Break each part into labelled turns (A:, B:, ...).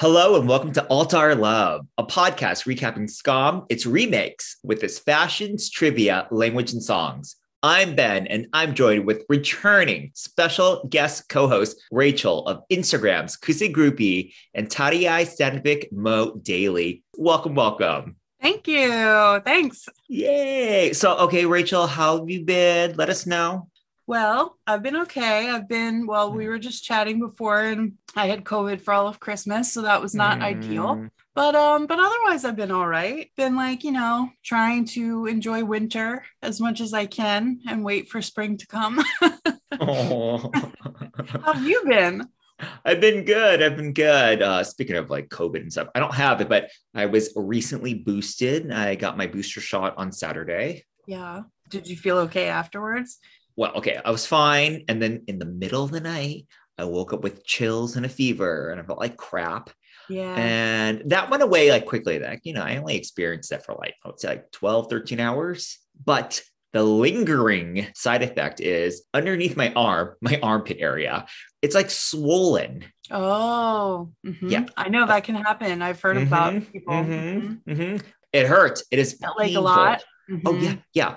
A: Hello and welcome to Alter Love, a podcast recapping Skam, its remakes with its fashions, trivia, language, and songs. I'm Ben, and I'm joined with returning special guest co-host Rachel of Instagrams Kosegruppie and Tarjei Sandvik Moe Daily. Welcome, welcome.
B: Thank you. Thanks.
A: Yay. So, okay, Rachel, how have you been? Let us know.
B: Well, I've been okay. I've been, well, we were just chatting before and I had COVID for all of Christmas, so that was not mm. ideal. But um, but otherwise I've been all right. Been like, you know, trying to enjoy winter as much as I can and wait for spring to come. How have you been?
A: I've been good. I've been good. Uh, speaking of like COVID and stuff, I don't have it, but I was recently boosted. I got my booster shot on Saturday.
B: Yeah. Did you feel okay afterwards?
A: Well, okay, I was fine. And then in the middle of the night, I woke up with chills and a fever and I felt like crap.
B: Yeah.
A: And that went away like quickly. Like, you know, I only experienced that for like, I would say like 12, 13 hours. But the lingering side effect is underneath my arm, my armpit area, it's like swollen.
B: Oh, mm-hmm. yeah. I know that can happen. I've heard mm-hmm, about people.
A: Mm-hmm, mm-hmm. It hurts. It is
B: like a lot.
A: Oh, yeah. Yeah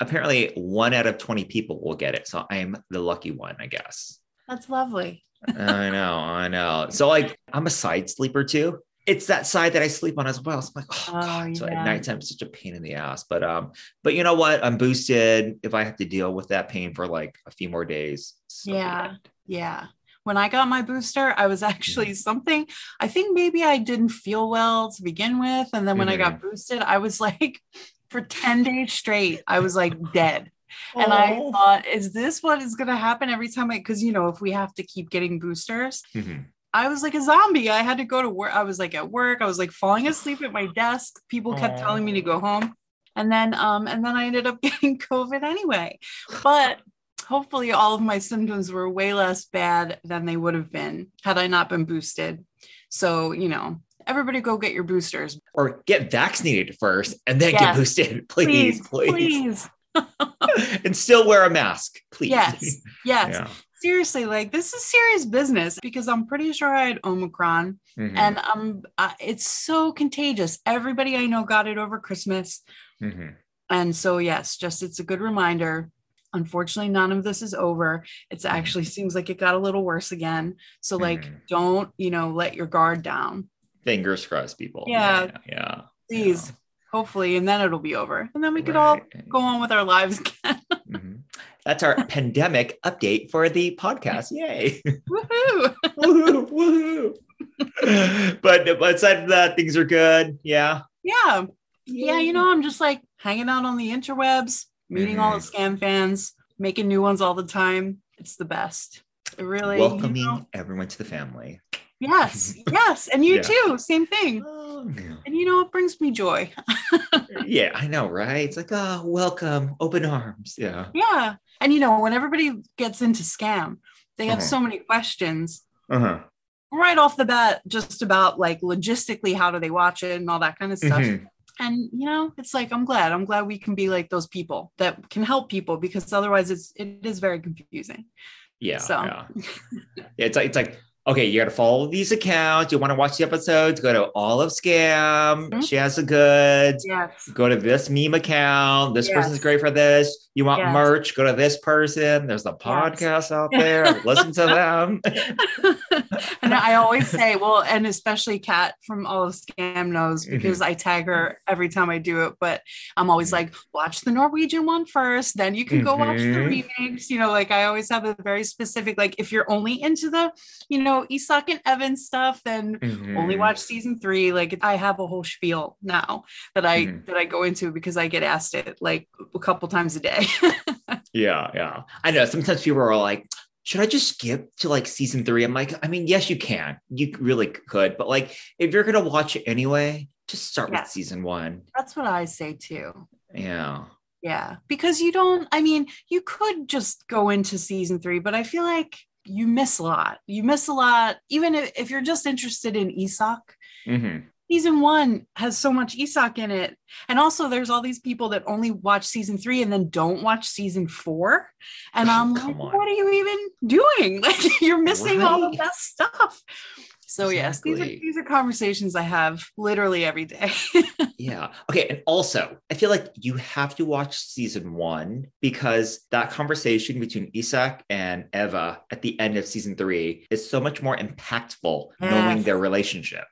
A: apparently one out of 20 people will get it. So I'm the lucky one, I guess.
B: That's lovely.
A: I know, I know. So like I'm a side sleeper too. It's that side that I sleep on as well. So I'm like, oh, oh God. So at nighttime, it's such a pain in the ass. But um, but you know what? I'm boosted. If I have to deal with that pain for like a few more days.
B: So yeah. Yeah. When I got my booster, I was actually mm-hmm. something I think maybe I didn't feel well to begin with. And then when mm-hmm. I got mm-hmm. boosted, I was like for 10 days straight, I was like dead. And I thought, is this what is going to happen every time I, because, you know, if we have to keep getting boosters, mm-hmm. I was like a zombie. I had to go to work. I was like at work. I was like falling asleep at my desk. People kept telling me to go home. And then, um, and then I ended up getting COVID anyway. But hopefully all of my symptoms were way less bad than they would have been had I not been boosted. So, you know, everybody go get your boosters
A: or get vaccinated first and then yes. get boosted please please, please. and still wear a mask please
B: yes yes yeah. seriously like this is serious business because i'm pretty sure i had omicron mm-hmm. and um uh, it's so contagious everybody i know got it over christmas mm-hmm. and so yes just it's a good reminder unfortunately none of this is over it's mm-hmm. actually seems like it got a little worse again so like mm-hmm. don't you know let your guard down
A: Fingers crossed, people.
B: Yeah.
A: Yeah. yeah.
B: Please. Yeah. Hopefully, and then it'll be over. And then we could right. all go on with our lives again.
A: mm-hmm. That's our pandemic update for the podcast. Yay. woohoo. woohoo. Woohoo. but, but aside from that, things are good. Yeah.
B: Yeah. Yeah. You know, I'm just like hanging out on the interwebs, meeting mm-hmm. all the mm-hmm. Fans, making new ones all the time. It's the best. It really
A: welcoming you know, everyone to the family.
B: Yes, yes. And you yeah. too, same thing. Oh. And you know, it brings me joy.
A: yeah, I know, right? It's like, oh, welcome, open arms. Yeah.
B: Yeah. And you know, when everybody gets into Skam, they have uh-huh. so many questions. Uh-huh. Right off the bat, just about like logistically, how do they watch it and all that kind of stuff. Mm-hmm. And you know, it's like I'm glad. I'm glad we can be like those people that can help people because otherwise it's it is very confusing.
A: Yeah. So yeah. yeah it's like it's like okay, you got to follow these accounts. You want to watch the episodes? Go to All of Skam. Mm-hmm. She has the goods.
B: Yes.
A: Go to this meme account. This yes. person's great for this. You want yes. merch? Go to this person. There's a podcast out there. Listen to them.
B: I always say, well, and especially Kat from All of Skam knows mm-hmm. because mm-hmm. I tag her every time I do it. But I'm always mm-hmm. like, watch the Norwegian one first, then you can go watch the mm-hmm. remakes. You know, like I always have a very specific, like if you're only into the, you know, Isak and Even stuff, then mm-hmm. only watch season three. Like I have a whole spiel now that I mm-hmm. that I go into because I get asked it like a couple times a day.
A: yeah, yeah. I know sometimes people are like, should I just skip to like season three? I'm like, I mean, yes, you can. You really could, but like if you're gonna watch it anyway, just start with season one.
B: That's what I say too.
A: Yeah.
B: Yeah. Because you don't, I mean, you could just go into season three, but I feel like you miss a lot. You miss a lot, even if, if you're just interested in Isak. Mm-hmm. Season one has so much Isak in it. And also, there's all these people that only watch season three and then don't watch season four. And I'm like, on. what are you even doing? Like, you're missing right. all the best stuff. So yes, these are these are conversations I have literally every day.
A: Yeah. Okay. And also, I feel like you have to watch season one because that conversation between Isak and Eva at the end of season three is so much more impactful knowing their relationship.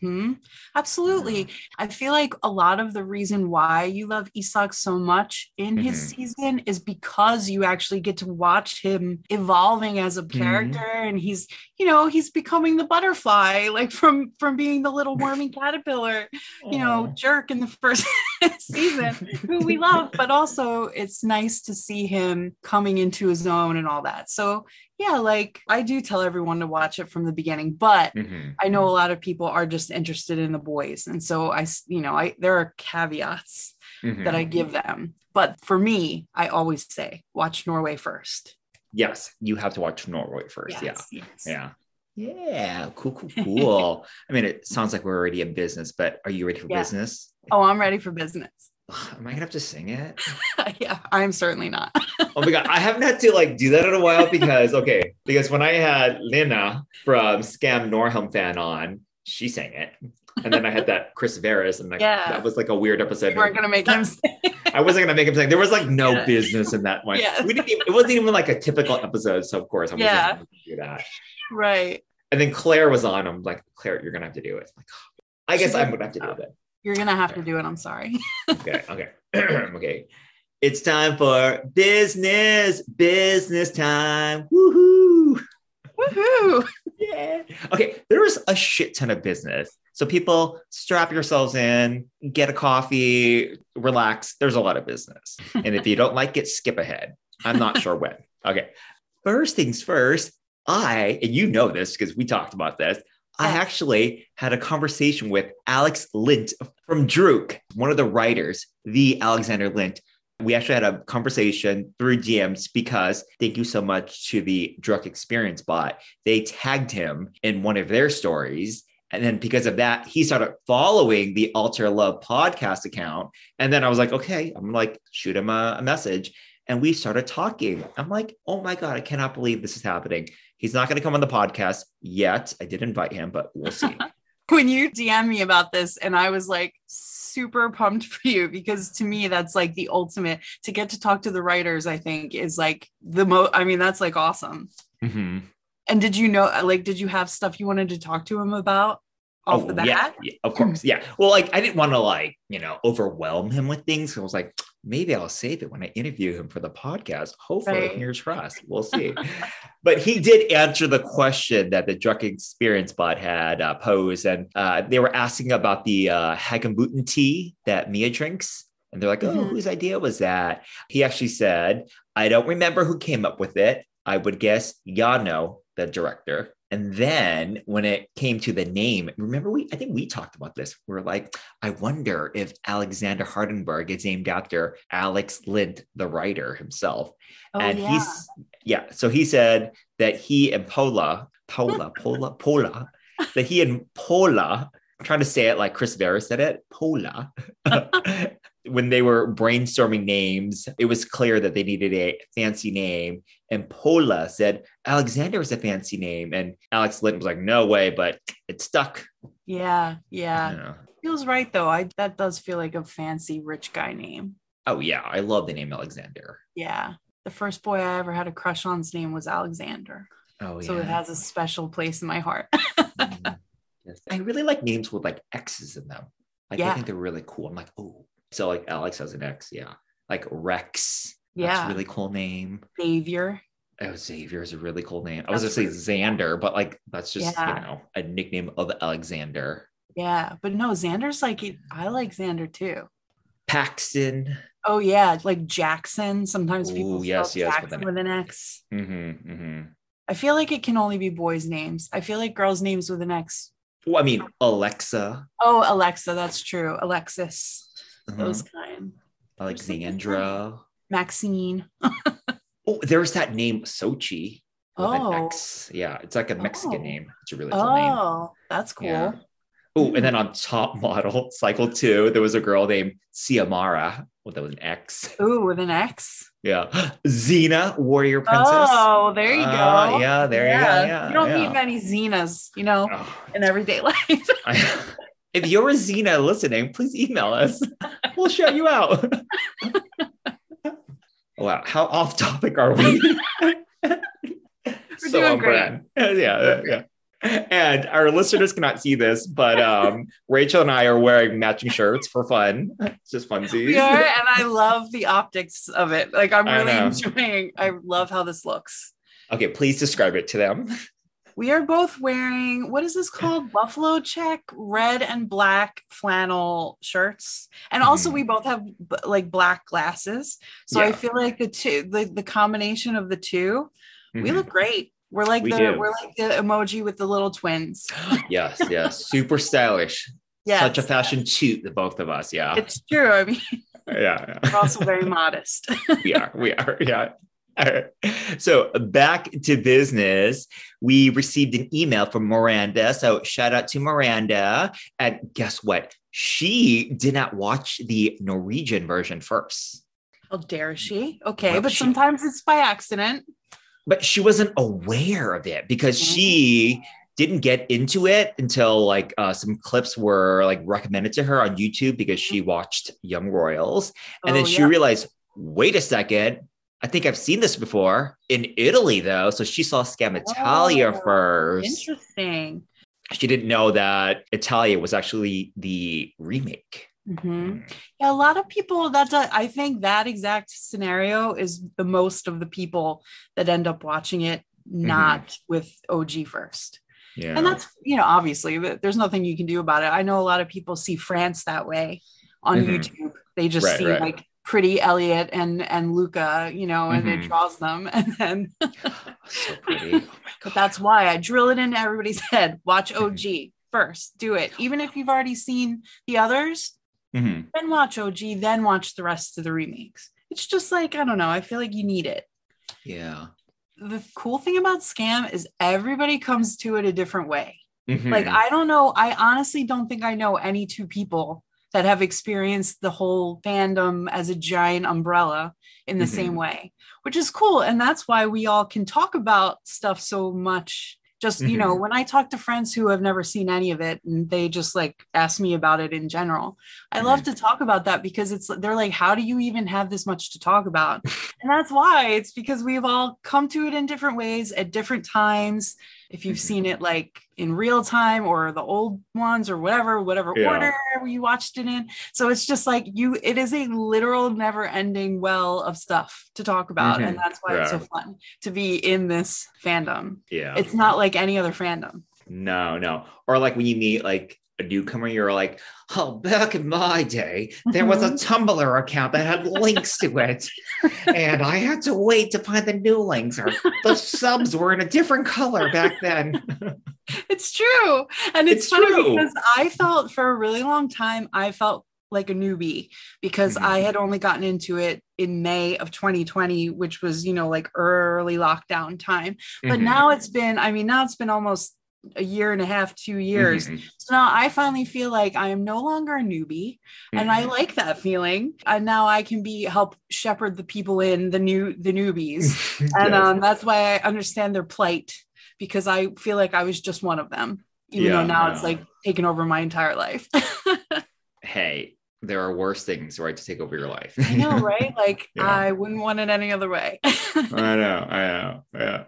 B: Hmm Absolutely. I feel like a lot of the reason why you love Isak so much in his
A: Mhm.
B: season is because you actually get to watch him evolving as a character and he's, you know, he's becoming the butterfly, like from from being the little wormy caterpillar, you know, jerk in the first season, who we love, but also it's nice to see him coming into his own and all that. So yeah, like I do tell everyone to watch it from the beginning, but
A: Mhm.
B: I know a lot of people are just interested in the boys. And so I, you know, I there are caveats
A: Mhm.
B: that I give them. But for me, I always say watch Norway first.
A: yes, you have to watch Norway first.
B: Yes, yes.
A: Yeah. Yeah. Yeah. Cool, cool, cool. I mean, it sounds like we're already in business, but are you ready for
B: Yeah.
A: business?
B: Oh, I'm ready for business.
A: Am I gonna have to sing it?
B: yeah, I'm certainly not.
A: Oh my god, I haven't had to like do that in a while because okay, because when I had Lena from Skam Norhelm fan on, she sang it. And then I had that Chris Veras, and like
B: Yeah.
A: that was like a weird episode.
B: You weren't gonna make him say
A: I wasn't gonna make him sing. There was like no
B: Yeah.
A: business in that one.
B: Yeah.
A: We didn't even, it wasn't even like a typical episode, so of course I wasn't
B: Yeah.
A: gonna do that.
B: right.
A: And then Claire was on. I'm like, Claire, you're gonna have to do it. I'm like, oh, I guess I'm gonna have to do it.
B: You're gonna have to do it. I'm sorry.
A: Okay, okay, okay. It's time for business, business time. Woohoo!
B: Woohoo!
A: Yeah. Okay, there's a shit ton of business. So people strap yourselves in, get a coffee, relax. There's a lot of business. And if you don't like it, skip ahead. I'm not sure when. Okay. First things first, I, and you know this because we talked about this, I actually had a conversation with Alex Lint from Druck, one of the writers, the Alexander Lint. We actually had a conversation through DMs because thank you so much to the Druck Experience bot they tagged him in one of their stories. And then because of that, he started following the Alter Love podcast account. And then I was like, okay, I'm gonna like shoot him a, a message. And we started talking. I'm like, oh my God, I cannot believe this is happening. He's not gonna come on the podcast yet. I did invite him, but we'll see.
B: when you DM me about this, and I was like super pumped for you because to me that's like the ultimate to get to talk to the writers. I think is like the most. I mean, that's like awesome.
A: Mhm.
B: And did you know, like, did you have stuff you wanted to talk to him about off the bat?
A: Oh, yeah, yeah, of course. Yeah. Well, like I didn't want to like, you know, overwhelm him with things. I was like, maybe I'll save it when I interview him for the podcast. Hopefully,
B: Right.
A: fingers crossed. We'll see. but he did answer the question that the Druck experience bot had uh, posed. And uh, they were asking about the uh, Hagebutten tea that Mia drinks. And they're like, oh,
B: Mhm.
A: whose idea was that? He actually said, I don't remember who came up with it. I would guess Yano, the director. And then when it came to the name, remember we I think we talked about this. We are like, I wonder if Alexander Hardenberg is named after Alex Lint, the writer himself.
B: Oh,
A: and
B: yeah.
A: he's yeah, so he said that he and Pola, Pola, Pola, Pola, that he and Pola, I'm trying to say it like Chris Vera said it, Pola. when they were brainstorming names, it was clear that they needed a fancy name. And Pola said, Alexander is a fancy name. And Alex Linton was like, no way, but it stuck.
B: yeah, yeah.
A: Know.
B: Feels right though. I that does feel like a fancy rich guy name.
A: Oh, yeah. I love the name Alexander.
B: Yeah. The first boy I ever had a crush on's name was Alexander.
A: Oh, yeah.
B: So it has a special place in my heart.
A: Mhm. Yes. I really like names with like X's in them. Like, I think they're really cool. I'm like, oh, so like Alex has an X. Yeah. Like Rex. That's
B: yeah.
A: a really cool name.
B: Xavier.
A: Oh, Xavier is a really cool name. I was
B: That's
A: gonna say Xander, but like that's just
B: Yeah.
A: you know a nickname of Alexander.
B: Yeah. But no, Xander's like. I like Xander too.
A: Paxton.
B: Oh yeah, like Jackson. Sometimes people
A: Ooh,
B: spell
A: yes, yes, with an-
B: with an X.
A: Mm-hmm, mm-hmm.
B: I feel like it can only be boys' names. I feel like girls' names with an X.
A: Well, I mean Alexa,
B: Oh, Alexa, that's true. Alexis,
A: uh-huh,
B: those kind.
A: Alexandra.
B: Maxine.
A: Oh, there's that name Sochi
B: Oh.
A: X. Yeah, it's like a Mexican
B: Oh.
A: name. It's a really cool name.
B: Oh, that's cool.
A: Yeah. Oh, and then on top model cycle two, there was a girl named Xiomara. Well, that was an X.
B: Ooh, with an X.
A: Yeah. Xena, warrior princess.
B: Oh, there you go.
A: Uh, yeah, there you go. Yeah,
B: you don't
A: yeah.
B: meet many Xenas, you know,
A: Oh,
B: in everyday life.
A: If you're a Xena listening, please email us. We'll shout you out. wow, how off topic are we? so
B: doing
A: on
B: great.
A: brand. Yeah, yeah. And our listeners cannot see this, but um, Rachel and I are wearing matching shirts for fun. It's just funsies.
B: we are, and I love the optics of it. Like I'm really enjoying. I love how this looks.
A: Okay, please describe it to them.
B: We are both wearing what is this called? Buffalo check, red and black flannel shirts, and also
A: Mhm.
B: we both have b- like black glasses. So I feel like the two, the, the combination of the 2 we
A: Mhm.
B: look great. We're like
A: We
B: the
A: do.
B: we're like the emoji with the little twins.
A: yes, yes, super stylish.
B: Yeah,
A: Such a fashion toot, the both of us. Yeah,
B: It's true. I mean,
A: yeah,
B: we're also very modest.
A: we are. We are. Yeah. All right. So back to business. We received an email from Miranda. So shout out to Miranda. And guess what? She did not watch the Norwegian version first,
B: How dare she? Okay,
A: Well,
B: but
A: she-
B: sometimes it's by accident.
A: but she wasn't aware of it because
B: Mhm.
A: she didn't get into it until like uh, some clips were like recommended to her on YouTube because she watched Young Royals. And then
B: Oh,
A: she
B: yeah.
A: realized, wait a second, I think I've seen this before in Italy, though. So she saw Skam Italia
B: Oh,
A: first.
B: Interesting.
A: She didn't know that Italia was actually the remake.
B: Mhm. Yeah, a lot of people. That's a, I think that exact scenario is the most of the people that end up watching it not with OG first.
A: Yeah.
B: And that's you know obviously there's nothing you can do about it. I know a lot of people see France that way on
A: Mhm.
B: YouTube. They just
A: Right,
B: see
A: right.
B: like pretty Elliot and and Luca, you know, and it
A: Mhm.
B: draws them and then
A: so
B: But that's why I drill it into everybody's head. Watch OG first. Do it. Even if you've already seen the others,
A: Mhm.
B: then watch OG, then watch the rest of the remakes. It's just like, I don't know. I feel like you need it.
A: Yeah.
B: The cool thing about Skam is everybody comes to it a different way.
A: Mhm.
B: Like, I don't know. I honestly don't think I know any two people that have experienced the whole fandom as a giant umbrella in the
A: Mhm.
B: same way, which is cool. And that's why we all can talk about stuff so much. Just, you know,
A: Mhm.
B: when I talk to friends who have never seen any of it and they just like ask me about it in general, I love to talk about that because it's they're like, how do you even have this much to talk about? and that's why it's because we've all come to it in different ways at different times. If you've
A: Mhm.
B: seen it like in real time or the old ones or whatever, whatever
A: Yeah.
B: order you watched it in. So it's just like you, it is a literal never ending well of stuff to talk about.
A: Mhm.
B: And that's why it's so fun to be in this fandom.
A: yeah.
B: It's not like any other fandom.
A: No, no. Or like when you meet like a newcomer, you're like, oh, back in my day, there was a Tumblr account that had links to it. And I had to wait to find the new links, or the subs were in a different color back then.
B: It's true. And it's,
A: It's
B: funny
A: true.
B: because I felt for a really long time, I felt like a newbie because
A: Mhm.
B: I had only gotten into it in May of 2020, which was, you know, like early lockdown time. But
A: Mhm.
B: now it's been, I mean, now it's been almost a year and a half, two years.
A: Mhm.
B: So now I finally feel like I am no longer a newbie. And I
A: Mhm.
B: like that feeling. And now I can be help shepherd the people in the new the newbies. And um, that's why I understand their plight because I feel like I was just one of them, even
A: Yeah,
B: though now it's like taken over my entire life.
A: hey, there are worse things, right, to take over your life.
B: I know, right? Like
A: Yeah.
B: I wouldn't want it any other way.
A: I know, I know, yeah.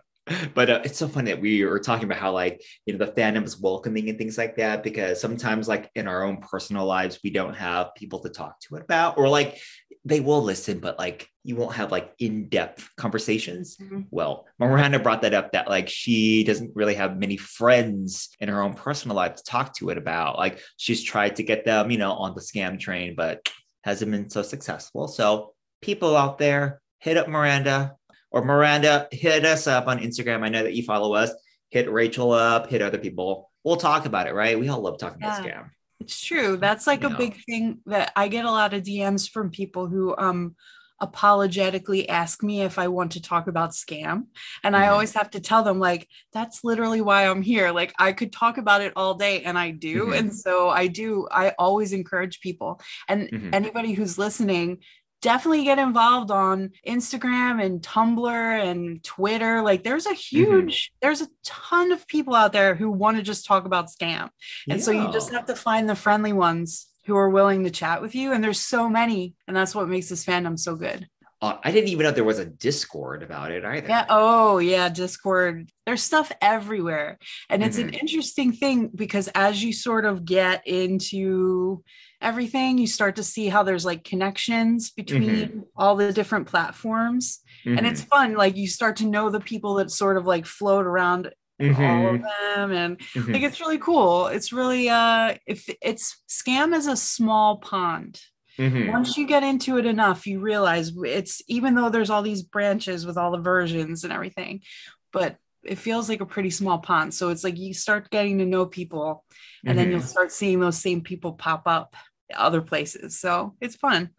A: But uh, it's so funny that we were talking about how like you know the fandom is welcoming and things like that because sometimes like in our own personal lives we don't have people to talk to it about or like they will listen but like you won't have like in-depth conversations.
B: Mhm.
A: Well, Miranda brought that up that like she doesn't really have many friends in her own personal life to talk to it about. Like she's tried to get them, you know, on the Skam train, but hasn't been so successful. So people out there, hit up Miranda or Miranda, hit us up on Instagram. I know that you follow us. Hit Rachel up, hit other people. We'll talk about it, right? We all love talking about Skam.
B: It's true. That's like a
A: Yeah.
B: big thing that I get a lot of DMs from people who um apologetically ask me if I want to talk about Skam. And I
A: Mhm.
B: always have to tell them, like, that's literally why I'm here. Like, I could talk about it all day, and I do.
A: Mhm.
B: And so I do, I always encourage people. And
A: Mhm.
B: anybody who's listening, definitely get involved on Instagram and Tumblr and Twitter. Like there's a huge, there's a ton of people out there who want to just talk about Skam. And so you just have to find the friendly ones who are willing to chat with you. And there's so many. And that's what makes this fandom so good.
A: Uh, I didn't even know there was a Discord about it either.
B: Yeah. Oh, yeah. Discord. There's stuff everywhere. And it's
A: Mm-hmm.
B: an interesting thing because as you sort of get into everything, you start to see how there's like connections between
A: Mm-hmm.
B: all the different platforms. And
A: Mhm.
B: it's fun. Like you start to know the people that sort of like float around all
A: Mhm.
B: of them. And
A: Mhm.
B: like it's really cool. It's really uh if it's Skam is a small pond
A: Mhm.
B: once you get into it enough you realize it's even though there's all these branches with all the versions and everything but it feels like a pretty small pond so it's like you start getting to know people and then you'll
A: Mhm.
B: start seeing those same people pop up other places so it's fun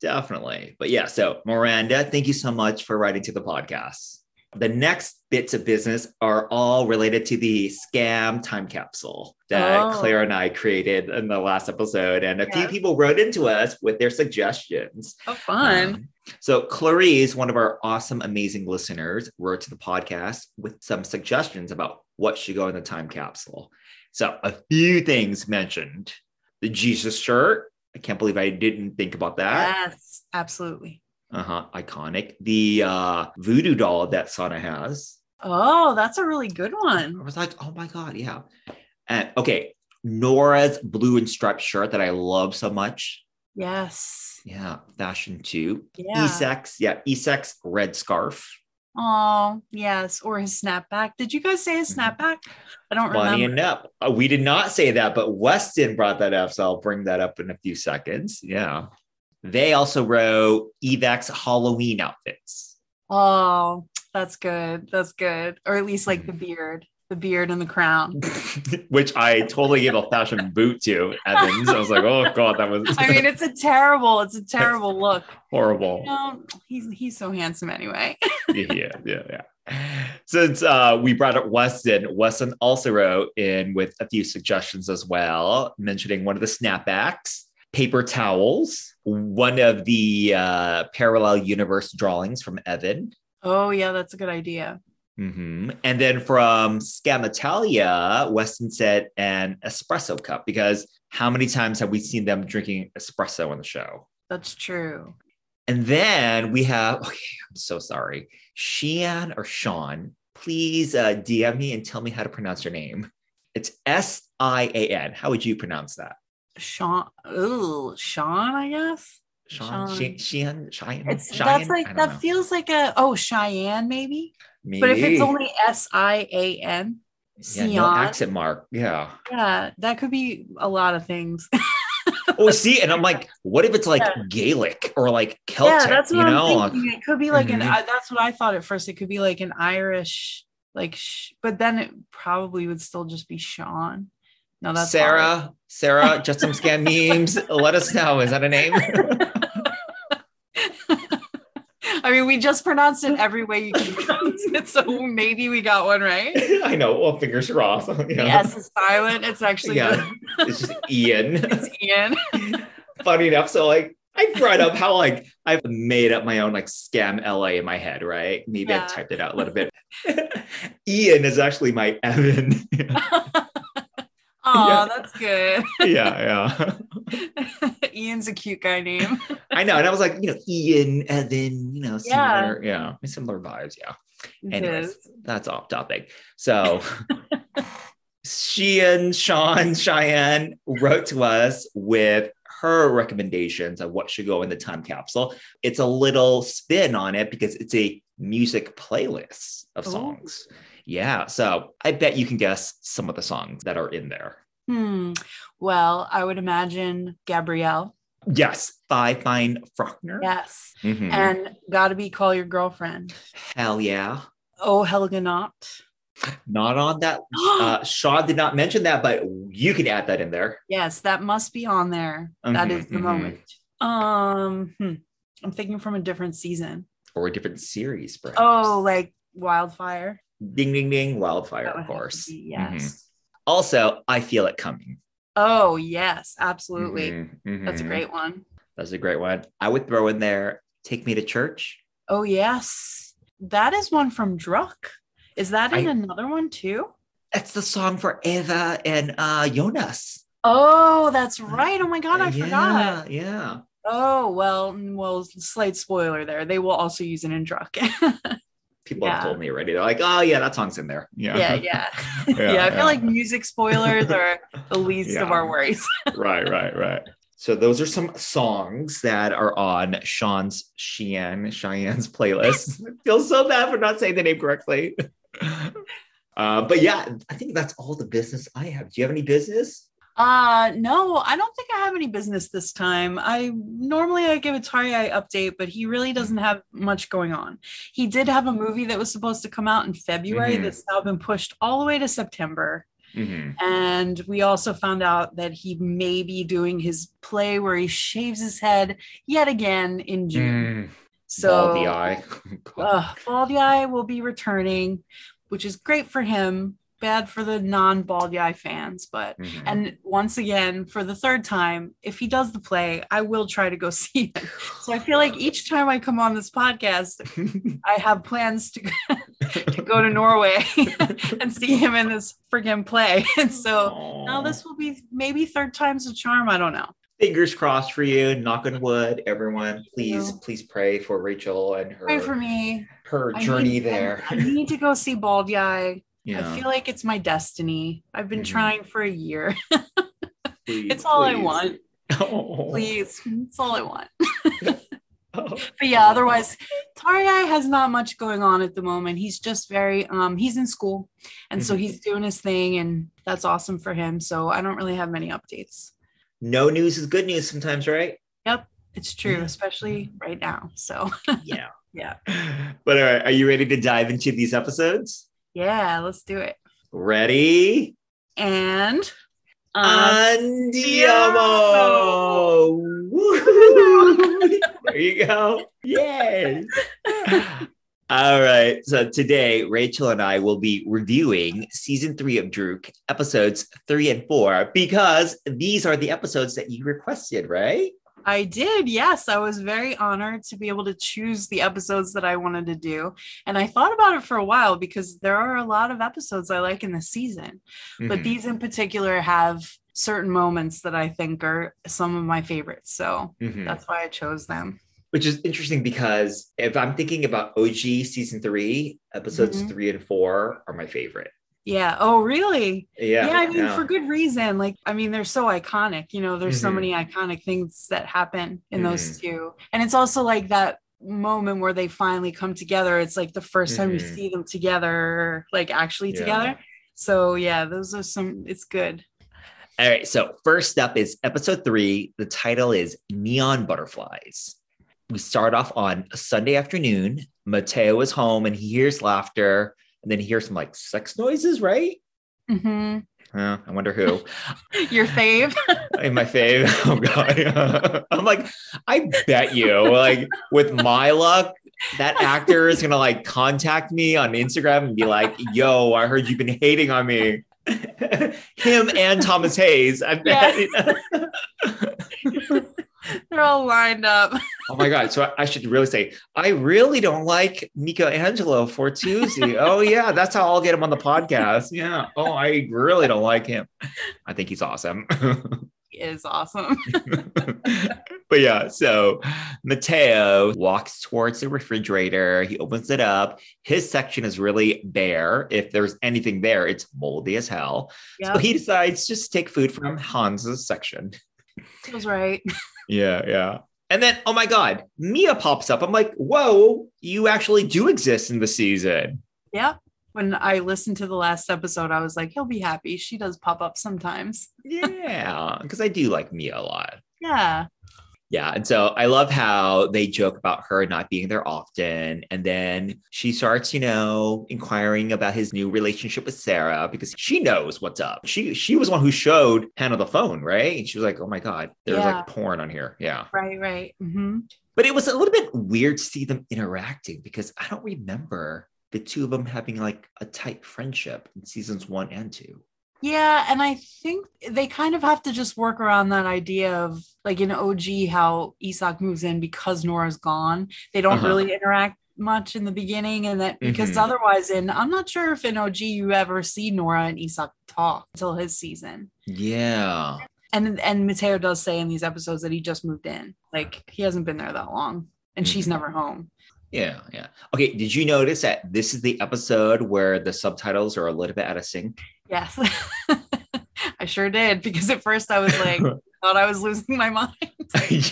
A: Definitely. But yeah, so Miranda, thank you so much for writing to the podcast. The next bits of business are all related to the Skam time capsule that
B: Oh.
A: Claire and I created in the last episode. And a few people wrote into us with their suggestions.
B: oh fun
A: Um, so Clarice, one of our awesome, amazing listeners, wrote to the podcast with some suggestions about what should go in the time capsule. So a few things mentioned: the Jesus shirt. I can't believe I didn't think about that.
B: yes absolutely
A: Uh-huh. Iconic. The uh voodoo doll that Sana has.
B: oh that's a really good one.
A: I was like, oh my god, yeah. And okay, Noora's blue and striped shirt that I love so much.
B: yes
A: Yeah, fashion too.
B: yeah
A: Isak's, yeah, Isak's red scarf.
B: Oh yes or his snapback did you guys say his
A: Mhm.
B: snapback i don't
A: Funny
B: remember
A: enough, we did not say that, but Weston brought that up, so I'll bring that up in a few seconds. Yeah. They also wrote Evak's Halloween outfits.
B: Oh, that's good. That's good. Or at least like
A: Mm-hmm.
B: the beard, the beard and the crown.
A: which I totally gave a fashion boot to Evans. I was like, oh god, that was
B: I mean, it's a terrible, it's a terrible look.
A: horrible.
B: No, he's he's so handsome anyway.
A: yeah, yeah, yeah. Since uh, we brought up Weston, Weston also wrote in with a few suggestions as well, mentioning one of the snapbacks, paper towels, one of the uh, parallel universe drawings from Even.
B: Oh yeah, that's a good idea.
A: Mhm. And then from Skam Italia, Weston said an espresso cup because how many times have we seen them drinking espresso on the show?
B: That's true.
A: And then we have, okay, I'm so sorry, Shean or Sean, please uh, DM me and tell me how to pronounce your name. It's S I A N. How would you pronounce that?
B: Sean. Ooh, Sean, I guess.
A: Sean,
B: Sean.
A: She- Shean, Cheyenne,
B: It's
A: Cheyenne?
B: that's like that
A: know.
B: feels like a oh Cheyenne maybe.
A: Maybe.
B: But if it's only S I A N,
A: yeah, no accent mark. Yeah.
B: yeah, that could be a lot of things.
A: Oh, see, and I'm like, what if it's like
B: Yeah.
A: Gaelic or like Celtic?
B: yeah, that's what
A: you know,
B: I'm thinking. It could be like an.
A: Mhm.
B: I that's what I thought at first. It could be like an Irish, like, sh- but then it probably would still just be Sean. No, that's
A: Sarah, Sarah, just some Skam memes. Let us know. Is that a name?
B: I mean, we just pronounced it every way you can pronounce it, so maybe we got one right.
A: I know. Well, fingers crossed.
B: The
A: Yeah.
B: S is silent. It's actually
A: Yeah. It's just Ian.
B: it's Ian.
A: Funny enough. So like I brought up how like I've made up my own like Skam LA in my head, right? Maybe
B: Yeah.
A: I typed it out a little bit. Ian is actually my Even.
B: Oh,
A: Yeah.
B: that's good.
A: yeah, yeah.
B: Ian's a cute guy name.
A: I know. And I was like, you know, Ian, Even, you know,
B: Yeah.
A: similar, yeah, similar vibes. Yeah.
B: It
A: Anyways,
B: is.
A: that's off topic. So she and Sean Cheyenne wrote to us with her recommendations of what should go in the time capsule. It's a little spin on it because it's a music playlist of
B: Ooh.
A: Yeah. So I bet you can guess some of the songs that are in there.
B: Hmm. Well, I would imagine Gabrielle.
A: Yes. Five Fine Frøkner.
B: Yes.
A: Mhm.
B: And gotta be call your girlfriend.
A: Hell yeah.
B: Oh, Helga not.
A: Not on that. Uh, Sean did not mention that, but you can add that in there.
B: yes, that must be on there. That
A: Mhm,
B: is the
A: mhm.
B: moment. Um, hmm. I'm thinking from a different season.
A: or a different series, perhaps.
B: Oh, like Wildfire.
A: Ding, ding, ding, wildfire, of
B: would have to
A: course.
B: be-
A: Mhm.
B: Yes.
A: Also, I feel it coming.
B: Oh, yes, absolutely.
A: Mhm,
B: That's a great one.
A: That's a great one. I would throw in there "Take Me to Church."
B: Oh, yes. That is one from Druck. Is that in
A: I-
B: another one too?
A: That's the song for Eva and uh, Jonas.
B: Oh, that's right. Oh my god, I
A: yeah,
B: forgot.
A: Yeah.
B: Oh well, well, slight spoiler there. They will also use it in Druck.
A: People
B: Yeah.
A: have told me already. They're like, "Oh yeah, that song's in there." Yeah.
B: yeah, yeah,
A: Yeah,
B: yeah. I feel
A: yeah.
B: like music spoilers are the least of our worries.
A: right, right, right. So those are some songs that are on Sean's Cheyenne Cheyenne's playlist. Feel so bad for not saying the name correctly. Uh, but yeah, I think that's all the business I have. Do you have any business?
B: Uh no, I don't think I have any business this time. I normally I give a Tarjei update, but he really doesn't have much going on. He did have a movie that was supposed to come out in February
A: Mhm.
B: that's now been pushed all the way to September.
A: Mhm.
B: And we also found out that he may be doing his play where he shaves his head yet again in June.
A: Mm,
B: So
A: Baldy eye.
B: uh, Baldy Eye will be returning, which is great for him, bad for the non-Baldy Eye fans, but
A: Mhm.
B: and once again, for the third time, if he does the play, I will try to go see him. So I feel like each time I come on this podcast, I have plans to, to go to Norway and see him in this friggin' play. And so now this will be maybe third time's a charm. I don't know.
A: fingers crossed for you. Knock on wood, everyone. Please, please pray for Rachel and her
B: Pray for me.
A: her
B: I
A: journey
B: need-
A: there.
B: I, need to go see Baldy Eye.
A: Yeah,
B: I feel like it's my destiny. I've been
A: Mhm.
B: trying for a year.
A: please,
B: it's all I want.
A: Oh.
B: Please. It's all I want.
A: Oh.
B: But yeah, otherwise, Tarjei has not much going on at the moment. He's just very um he's in school and so
A: Mhm.
B: he's doing his thing and that's awesome for him. So I don't really have many updates.
A: No news is good news sometimes, right?
B: Yep, it's true, especially right now. So
A: Yeah.
B: yeah.
A: But all right, are you ready to dive into these episodes?
B: Yeah, let's do it.
A: Ready?
B: And um,
A: Andiamo! There you go. Yay! All right. So today, Rachel and I will be reviewing season three of Druck, episodes three and four, because these are the episodes that you requested, right?
B: I did. Yes, I was very honored to be able to choose the episodes that I wanted to do. And I thought about it for a while because there are a lot of episodes I like in the season, but
A: Mhm.
B: these in particular have certain moments that I think are some of my favorites. So
A: Mhm.
B: that's why I chose them.
A: Which is interesting because if I'm thinking about OG season three, episodes
B: Mhm.
A: three and four are my favorite.
B: Yeah. Oh, really?
A: Yeah.
B: Yeah. I mean,
A: yeah.
B: for good reason. Like, I mean, they're so iconic. You know, there's so
A: Mhm.
B: many iconic things that happen in those
A: Mm-hmm.
B: two. And it's also like that moment where they finally come together. It's like the 1st time you
A: Mhm.
B: see them together, like actually
A: Yeah.
B: together. So, yeah, those are some, it's good.
A: All right. So first up is episode three. The title is Neon Butterflies. We start off on a Sunday afternoon. Matteo is home and he hears laughter, and then he hears some like sex noises, right?
B: hmm
A: Uh, I wonder who.
B: Your fave?
A: In my fave. Oh god. I'm like, I bet you, like, with my luck, that actor is gonna like contact me on Instagram and be like, yo, I heard you've been hating on me. Him and Thomas Hayes. I bet.
B: They're all lined up.
A: Oh my god! So I- should really say I really don't like Michelangelo Fortuzzi. oh yeah, that's how I'll get him on the podcast. Yeah. Oh, I really don't like him. I think he's awesome.
B: He is awesome.
A: but yeah, so Matteo walks towards the refrigerator. He opens it up. His section is really bare. If there's anything there, it's moldy as hell.
B: Yeah,
A: So he decides just to take food from Hans's section.
B: feels right.
A: Yeah, yeah. And then, oh my God, Mia pops up. I'm like, whoa, you actually do exist in the season.
B: Yeah. When I listened to the last episode, I was like, he'll be happy. She does pop up sometimes.
A: Yeah, because I do like Mia a lot.
B: Yeah.
A: Yeah. And so I love how they joke about her not being there often. And then she starts, you know, inquiring about his new relationship with Sara because she knows what's up. She she was one who showed Hanna the phone, right? And she was like, oh my God, there's
B: Yeah.
A: like porn on here. Yeah.
B: Right, right. hmm
A: But it was a little bit weird to see them interacting because I don't remember the two of them having like a tight friendship in seasons one and two.
B: Yeah, and I think they kind of have to just work around that idea of like in OG how Isak moves in because Noora's gone. They don't
A: Uh-huh.
B: really interact much in the beginning, and that because
A: Mhm.
B: otherwise, in I'm not sure if in OG you ever see Nora and Isak talk until his season.
A: Yeah.
B: And and Matteo does say in these episodes that he just moved in, like he hasn't been there that long, and she's
A: Mhm.
B: never home.
A: Yeah. Yeah. Okay. Did you notice that this is the episode where the subtitles are a little bit out of sync?
B: Yes, I sure did because at first I was like, thought I was losing my mind.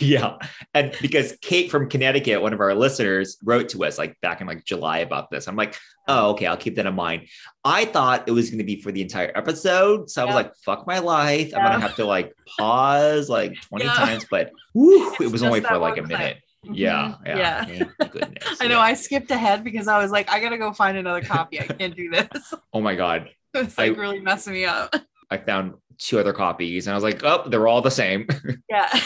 A: yeah. And because Kate from Connecticut, one of our listeners, wrote to us like back in like July about this. I'm like, oh, okay, I'll keep that in mind. I thought it was going to be for the entire episode. So I was like, fuck my life. I'm going to have to like pause like 20
B: Yeah.
A: times, but whew, it was only for like a minute. Yeah.
B: Mhm.
A: Yeah.
B: Yeah.
A: Thank goodness.
B: I know
A: Yeah.
B: I skipped ahead because I was like, I gotta go find another copy. I can't do this.
A: oh my God.
B: It's like
A: I-
B: really messing me up.
A: I found two other copies and I was like, oh, they're all the same.
B: Yeah.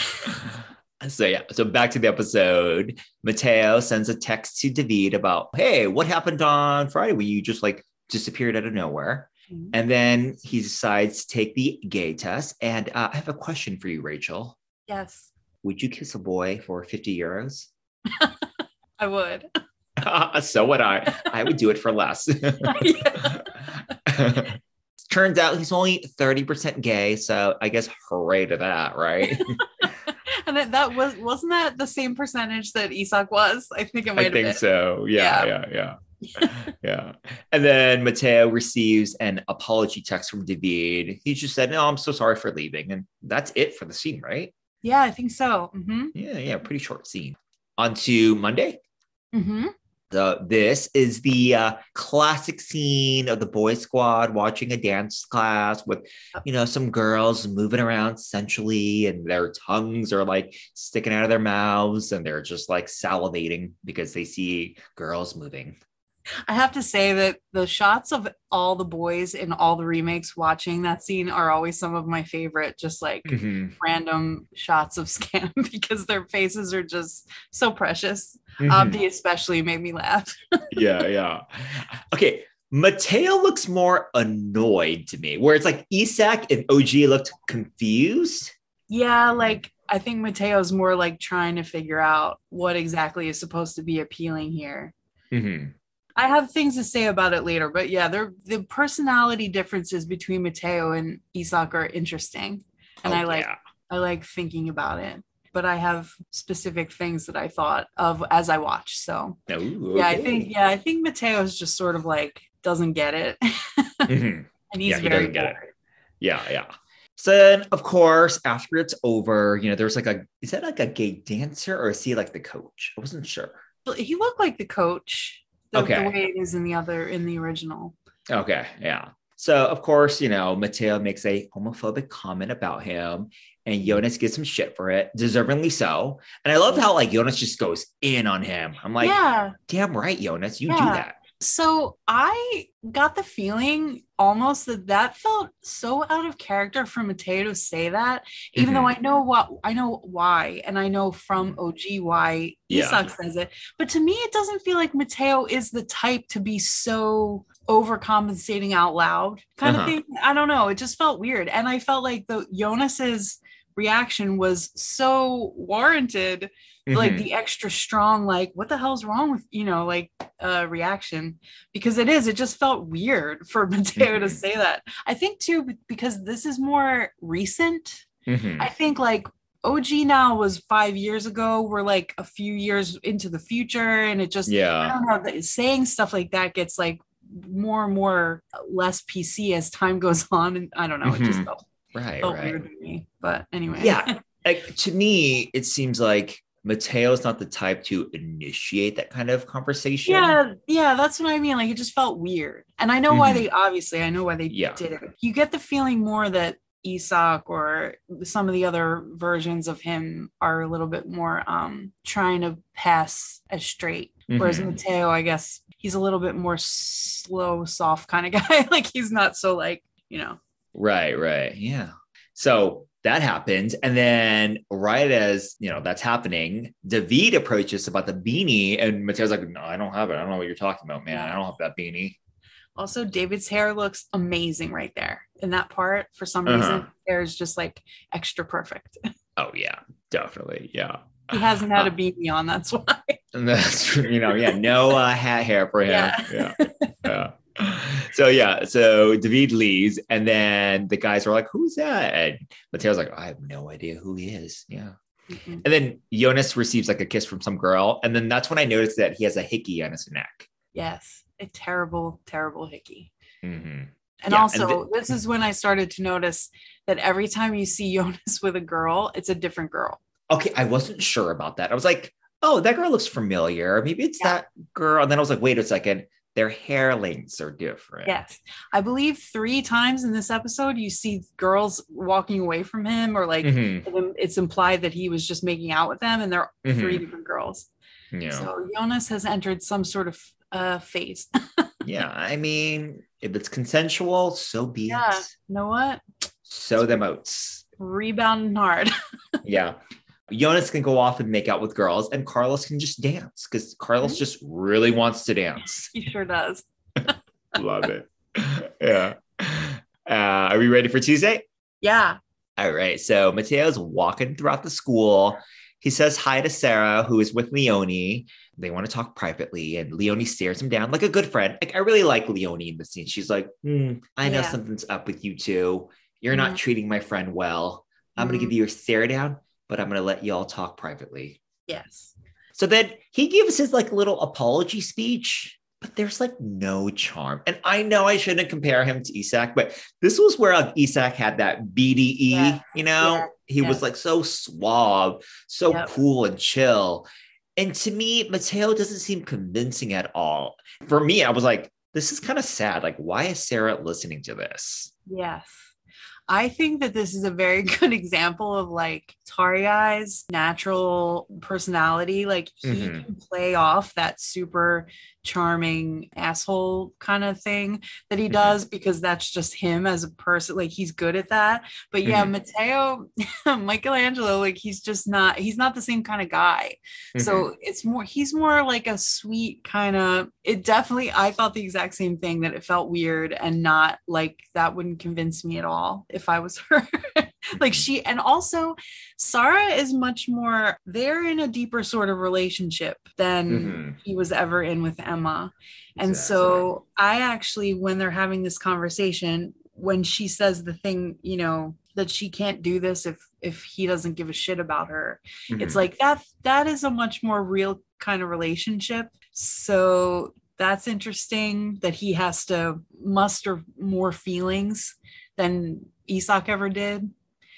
A: So yeah, so back to the episode. Matteo sends a text to David about, hey, what happened on Friday when you just like disappeared out of nowhere?
B: Mhm.
A: And then he decides to take the gay test. And uh, I have a question for you, Rachel.
B: yes,
A: Would you kiss a boy for 50 euros?
B: I would.
A: so would I. I would do it for less. Turns out he's only 30% gay. So I guess hooray to that, right?
B: And that, that was wasn't that the same percentage that Isak was? I think it might
A: I think
B: been.
A: so. Yeah, yeah, yeah. Yeah. And then Matteo receives an apology text from David. He just said, No, I'm so sorry for leaving. And that's it for the scene, right?
B: Yeah, I think so. hmm
A: Yeah, yeah, pretty short scene. On to Monday.
B: hmm
A: The, this is the uh, classic scene of the boy squad watching a dance class with, you know, some girls moving around sensually and their tongues are like sticking out of their mouths and they're just like salivating because they see girls moving.
B: I have to say that the shots of all the boys in all the remakes watching that scene are always some of my favorite. Just like
A: Mhm.
B: random shots of Skam because their faces are just so precious.
A: Mhm.
B: Abdi especially made me laugh.
A: yeah, yeah. Okay, Matteo looks more annoyed to me, where it's like Isak and OG looked confused.
B: Yeah, like I think Matteo's more like trying to figure out what exactly is supposed to be appealing here.
A: Mhm.
B: I have things to say about it later, but yeah, they're, the personality differences between Matteo and Isak are interesting, and
A: Oh,
B: I like
A: yeah.
B: I like thinking about it. But I have specific things that I thought of as I watched. So
A: Ooh,
B: yeah, I think yeah, I think Matteo's just sort of like doesn't get it,
A: Mhm.
B: and he's
A: Yeah, he
B: very
A: doesn't get it. Yeah, yeah. So then, of course, after it's over, you know, there's like a is that like a gay dancer or is he like the coach? I wasn't sure.
B: He looked like the coach, the,
A: Okay.
B: the way it is in the other in the original.
A: Okay, yeah. So of course, you know, Matteo makes a homophobic comment about him, and Jonas gives some shit for it, deservingly so. And I love how like Jonas just goes in on him. I'm like,
B: yeah.
A: damn right, Jonas, you do that.
B: So I got the feeling almost that that felt so out of character for Matteo to say that, even though I know what I know why, and I know from OG why
A: Yeah.
B: Isak says it. But to me, it doesn't feel like Matteo is the type to be so overcompensating out loud kind
A: Uh-huh.
B: of thing. I don't know. It just felt weird, and I felt like the Jonas's reaction was so warranted like
A: Mhm.
B: the extra strong like what the hell's wrong with you know like uh reaction because it is it just felt weird for matteo to
A: Mhm.
B: say that i think too because this is more recent
A: Mhm.
B: i think like og now was five years ago we're like a few years into the future and it just
A: yeah i
B: don't know that saying stuff like that gets like more and more less pc as time goes on and i don't know it just
A: Mhm.
B: felt,
A: Right,
B: felt
A: right.
B: weird to me but anyway
A: Yeah. Like to me, it seems like Matteo's not the type to initiate that kind of conversation.
B: Yeah, yeah, that's what I mean. Like it just felt weird. And I know why
A: Mhm.
B: they obviously I know why they
A: Yeah.
B: did it. You get the feeling more that Isak or some of the other versions of him are a little bit more um trying to pass as straight. Whereas
A: Mhm.
B: Matteo, I guess he's a little bit more slow, soft kind of guy. like he's not so like, you know.
A: Right, right. Yeah. So that happens. And then right as you know that's happening, David approaches about the beanie, and Matteo's like, No, I don't have it. I don't know what you're talking about, man. I don't have that beanie.
B: Also, David's hair looks amazing right there in that part. For some
A: Uh-huh.
B: reason, hair is just like extra perfect.
A: Oh yeah, definitely. Yeah.
B: he hasn't had a beanie on, that's why.
A: And that's you know, yeah, no uh, hat hair for him.
B: Yeah.
A: Yeah. yeah. So yeah, so David leaves, and then the guys are like, "Who's that?" And Matteo's like, "I have no idea who he is." Yeah,
B: Mhm.
A: and then Jonas receives like a kiss from some girl, and then that's when I noticed that he has a hickey on his neck.
B: Yes, a terrible, terrible hickey.
A: Mhm.
B: And
A: Yeah,
B: also,
A: and
B: this is when I started to notice that every time you see Jonas with a girl, it's a different girl.
A: Okay, I wasn't sure about that. I was like, "Oh, that girl looks familiar. Maybe it's
B: Yeah.
A: that girl." And then I was like, "Wait a second, their hair lengths are different."
B: Yes. I believe three times in this episode, you see girls walking away from him, or like
A: Mhm.
B: it's implied that he was just making out with them, and they're
A: Mhm.
B: three different girls.
A: Yeah.
B: So Jonas has entered some sort of uh, phase.
A: yeah. I mean, if it's consensual, so be
B: Yeah.
A: it.
B: you know what?
A: So the moats.
B: Rebounding hard.
A: Yeah. Jonas can go off and make out with girls, and Carlos can just dance because Carlos
B: Mhm.
A: just really wants to dance.
B: he sure does.
A: Love it. Yeah. Uh, are we ready for Tuesday?
B: Yeah.
A: All right. So Matteo's walking throughout the school. He says hi to Sara, who is with Leonie. They want to talk privately, and Leonie stares him down like a good friend. Like I really like Leonie in the scene. She's like, "Hmm, I know
B: Yeah.
A: something's up with you two. You're not
B: Mhm.
A: treating my friend well. I'm gonna
B: Mhm.
A: give you a stare down, but I'm gonna let y'all talk privately."
B: Yes.
A: So then he gives his like little apology speech, but there's like no charm. And I know I shouldn't compare him to Isak, but this was where Isak had that BDE,
B: Yeah.
A: you know?
B: Yeah.
A: He was like so suave, so
B: Yep.
A: cool and chill. And to me, Matteo doesn't seem convincing at all. For me, I was like, this is kind of sad. Like, why is Sara listening to this?
B: Yes. I think that this is a very good example of like Tarjei's natural personality. Like he
A: Mhm.
B: can play off that super charming asshole kind of thing that he
A: Mhm.
B: does because that's just him as a person. Like he's good at that. But yeah,
A: Mhm.
B: Matteo, Michelangelo, like he's just not, he's not the same kind of guy.
A: Mhm.
B: So it's more, he's more like a sweet kind of, it definitely, I thought the exact same thing that it felt weird and not like that wouldn't convince me at all if I was her. Like she, and also Sara is much more, they're in a deeper sort of relationship than
A: Mhm.
B: he was ever in with Emma. And so I actually, when they're having this conversation, when she says the thing, you know, that she can't do this if if he doesn't give a shit about her it's
A: Mhm.
B: like that that is a much more real kind of relationship so that's interesting that he has to muster more feelings than Isak ever did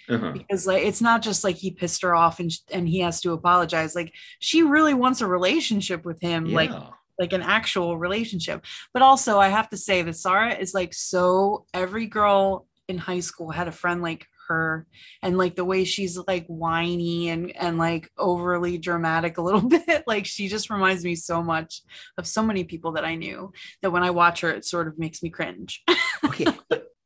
A: Uh-huh.
B: because like it's not just like he pissed her off and sh- and he has to apologize like she really wants a relationship with him like
A: Yeah.
B: like an actual relationship. But also, I have to say that Sara is like so every girl in high school had a friend like her and like the way she's like whiny and and like overly dramatic a little bit like she just reminds me so much of so many people that I knew that when I watch her it sort of makes me cringe.
A: okay,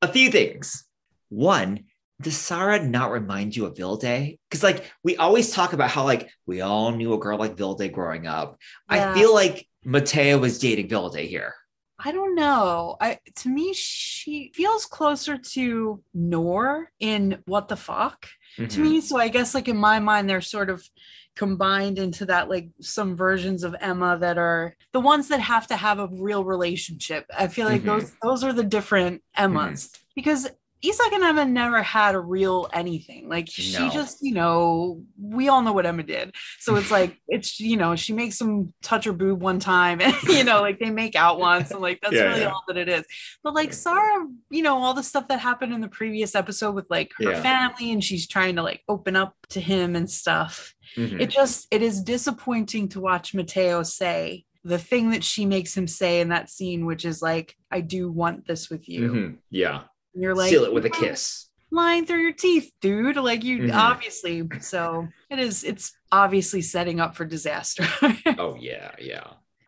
A: a few things. One, does Sara not remind you of Vilde? Because like we always talk about how like we all knew a girl like Vilde growing up.
B: Yeah.
A: I feel like Matteo was dating Vilde here.
B: I don't know. I to me she feels closer to Noor in What the Fuck. to
A: Mhm.
B: me. So I guess like in my mind, they're sort of combined into that like some versions of Emma that are the ones that have to have a real relationship. I feel like
A: Mhm.
B: those those are the different Emmas because Isak and Emma never had a real anything. Like she
A: No.
B: just, you know, we all know what Emma did. So it's like it's you know, she makes them touch her boob one time and you know, like they make out once and like that's
A: Yeah,
B: really
A: yeah.
B: all that it is. But like Sara, you know, all the stuff that happened in the previous episode with like her
A: Yeah.
B: family and she's trying to like open up to him and stuff.
A: Mhm.
B: It just it is disappointing to watch Matteo say the thing that she makes him say in that scene, which is like, I do want this with you.
A: Mhm. Yeah.
B: And you're like
A: Seal it with a kiss.
B: lying through your teeth, dude. Like you
A: Mhm.
B: obviously. So it is. It's obviously setting up for disaster.
A: Oh yeah, yeah.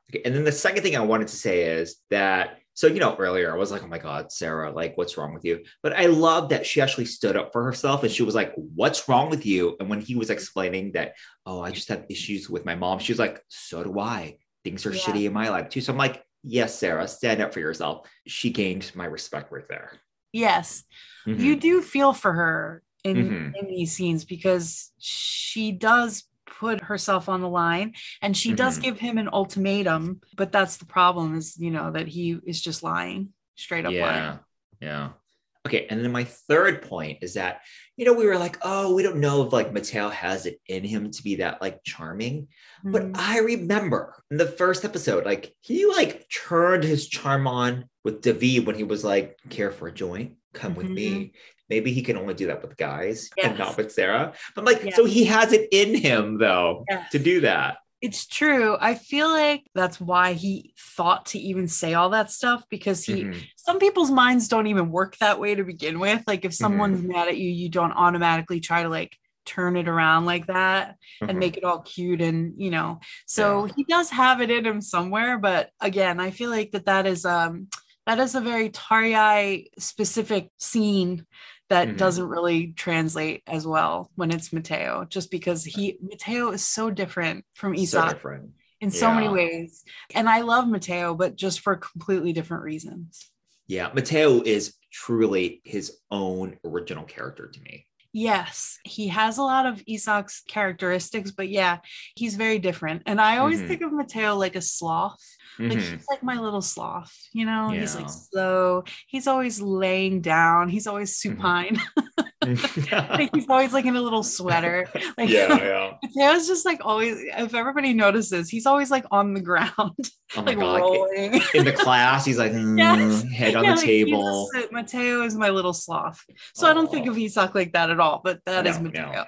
A: Okay, and then the second thing I wanted to say is that so you know earlier I was like, oh my god, Sara, like what's wrong with you? But I love that she actually stood up for herself and she was like, what's wrong with you? And when he was explaining that, oh, I just have issues with my mom, she was like, so do I. Things are
B: Yeah.
A: shitty in my life too. So I'm like, yes, Sara, stand up for yourself. She gained my respect right there.
B: Yes,
A: Mhm.
B: you do feel for her in
A: Mhm.
B: in these scenes because she does put herself on the line and she does
A: Mhm.
B: give him an ultimatum but that's the problem is you know that he is just lying straight up
A: yeah
B: lying
A: yeah okay and then my third point is that you know we were like oh we don't know if like matteo has it in him to be that like charming. But
B: Mhm.
A: i remember in the first episode like he like turned his charm on with david when he was like care for a joint? Come with me. Maybe he can only do that with guys and not with sara. But I'm like so he has it in him though
B: Yes.
A: to do that
B: It's true. I feel like that's why he thought to even say all that stuff because he
A: Mhm.
B: some people's minds don't even work that way to begin with. Like if
A: Mm-hmm.
B: someone's mad at you, you don't automatically try to like turn it around like that and
A: Mhm.
B: make it all cute and you know. So he does have it in him somewhere, but again, I feel like that that is um that is a very Tarjei specific scene that
A: Mhm.
B: doesn't really translate as well when it's Matteo, just because he Matteo is so different from
A: so different
B: in so many ways. And I love Matteo, but just for completely different reasons.
A: yeah matteo is truly his own original character to me
B: Yes, he has a lot of Isak's characteristics, but yeah, he's very different. And I always
A: Mhm.
B: think of Matteo like a sloth. Like
A: Mhm.
B: he's like my little sloth, you know? He's like slow. He's always laying down. He's always
A: Mm-hmm.
B: like he's always like in a little sweater. Like
A: yeah, yeah.
B: Matteo's just like always if everybody notices, he's always like on the ground,
A: Oh
B: like
A: god!
B: rolling.
A: In the class, he's like mm,
B: Yes.
A: head on
B: Yeah,
A: the
B: like,
A: table.
B: just- Matteo is my little sloth. So I don't think of Isak like that at all, but that is
A: No,
B: Matteo.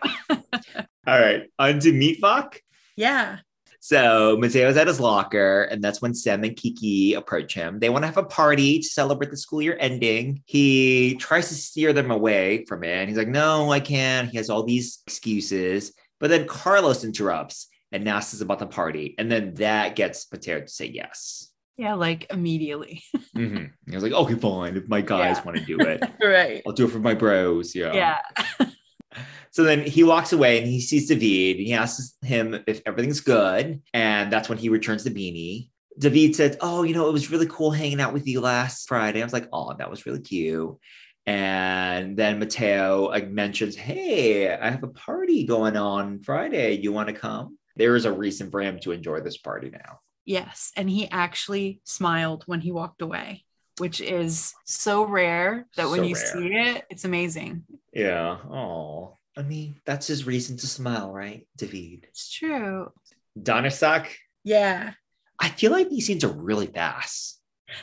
A: All right, on to Mittwoch.
B: yeah.
A: So Matteo's at his locker, and that's when Sam and Kiki approach him. They want to have a party to celebrate the school year ending. He tries to steer them away from it. And he's like, No, I can't. He has all these excuses. But then Carlos interrupts and asks about the party. And then that gets Matteo to say yes.
B: Yeah, like immediately.
A: Mhm. He was like, Okay, fine. If my guys
B: Yeah.
A: want to do it,
B: right.
A: I'll do it for my bros. Yeah.
B: Yeah.
A: So then he walks away and he sees David. And he asks him if everything's good. And that's when he returns the beanie. David says, Oh, you know, it was really cool hanging out with you last Friday. I was like, Oh, that was really cute. And then Matteo like, mentions, Hey, I have a party going on Friday. You want to come? There is a reason for him to enjoy this party now.
B: Yes. And he actually smiled when he walked away, which is so rare that when
A: So
B: you
A: rare.
B: see it, it's amazing.
A: Yeah. Oh, I mean, that's his reason to smile, right? David.
B: It's true.
A: Donasak,
B: Yeah.
A: I feel like these scenes are really fast.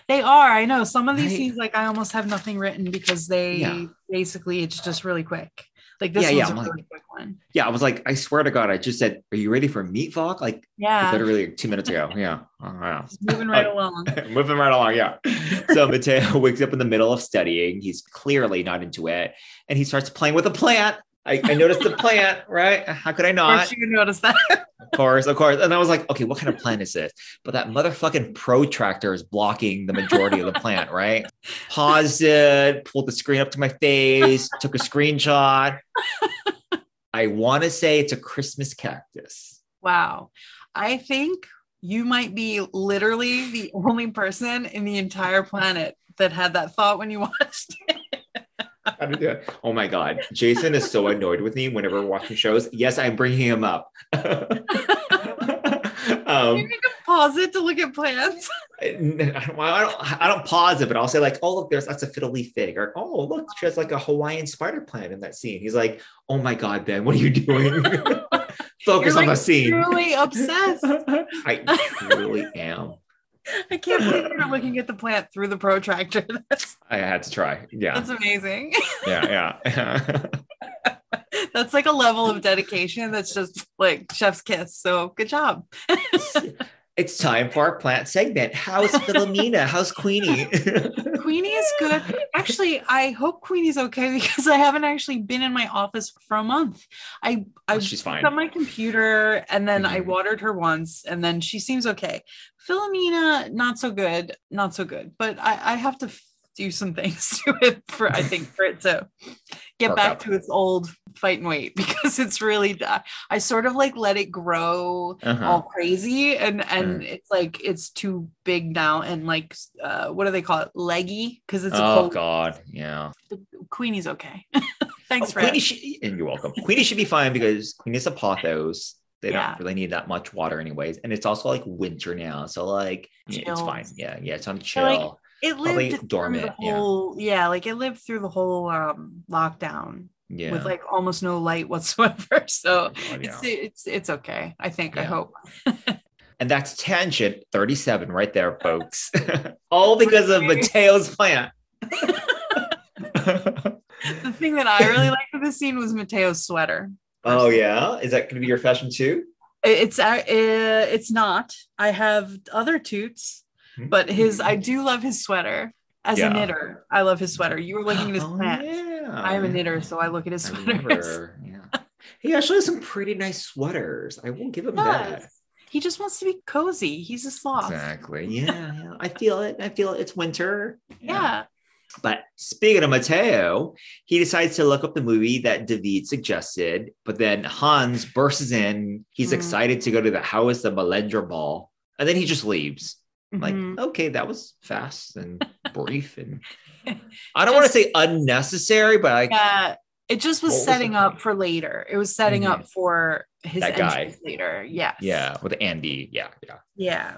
B: They are. I know some of these
A: Right.
B: scenes, like I almost have nothing written because they
A: Yeah.
B: basically it's just really quick. Like this
A: Yeah, yeah,
B: a
A: I'm like-
B: quick one.
A: Yeah, I was like, I swear to God, I just said, "Are you ready for Mittwoch?" Like
B: Yeah.
A: literally two minutes ago. Yeah, oh, wow.
B: Moving right along.
A: moving right along. Yeah. So Matteo wakes up in the middle of studying. He's clearly not into it, and he starts playing with a plant. I, I noticed the plant, right? Uh, how could I not?
B: Of course you notice that.
A: Of course, of course. And I was like, okay, what kind of plant is this? But that motherfucking protractor is blocking the majority of the plant, right? Paused it, pulled the screen up to my face, took a screenshot. I want to say it's a Christmas cactus.
B: Wow. I think you might be literally the only person in the entire planet that had that thought when you watched it.
A: How to do it. Oh my God. Jason is so annoyed with me whenever we're watching shows. Yes, I'm bringing him up. um,
B: you can pause it to look at plants.
A: I don't, I don't, I don't pause it, but I'll say like, oh look, there's that's a fiddle leaf fig, or oh look, she has like a Hawaiian spider plant in that scene. He's like, oh my god, Ben, what are you doing? Focus
B: You're,
A: on
B: like,
A: the scene.
B: Truly obsessed.
A: I really am.
B: I can't believe you're looking at the plant through the protractor. That's
A: I had to try. Yeah,
B: that's amazing.
A: yeah, yeah.
B: That's like a level of dedication that's just like chef's kiss. So good job.
A: It's time for our plant segment. How's Philomena? How's Queenie?
B: Queenie is good. Actually, I hope Queenie's okay because I haven't actually been in my office for a month. I I
A: Oh, she's fine.
B: on my computer and then I
A: Mhm.
B: watered her once and then she seems okay. Philomena, not so good, not so good. But I, I have to f- do some things to it for I think for it to get back
A: up.
B: to its old fight and weight because it's really I sort of like let it grow
A: Uh-huh.
B: all crazy and and
A: Mm.
B: it's like it's too big now and like uh what do they call it leggy because it's a
A: oh
B: cold
A: God, yeah.
B: queenie's okay thanks
A: Oh,
B: for
A: Queenie should, and you're welcome. Queenie should be fine because Queenie's a pothos. They
B: Yeah.
A: don't really need that much water, anyways. And it's also like winter now, so like yeah, it's fine. Yeah, yeah, it's on chill.
B: It lived through
A: dormant,
B: the
A: yeah.
B: whole yeah. like it lived through the whole um lockdown
A: yeah,
B: with like almost no light whatsoever so
A: Oh, God,
B: it's it's it's okay i think i hope
A: and that's tangent 37 right there, folks. All because of Matteo's plant.
B: the thing that i really liked for the scene was matteo's sweater
A: oh yeah, is that going to be your fashion too?
B: it's uh, it's not i have other toots but his i do love his sweater as
A: Yeah.
B: a knitter i love his sweater you were looking at his
A: Oh, yeah.
B: i am a knitter so i look at his sweaters
A: Yeah. He actually has some pretty nice sweaters. I won't give him that.
B: He just wants to be cozy he's a sloth
A: Exactly. Yeah, yeah. I feel it. I feel it. It's winter.
B: yeah
A: But speaking of Matteo, he decides to look up the movie that David suggested, but then Hans bursts in. He's
B: Mm.
A: excited to go to the House of Melendra Ball. And then he just leaves. I'm like, okay, that was fast and brief. And I don't want to say unnecessary, but I,
B: Yeah, it just was
A: was
B: setting
A: the
B: up for later. It was setting
A: Mhm.
B: up for his
A: That guy.
B: later. Yes.
A: yeah, with Andy. Yeah, yeah.
B: Yeah.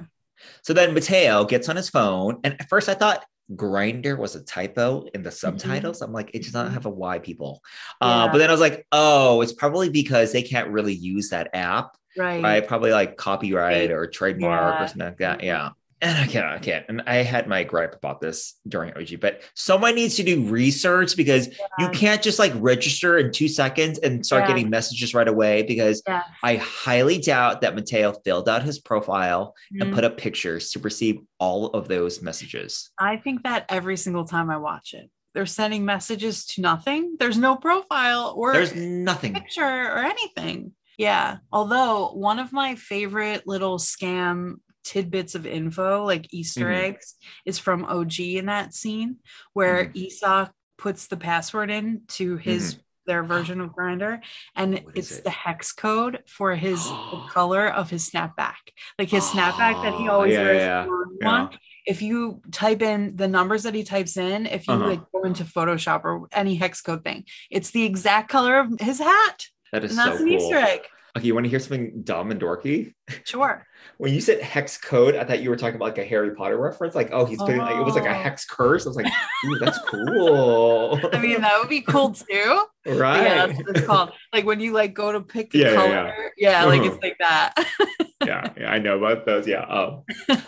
A: So then Matteo gets on his phone, and at first I thought grinder was a typo in the subtitles. I'm like, it does not
B: Mhm.
A: have a Y, people. Uh, but then I was like, oh, it's probably because they can't really use that app,
B: Right.
A: right? Probably like copyright or trademark or something like that. Yeah. And I can't, I can't. And I had my gripe about this during OG, but someone needs to do research because you can't just like register in two seconds and start
B: Yeah.
A: getting messages right away because
B: Yeah.
A: I highly doubt that Matteo filled out his profile and
B: Mhm.
A: put up pictures to receive all of those messages.
B: I think that every single time I watch it, they're sending messages to nothing. There's no profile or
A: There's nothing.
B: picture or anything. Yeah. Although one of my favorite little scam tidbits of info, like Easter
A: Mhm.
B: eggs, is from OG in that scene where
A: Mm-hmm.
B: Isak puts the password in to his their version of Grindr, and
A: Mm-hmm.
B: It's
A: it?
B: the hex code for his the color of his snapback, like his snapback that he
A: Oh,
B: always
A: yeah,
B: wears.
A: yeah, yeah.
B: One. If you type in the numbers that he types in, if you
A: Uh-huh.
B: like go into Photoshop or any hex code thing, it's the exact color of his hat.
A: That is
B: And
A: so
B: an
A: cool.
B: Easter egg.
A: Okay, you want to hear something dumb and dorky?
B: Sure.
A: When you said hex code, I thought you were talking about like a Harry Potter reference. Like, oh, he's putting like it was like a
B: Oh.
A: hex curse. I was like, ooh, that's cool.
B: I mean, that would be cool too. But
A: right?
B: Yeah, that's what it's called. Like when you like go to pick the
A: Yeah, yeah,
B: color. Yeah, like
A: Uh-huh.
B: it's like that.
A: yeah, yeah, I know about those. Yeah. Oh. and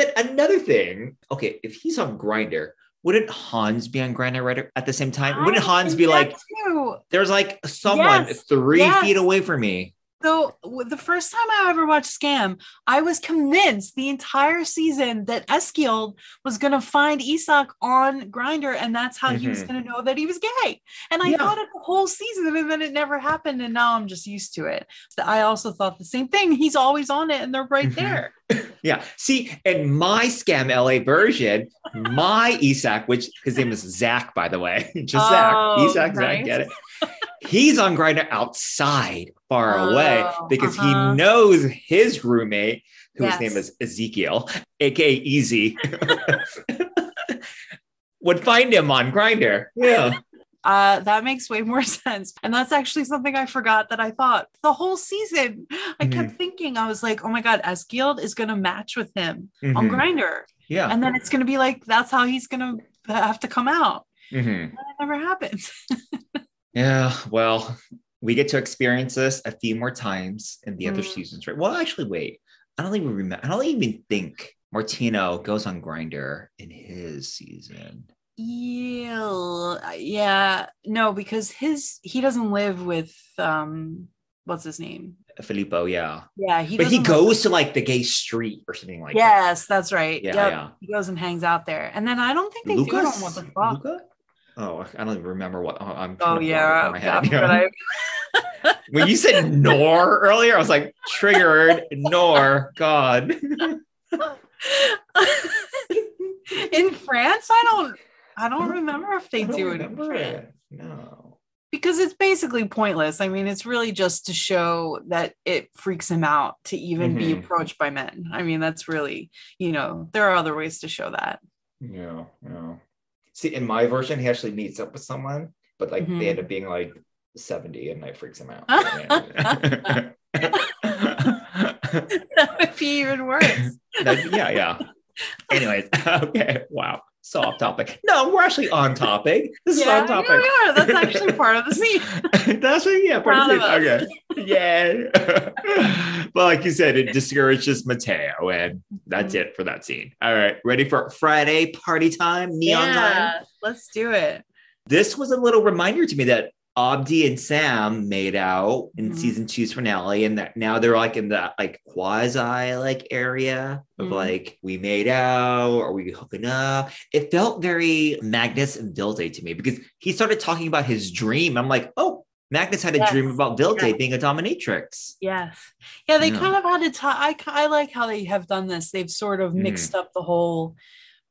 A: then another thing. Okay, if he's on Grindr, wouldn't Hans be on Grindr right at the same time? Wouldn't Hans be like,
B: too.
A: there's like someone
B: Yes,
A: three
B: yes.
A: feet away from me?
B: So the first time I ever watched Skam, I was convinced the entire season that Eskild was going to find Isak on Grindr, and that's how he was
A: Mhm.
B: going to know that he was gay. And I
A: Yeah.
B: thought it the whole season, and then it never happened. And now I'm just used to it. I also thought the same thing. He's always on it, and they're right
A: Mhm.
B: there.
A: Yeah. See, in my Skam LA version, my Isak, which his name is Zach, by the way, just Zach,
B: Oh,
A: Isak, Zach, get it? He's on Grindr outside, far away,
B: Oh,
A: because
B: uh-huh.
A: he knows his roommate, whose
B: Yes.
A: name is Ezekiel, aka Easy, would find him on Grindr. Yeah.
B: Uh, that makes way more sense. And that's actually something I forgot that I thought the whole season. I
A: Mm-hmm.
B: kept thinking, I was like, oh my God, Eskild is going to match with him on
A: Mhm.
B: Grindr.
A: Yeah.
B: And then it's going to be like, that's how he's going to have to come out.
A: Mhm.
B: And it never happens.
A: Yeah, well, we get to experience this a few more times in the other
B: Mm.
A: seasons, right? Well, actually, wait. I don't even remember. I don't even think Martino goes on Grindr in his season.
B: yeah. Yeah. No, because his, he doesn't live with, um, what's his name?
A: Filippo, yeah.
B: Yeah, he
A: But he goes to like the gay street or something like that.
B: yes, that's right.
A: Yeah,
B: Yep.
A: yeah.
B: He goes and hangs out there. And then I don't think they do it on what the fuck.
A: Luca? Oh, I don't even remember what oh, I'm.
B: Oh yeah,
A: pull it out
B: God,
A: of my head.
B: I-
A: when you said Noor earlier, I was like triggered. Noor, God.
B: in France, I don't I don't remember if they
A: don't
B: it in France.
A: it. No.
B: because it's basically pointless. I mean, it's really just to show that it freaks him out to even be
A: Mhm.
B: approached by men. I mean, that's really, you know, there are other ways to show that.
A: Yeah, yeah. See, in my version, he actually meets up with someone, but like
B: Mhm.
A: they end up being like 70 and that freaks him out.
B: that would be even worse.
A: Yeah, yeah. Anyways, okay. Wow. So off topic. No, we're actually on topic. This is on topic.
B: yeah, we are. That's actually part of the scene.
A: That's what, yeah, part
B: Proud
A: of the Okay. Yeah. but like you said, it discourages Matteo, and that's
B: Mhm.
A: it for that scene. All right. Ready for Friday party time? Neon time?
B: Let's do it.
A: This was a little reminder to me that Abdi and Sam made out in
B: Mhm.
A: season two's finale, and that now they're like in that like quasi like area of
B: Mhm.
A: like we made out, are we hooking up? It felt very Magnus and Vilde to me because he started talking about his dream. I'm like, oh, Magnus had a
B: Yes.
A: dream about Vilde
B: Yeah.
A: being a dominatrix.
B: Yes. Yeah, they
A: Yeah.
B: kind of had to talk. I, I like how they have done this. They've sort of mixed up the whole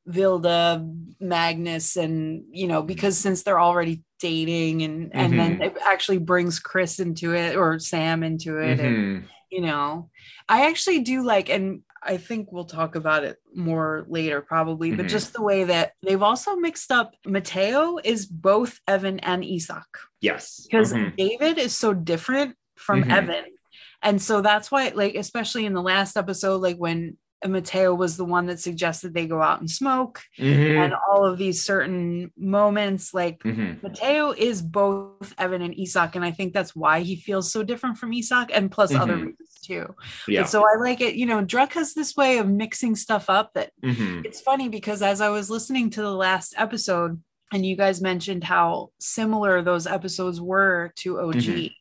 B: Vilde, Magnus, and you know, because since they're already dating, and and then it actually brings Chris into it or Sam into it, and
A: Mhm.
B: you know, I actually do like, and I think we'll talk about it more later, probably, but
A: Mhm.
B: just the way that they've also mixed up Matteo is both Even and Isak.
A: Yes.
B: because
A: Mhm.
B: David is so different from
A: Mhm.
B: Even. And so that's why, like, especially in the last episode, like when Matteo was the one that suggested they go out and smoke
A: Mhm.
B: and all of these certain moments, like
A: Mhm.
B: Matteo is both Even and Isak. And I think that's why he feels so different from Isak and plus other
A: Mhm.
B: reasons too.
A: Yeah.
B: But so I like it, you know, Druck has this way of mixing stuff up that
A: Mhm.
B: it's funny because as I was listening to the last episode, and you guys mentioned how similar those episodes were to OG,
A: Mhm.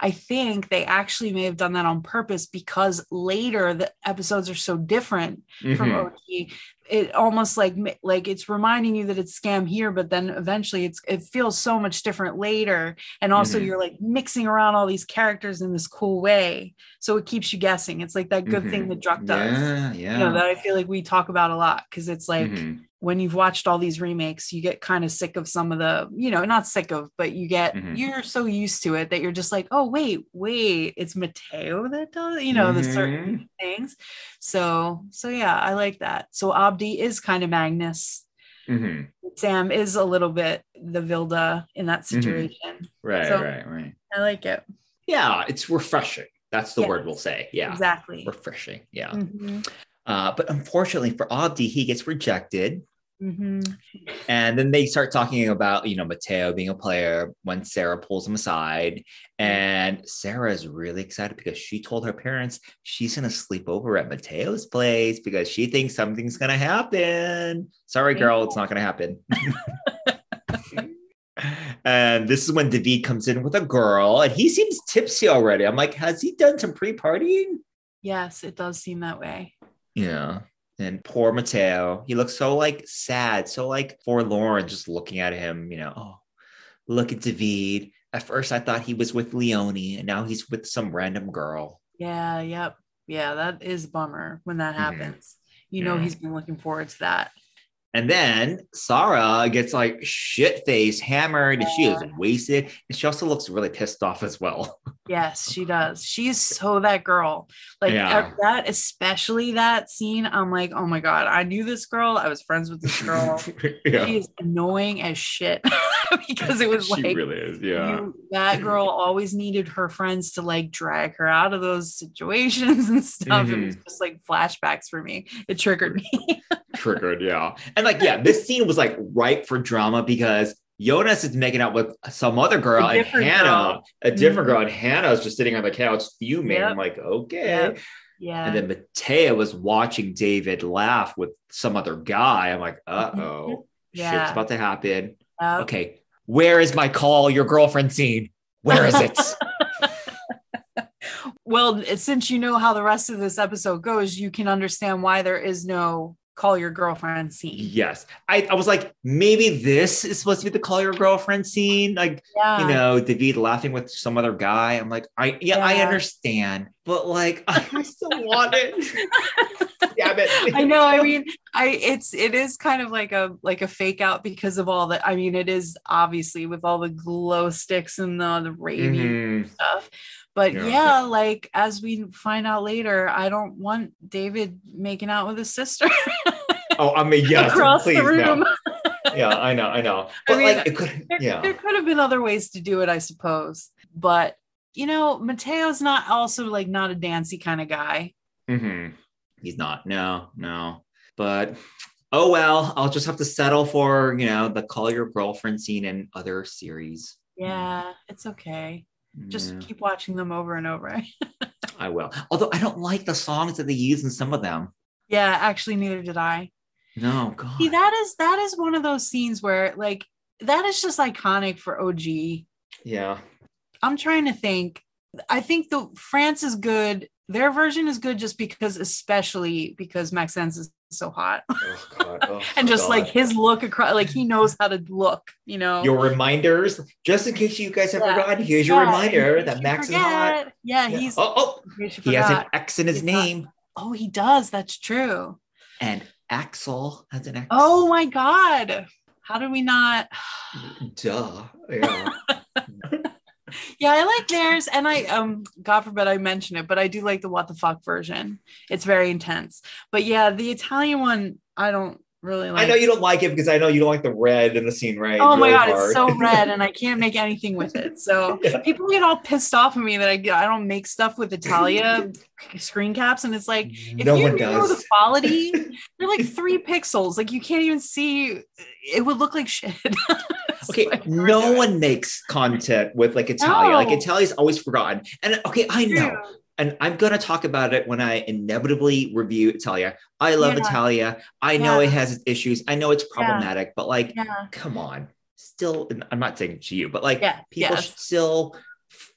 B: I think they actually may have done that on purpose because later the episodes are so different from
A: Mhm.
B: OG. It almost like like it's reminding you that it's Skam here, but then eventually it's it feels so much different later. And also
A: Mhm.
B: you're like mixing around all these characters in this cool way. So it keeps you guessing. It's like that good thing
A: Mhm.
B: that Druck does
A: Yeah, yeah.
B: you know that I feel like we talk about a lot because it's like
A: Mhm.
B: When you've watched all these remakes, you get kind of sick of some of the, you know, not sick of, but you get
A: Mhm.
B: you're so used to it that you're just like, oh wait, wait, it's Matteo that does, you know, the certain
A: Mhm.
B: things. So, so yeah, I like that. So Abdi is kind of Magnus.
A: Mhm.
B: Sam is a little bit the Vilde in that
A: Mhm.
B: situation.
A: Right,
B: So-
A: right, right.
B: I like it.
A: Yeah, it's refreshing. That's the
B: Yes.
A: word we'll say. Yeah.
B: Exactly.
A: Refreshing. Yeah.
B: Mhm.
A: Uh, but unfortunately for Abdi, he gets rejected.
B: Mhm.
A: And then they start talking about, you know, Matteo being a player when Sara pulls him aside. And Sara is really excited because she told her parents she's going to sleep over at Matteo's place because she thinks something's going to happen. Sorry, girl, it's not going to happen. and this is when David comes in with a girl and he seems tipsy already. I'm like, has he done some pre partying?
B: Yes, it does seem that way.
A: Yeah. And poor Matteo, he looks so like sad, so like forlorn, just looking at him, you know, oh, look at David. At first, I thought he was with Leonie, and now he's with some random girl.
B: Yeah, yep. Yeah, that is a bummer when that
A: Mhm.
B: happens. You know he's been looking forward to that.
A: And then Sara gets like shit faced, hammered, and she is wasted. And she also looks really pissed off as well.
B: Yes, she does. She's so that girl. Like
A: Yeah.
B: that, especially that scene. I'm like, oh my god, I knew this girl. I was friends with this girl.
A: yeah.
B: She is annoying as shit because it was
A: she
B: like
A: really is. Yeah.
B: you- that girl always needed her friends to like drag her out of those situations and stuff. It
A: Mm-hmm.
B: was just like flashbacks for me. It triggered me.
A: Triggered yeah and like yeah this scene was like ripe for drama because jonas is making out with some other girl and hanna
B: girl.
A: a different
B: Mhm.
A: girl and hanna's just sitting on the couch fuming
B: Yep.
A: i'm like okay
B: Yep. yeah.
A: and then matteo was watching david laugh with some other guy i'm like uh-oh shit's about to happen
B: Yep.
A: okay where is my call your girlfriend scene where is it
B: Well, since you know how the rest of this episode goes, you can understand why there is no call your girlfriend scene.
A: Yes. I, I was like, maybe this is supposed to be the call your girlfriend scene. Like,
B: Yeah.
A: you know, David laughing with some other guy. I'm like, I yeah, I understand, but like I still want it. Damn it.
B: I know. I mean, I it's it is kind of like a like a fake out because of all that. I mean, it is obviously with all the glow sticks and the the raving
A: Mhm.
B: stuff. But
A: Yeah.
B: yeah. like as we find out later, I don't want David making out with his sister
A: Oh, I mean, yes,
B: across
A: please
B: the room.
A: no. Yeah, I know, I know. But
B: mean,
A: like, it could,
B: There,
A: yeah.
B: there could have been other ways to do it, I suppose. But you know, Matteo's not also like not a dancy kind of guy.
A: hmm He's not. No, no. But oh well, I'll just have to settle for you know the call your girlfriend scene in other series.
B: Yeah, it's okay. Just
A: Yeah,
B: keep watching them over and over.
A: I will. Although I don't like the songs that they use in some of them.
B: yeah, actually, neither did I.
A: No, God.
B: See, that is that is one of those scenes where like that is just iconic for OG.
A: yeah.
B: I'm trying to think. I think the France is good. Their version is good just because, especially because Maxence is so hot.
A: Oh, God. Oh,
B: and just like his look across like he knows how to look, you know.
A: your reminders, just in case you guys have
B: Yeah.
A: forgotten, here's your
B: Yeah, in
A: reminder
B: case
A: that
B: you
A: Max is hot.
B: Yeah,
A: Yeah.
B: he's
A: oh, oh,
B: you
A: he has an. X in his
B: He's
A: name,
B: Oh, he does. That's true.
A: and Axel has an X.
B: Oh my god. How did we not?
A: duh. Yeah.
B: Yeah, I like theirs, and I um, God forbid I mention it, but I do like the what the fuck version. It's very intense. But yeah, the Italian one, I don't really like.
A: I know you don't like it because I know you don't like the red in the scene, right?
B: Oh my
A: Really
B: god,
A: hard.
B: it's so red, and I can't make anything with it. So
A: Yeah.
B: people get all pissed off at me that I I don't make stuff with Italia screen caps, and it's like if
A: no
B: you
A: one
B: knew
A: does.
B: the quality, they're like three pixels. Like you can't even see. It would look like shit.
A: Okay,
B: never
A: no one makes content with like Italia. Like
B: No.
A: Italia's always forgotten. And okay, I know. And I'm gonna talk about it when I inevitably review Italia. I love
B: Yeah.
A: Italia. I know
B: Yeah.
A: it has its issues. I know it's problematic, but like,
B: Yeah.
A: come on. Still, I'm not saying to you, but like
B: Yeah.
A: people
B: yes.
A: should still,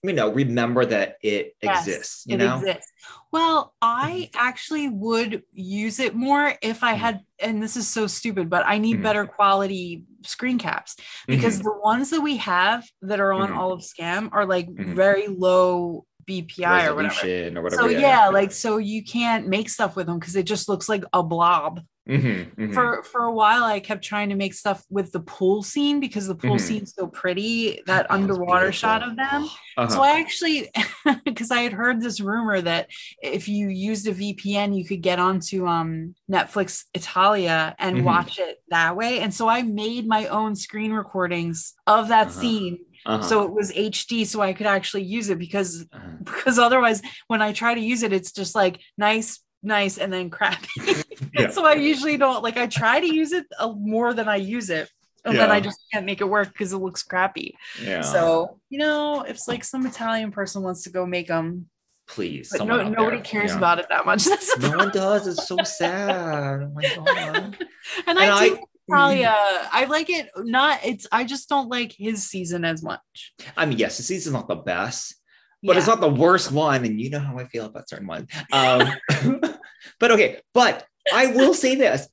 A: you know, remember that it
B: Yes,
A: exists. You
B: it
A: know?
B: exists. Well, I actually would use it more if I
A: Mhm.
B: had, and this is so stupid, but I need
A: Mhm.
B: better quality screen caps because
A: Mhm.
B: the ones that we have that are on
A: Mhm.
B: all of Skam are like
A: Mhm.
B: very low BPI or whatever.
A: Or whatever.
B: So yeah, like so you can't make stuff with them because it just looks like a blob.
A: Mhm, mhm.
B: For for a while, I kept trying to make stuff with the pool scene because the pool
A: Mhm.
B: scene's so pretty. That underwater shot of them.
A: Uh-huh.
B: So I actually, because I had heard this rumor that if you used a VPN, you could get onto um, Netflix Italia and
A: Mhm.
B: watch it that way. And so I made my own screen recordings of that
A: Uh-huh.
B: scene,
A: Uh-huh.
B: so it was HD, so I could actually use it because
A: Uh-huh.
B: because otherwise, when I try to use it, it's just like nice, nice, and then crappy.
A: Yeah.
B: so I usually don't like. I try to use it uh, more than I use it. And then I just can't make it work because it looks crappy.
A: yeah.
B: So, you know, if like some Italian person wants to go make them,
A: please,
B: but no, nobody
A: there.
B: cares
A: Yeah.
B: about it that much. That's the
A: No one does. It's so sad. Oh my god.
B: and,
A: And
B: I,
A: I-
B: do like Italia. I like it. Not it's. I just don't like his season as much.
A: I mean, yes, the season's not the best, but it's not the worst one. And you know how I feel about certain ones. Um, but okay, but I will say this.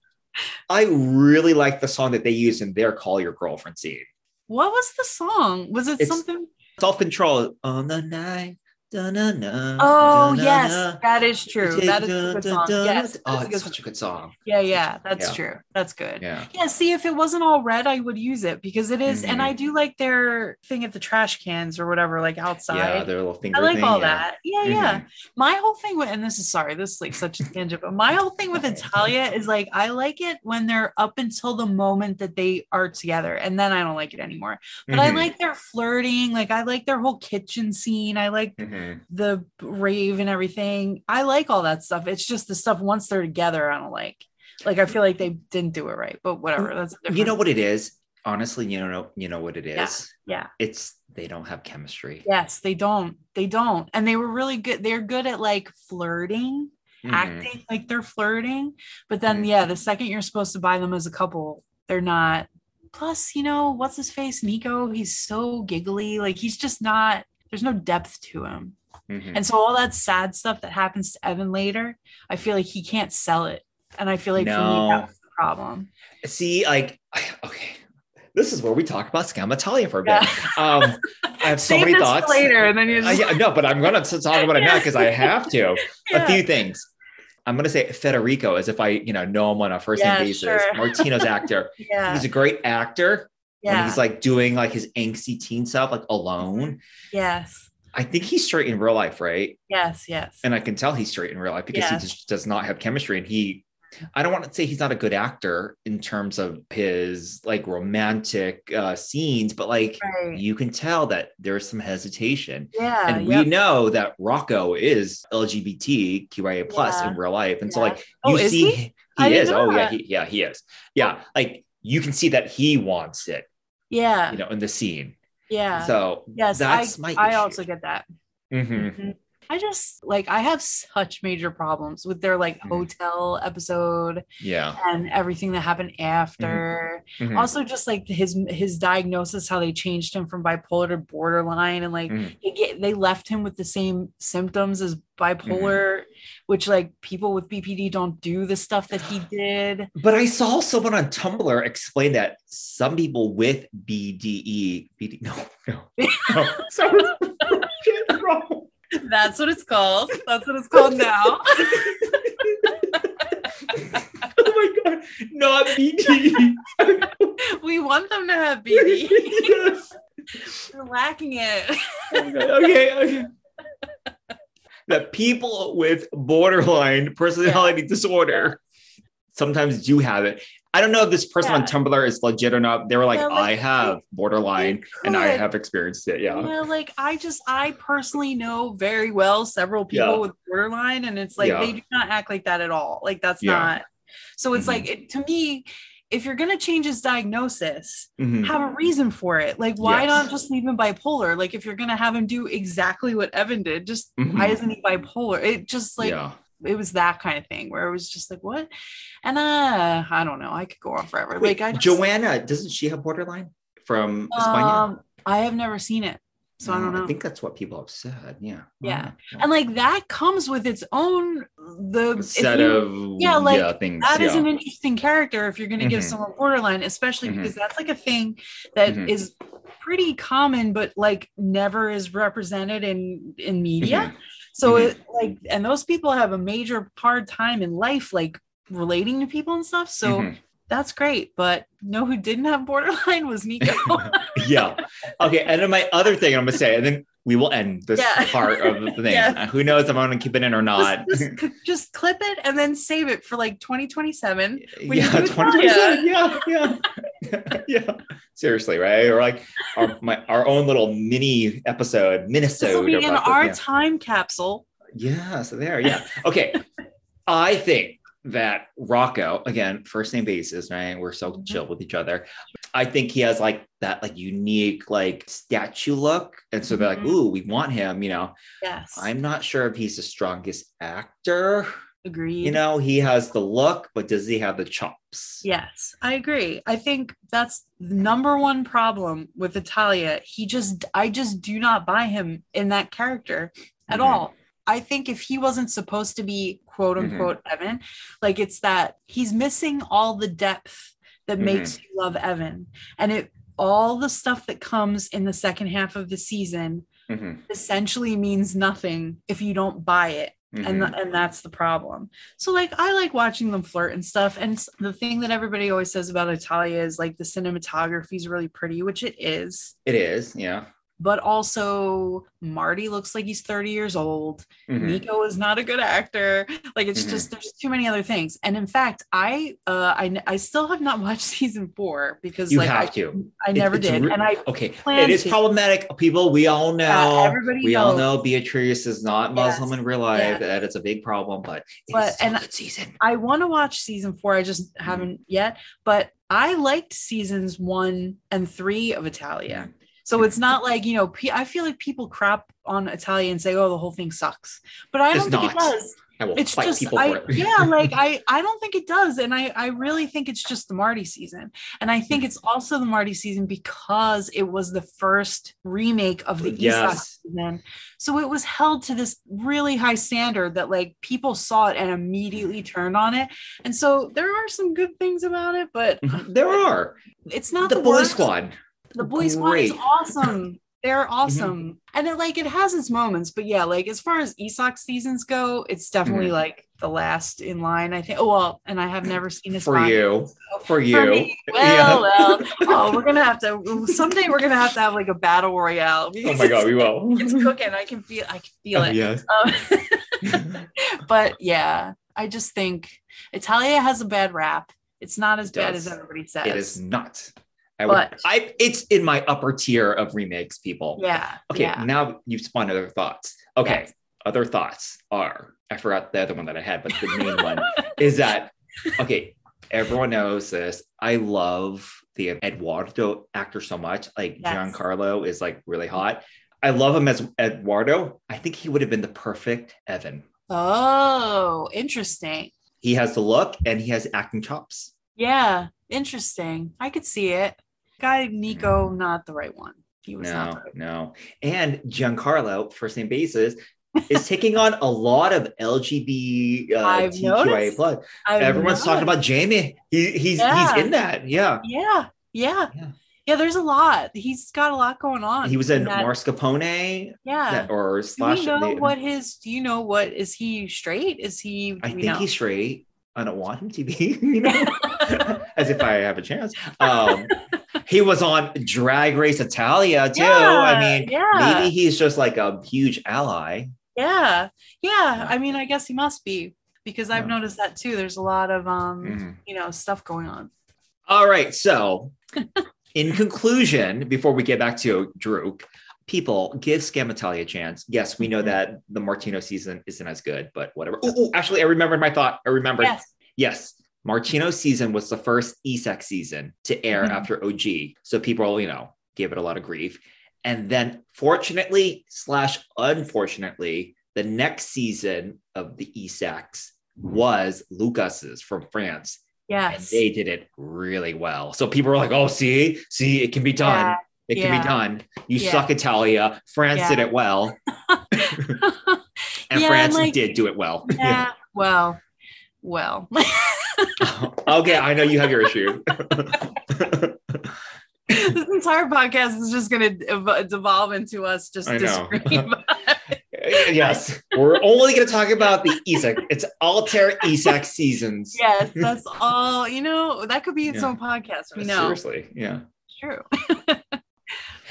A: I really like the song that they used in their Call Your Girlfriend scene.
B: What was the song? Was it
A: It's-
B: something?
A: Self control on the night. Da-na-na,
B: Oh
A: da-na-na,
B: yes, that is true. That is a good song. Yes,
A: Oh,
B: that's
A: it's
B: good
A: such a good song.
B: Yeah, yeah, that's
A: Yeah.
B: true. That's good.
A: Yeah.
B: Yeah, see, if it wasn't all red, I would use it because it is- and
A: Mhm.
B: I do like their thing at the trash cans or whatever, like outside.
A: Yeah, their little finger
B: I like
A: thing,
B: all
A: yeah.
B: that. Yeah, yeah.
A: Mhm.
B: My whole thing with, and this is sorry, this is like such a tangent, but my whole thing with Italia is like, I like it when they're up until the moment that they are together, and then I don't like it anymore. But I
A: Mhm.
B: like their flirting, like, I like their whole kitchen scene. I like
A: Mhm.
B: the rave and everything. I like all that stuff. It's just the stuff once they're together, I don't like. Like, I feel like they didn't do it right, but whatever. That's
A: You know what it is? Honestly, you know, you know what it is.
B: Yeah, yeah.
A: It's they don't have chemistry.
B: Yes, they don't. They don't. And they were really good. They're good at like flirting.
A: Mhm.
B: acting like they're flirting. But then,
A: Mhm.
B: yeah, the second you're supposed to buy them as a couple, they're not. Plus, you know, what's his face? Nico, he's so giggly. Like, he's just not, there's no depth to him.
A: Mhm.
B: And so all that sad stuff that happens to Even later, I feel like he can't sell it. And I feel like for me
A: No.
B: that was the problem.
A: See, like, okay, this is where we talk about Skam Italia for a bit.
B: Yeah.
A: Um, I have so many thoughts.
B: later, and then you
A: Uh,
B: just
A: yeah, no, but I'm gonna talk about it now because I have to. A few things. I'm gonna say Federico as if I, you know, know him on a first name
B: Yeah,
A: basis.
B: sure.
A: Martino's actor.
B: yeah,
A: He's a great actor. When he's like doing like his angsty teen stuff, like alone.
B: yes,
A: I think he's straight in real life, right?
B: yes, yes.
A: And I can tell he's straight in real life because
B: Yeah.
A: he just does not have chemistry. And he, I don't want to say he's not a good actor in terms of his like romantic uh, scenes, but like
B: right.
A: you can tell that there's some hesitation.
B: yeah,
A: and
B: yep.
A: we know that Rocco is LGBTQIA plus
B: Yeah.
A: in real life, and so
B: Yeah.
A: like
B: Oh,
A: you
B: is
A: see,
B: he?
A: he, is. Oh yeah, he, yeah, he is. Yeah, like you can see that he wants it,
B: yeah,
A: you know, in the scene.
B: yeah.
A: So
B: yes,
A: that's
B: I,
A: my.
B: I also get that.
A: Mhm.
B: Mhm. I just like I have such major problems with their like
A: Mhm.
B: hotel episode
A: yeah.
B: and everything that happened after.
A: Mhm.
B: Also, just like his his diagnosis, how they changed him from bipolar to borderline, and like
A: Mhm.
B: they get they left him with the same symptoms as bipolar,
A: Mm-hmm.
B: Which like people with BPD don't do the stuff that he did.
A: But I saw someone on Tumblr explain that some people with BDE, BD, no, no, no. Sorry.
B: That's what it's called. That's what it's called now.
A: oh my god, not BD.
B: we want them to have BD.
A: yes.
B: We're lacking it.
A: Oh okay, okay, okay. That people with borderline personality disorder sometimes do have it. I don't know if this person on Tumblr is legit or not. They were like,
B: Yeah, like,
A: I have borderline and I have experienced it. Yeah.
B: Yeah, like I just I personally know very well several people
A: Yeah.
B: with borderline, and it's like
A: Yeah.
B: they do not act like that at all. Like that's
A: Yeah.
B: not. So it's
A: Mhm.
B: like it, to me, if you're gonna change his diagnosis,
A: Mhm.
B: have a reason for it. Like why
A: Yes.
B: not just leave him bipolar? Like if you're gonna have him do exactly what Even did, just why
A: Mhm.
B: isn't he bipolar? It just like
A: yeah.
B: it was that kind of thing where it was just like what, and uh I don't know. I could go on forever.
A: Wait,
B: like I just,
A: Joana, doesn't she have borderline from España?
B: um, I have never seen it, so I don't know.
A: I think that's what people have said. Yeah.
B: Yeah.
A: Wow.
B: and like that comes with its own the
A: set
B: you-
A: of
B: yeah, like,
A: things.
B: that is
A: yeah.
B: an interesting character if you're going to give someone borderline especially
A: Mhm.
B: because that's like a thing that is
A: Mhm.
B: pretty common but like never is represented in in media
A: Mhm.
B: so
A: Mhm.
B: it like and those people have a major hard time in life like relating to people and stuff so
A: Mhm.
B: That's great but know who didn't have borderline was nico
A: yeah. Okay. And then my other thing I'm gonna say, and then we will end this
B: Yeah.
A: part of the thing.
B: Yeah.
A: Uh, Who knows if I'm gonna keep it in or not?
B: just, just, just clip it and then save it for like 2027 when you
A: yeah,
B: do
A: 20%. Yeah, yeah. yeah. Seriously, right? Or like our my our own little mini episode,
B: this will be in our
A: this.
B: time capsule
A: Yeah. yeah, so there, yeah. Okay. I think that Rocco, again, first name basis, right? We're so
B: Mhm.
A: chill with each other. I think he has like that like unique like statue look. And so they're like,
B: Mhm.
A: ooh, we want him, you know.
B: yes
A: I'm not sure if he's the strongest actor.
B: agreed
A: You know, he has the look, but does he have the chops?
B: Yes, I agree. I think that's the number one problem with Italia. He just, I just do not buy him in that character at
A: Mhm.
B: all. I think if he wasn't supposed to be quote
A: Mhm.
B: unquote Even, like it's that he's missing all the depth that
A: Mhm.
B: makes you love Even. And it, all the stuff that comes in the second half of the season
A: Mhm,
B: essentially means nothing if you don't buy it and
A: mhm.
B: th- and that's the problem. So like I like watching them flirt and stuff. And the thing that everybody always says about Italia is like the cinematography is really pretty, which it is.
A: it is, yeah.
B: But also Marty looks like he's 30 years old.
A: Mhm.
B: Nico is not a good actor. Like it's
A: Mhm.
B: just there's too many other things. And in fact, I uh I I still have not watched season four because
A: You
B: like
A: have
B: I,
A: to.
B: I never
A: it's
B: did. and I
A: Okay, it is
B: to.
A: problematic. People, we all know.
B: everybody
A: we all know Beatrice is not Muslim
B: Yes,
A: in real life.
B: yeah.
A: That it's a big problem, but it's
B: But- and
A: a good season.
B: I want to watch season four. I just
A: Mm-hmm.
B: haven't yet, but I liked seasons one and three of Italia. So it's not like, you know, I feel like people crap on Italia and say, oh, the whole thing sucks. But I
A: It's
B: don't think
A: not.
B: it does.
A: I will
B: It's
A: fight
B: just,
A: people
B: I,
A: for it.
B: yeah, like I, I don't think it does. And I, I really think it's just the Marty season. And I think it's also the Marty season because it was the first remake of the
A: Yes.
B: season. So it was held to this really high standard that like people saw it and immediately turned on it. And so there are some good things about it, but
A: there are
B: it's not
A: the,
B: the,
A: boy
B: worst.
A: squad.
B: The boy squad is
A: Mm-hmm.
B: awesome. They're awesome. And it like it has its moments, but yeah, like as far as Isak seasons go, it's definitely
A: Mhm.
B: like the last in line. I think. Oh well, and I have never seen this
A: For you. For you.
B: For me.
A: Yeah.
B: Well, well. Oh, we're gonna have to someday. We're gonna have to have like a battle royale.
A: Oh my god, we will.
B: It's, it's cooking. I can feel. I can feel
A: Oh,
B: it.
A: yes.
B: Um, but yeah, I just think Italia has a bad rap. It's not as
A: It
B: bad
A: does.
B: as everybody says.
A: It is not. I would,
B: But-
A: I it's in my upper tier of remakes, people.
B: Yeah.
A: Okay,
B: Yeah.
A: now you've spawned other thoughts. Okay,
B: Yes.
A: other thoughts are I forgot the other one that I had, but the main one is that okay, everyone knows this. I love the Edoardo actor so much. Like
B: Yes.
A: Giancarlo is like really hot. I love him as Edoardo. I think he would have been the perfect Even.
B: Oh, interesting.
A: He has the look and he has acting chops.
B: Yeah, interesting. I could see it. Guy Nico, not the right one. He was not
A: No,
B: right
A: no. And Giancarlo, first name basis, is taking on a lot of LGBT uh,
B: noticed.
A: Everyone's talking about Jamie. He, he's
B: Yeah.
A: he's in that. Yeah.
B: Yeah, yeah,
A: Yeah.
B: yeah. There's a lot. He's got a lot going on.
A: He was in
B: that-
A: Mascarpone
B: Yeah.
A: that, or
B: Do
A: slash.
B: we know
A: they-
B: what his? Do you know what is he straight? Is he?
A: I think
B: know?
A: he's straight. I don't want him to be, you know, as if I have a chance. Um, he was on Drag Race Italia too. I mean,
B: yeah.
A: maybe he's just like a huge ally.
B: Yeah, yeah.
A: Yeah.
B: I mean, I guess he must be because I've
A: Yeah.
B: noticed that too. There's a lot of um,
A: Mhm.
B: you know, stuff going on.
A: All right. So, in conclusion, before we get back to Druck, people give Skam Italia a chance. Yes, we know
B: Mhm.
A: that the Martino season isn't as good, but whatever. Oh, oh, actually, I remembered my thought. I remembered.
B: Yes.
A: Yes. Martino season was the first Isak season to air
B: Mhm.
A: after OG. So people, you know, gave it a lot of grief. And then fortunately slash unfortunately, the next season of the Isaks was Lucas's from France. And
B: Yes.
A: they did it really well. So people were like, oh, see, see, it can be done.
B: Yeah.
A: It can be done. You
B: Yeah.
A: suck, Italia. France
B: Yeah.
A: did it well. And
B: Yeah,
A: France
B: like-
A: did do it well.
B: yeah. Well, well.
A: okay, I know you have your issue.
B: this entire podcast is just going to ev- devolve into us just
A: I know.
B: disagreeing.
A: yes, we're only going to talk about the Isak. It's Altair Isak seasons.
B: yes, that's all. You know, that could be its
A: Yeah.
B: own podcast. We uh, know.
A: Seriously, yeah.
B: True.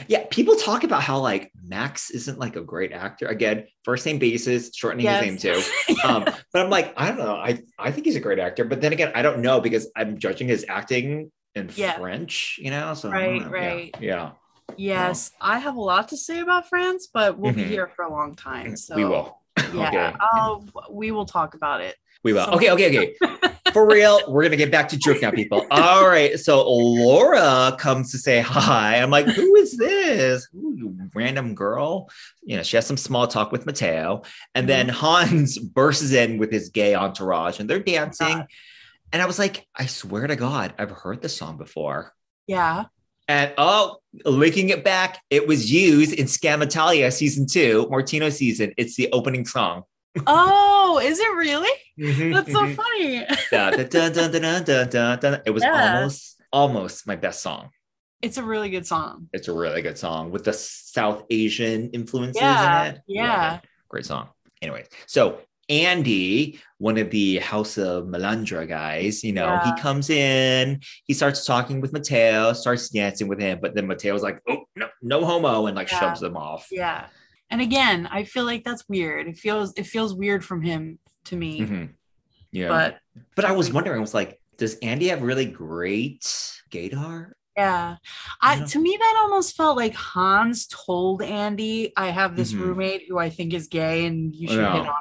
A: Yeah, people talk about how like Max isn't like a great actor. Again, first name basis, shortening
B: Yes.
A: his name too. Um, but I'm like, I don't know. I I think he's a great actor, but then again, I don't know because I'm judging his acting in
B: Yeah.
A: French. You know, so
B: Right,
A: know. Yeah,
B: right.
A: Yeah,
B: yes, I have a lot to say about France, but we'll be
A: Mhm.
B: here for a long time. So
A: we will.
B: Yeah,
A: Okay.
B: We will talk about it.
A: We will.
B: So-
A: Okay, okay, okay. For real, we're gonna get back to Druck now, people. All right. So Laura comes to say hi. I'm like, who is this? Ooh, you random girl. You know, she has some small talk with Matteo, and then
B: Mm-hmm.
A: Hans bursts in with his gay entourage, and they're dancing. And I was like, I swear to God, I've heard this song before.
B: Yeah.
A: And oh, linking it back, it was used in Skam Italia season two, Martino season. It's the opening song.
B: Oh, is it really?
A: Mhm,
B: That's so
A: mhm.
B: funny.
A: Da, da, da, da, da, da, da, da. It was
B: Yeah.
A: almost almost my best song.
B: It's a really good song.
A: It's a really good song with the South Asian influences
B: Yeah,
A: in it.
B: yeah.
A: Great song. Anyway, so Andy, one of the House of Melandra guys, you know,
B: Yeah.
A: he comes in, he starts talking with Matteo, starts dancing with him, but then Matteo's like, oh, no, no homo, and like
B: Yeah.
A: shoves them off.
B: Yeah. And again, I feel like that's weird. It feels it feels weird from him to me.
A: Mhm. Yeah.
B: But
A: But I was wondering, I was like, does Andy have really great gaydar?
B: yeah. I
A: Yeah.
B: to me that almost felt like Hans told Andy, I have this
A: Mhm.
B: roommate who I think is gay and you should
A: Yeah.
B: hit on.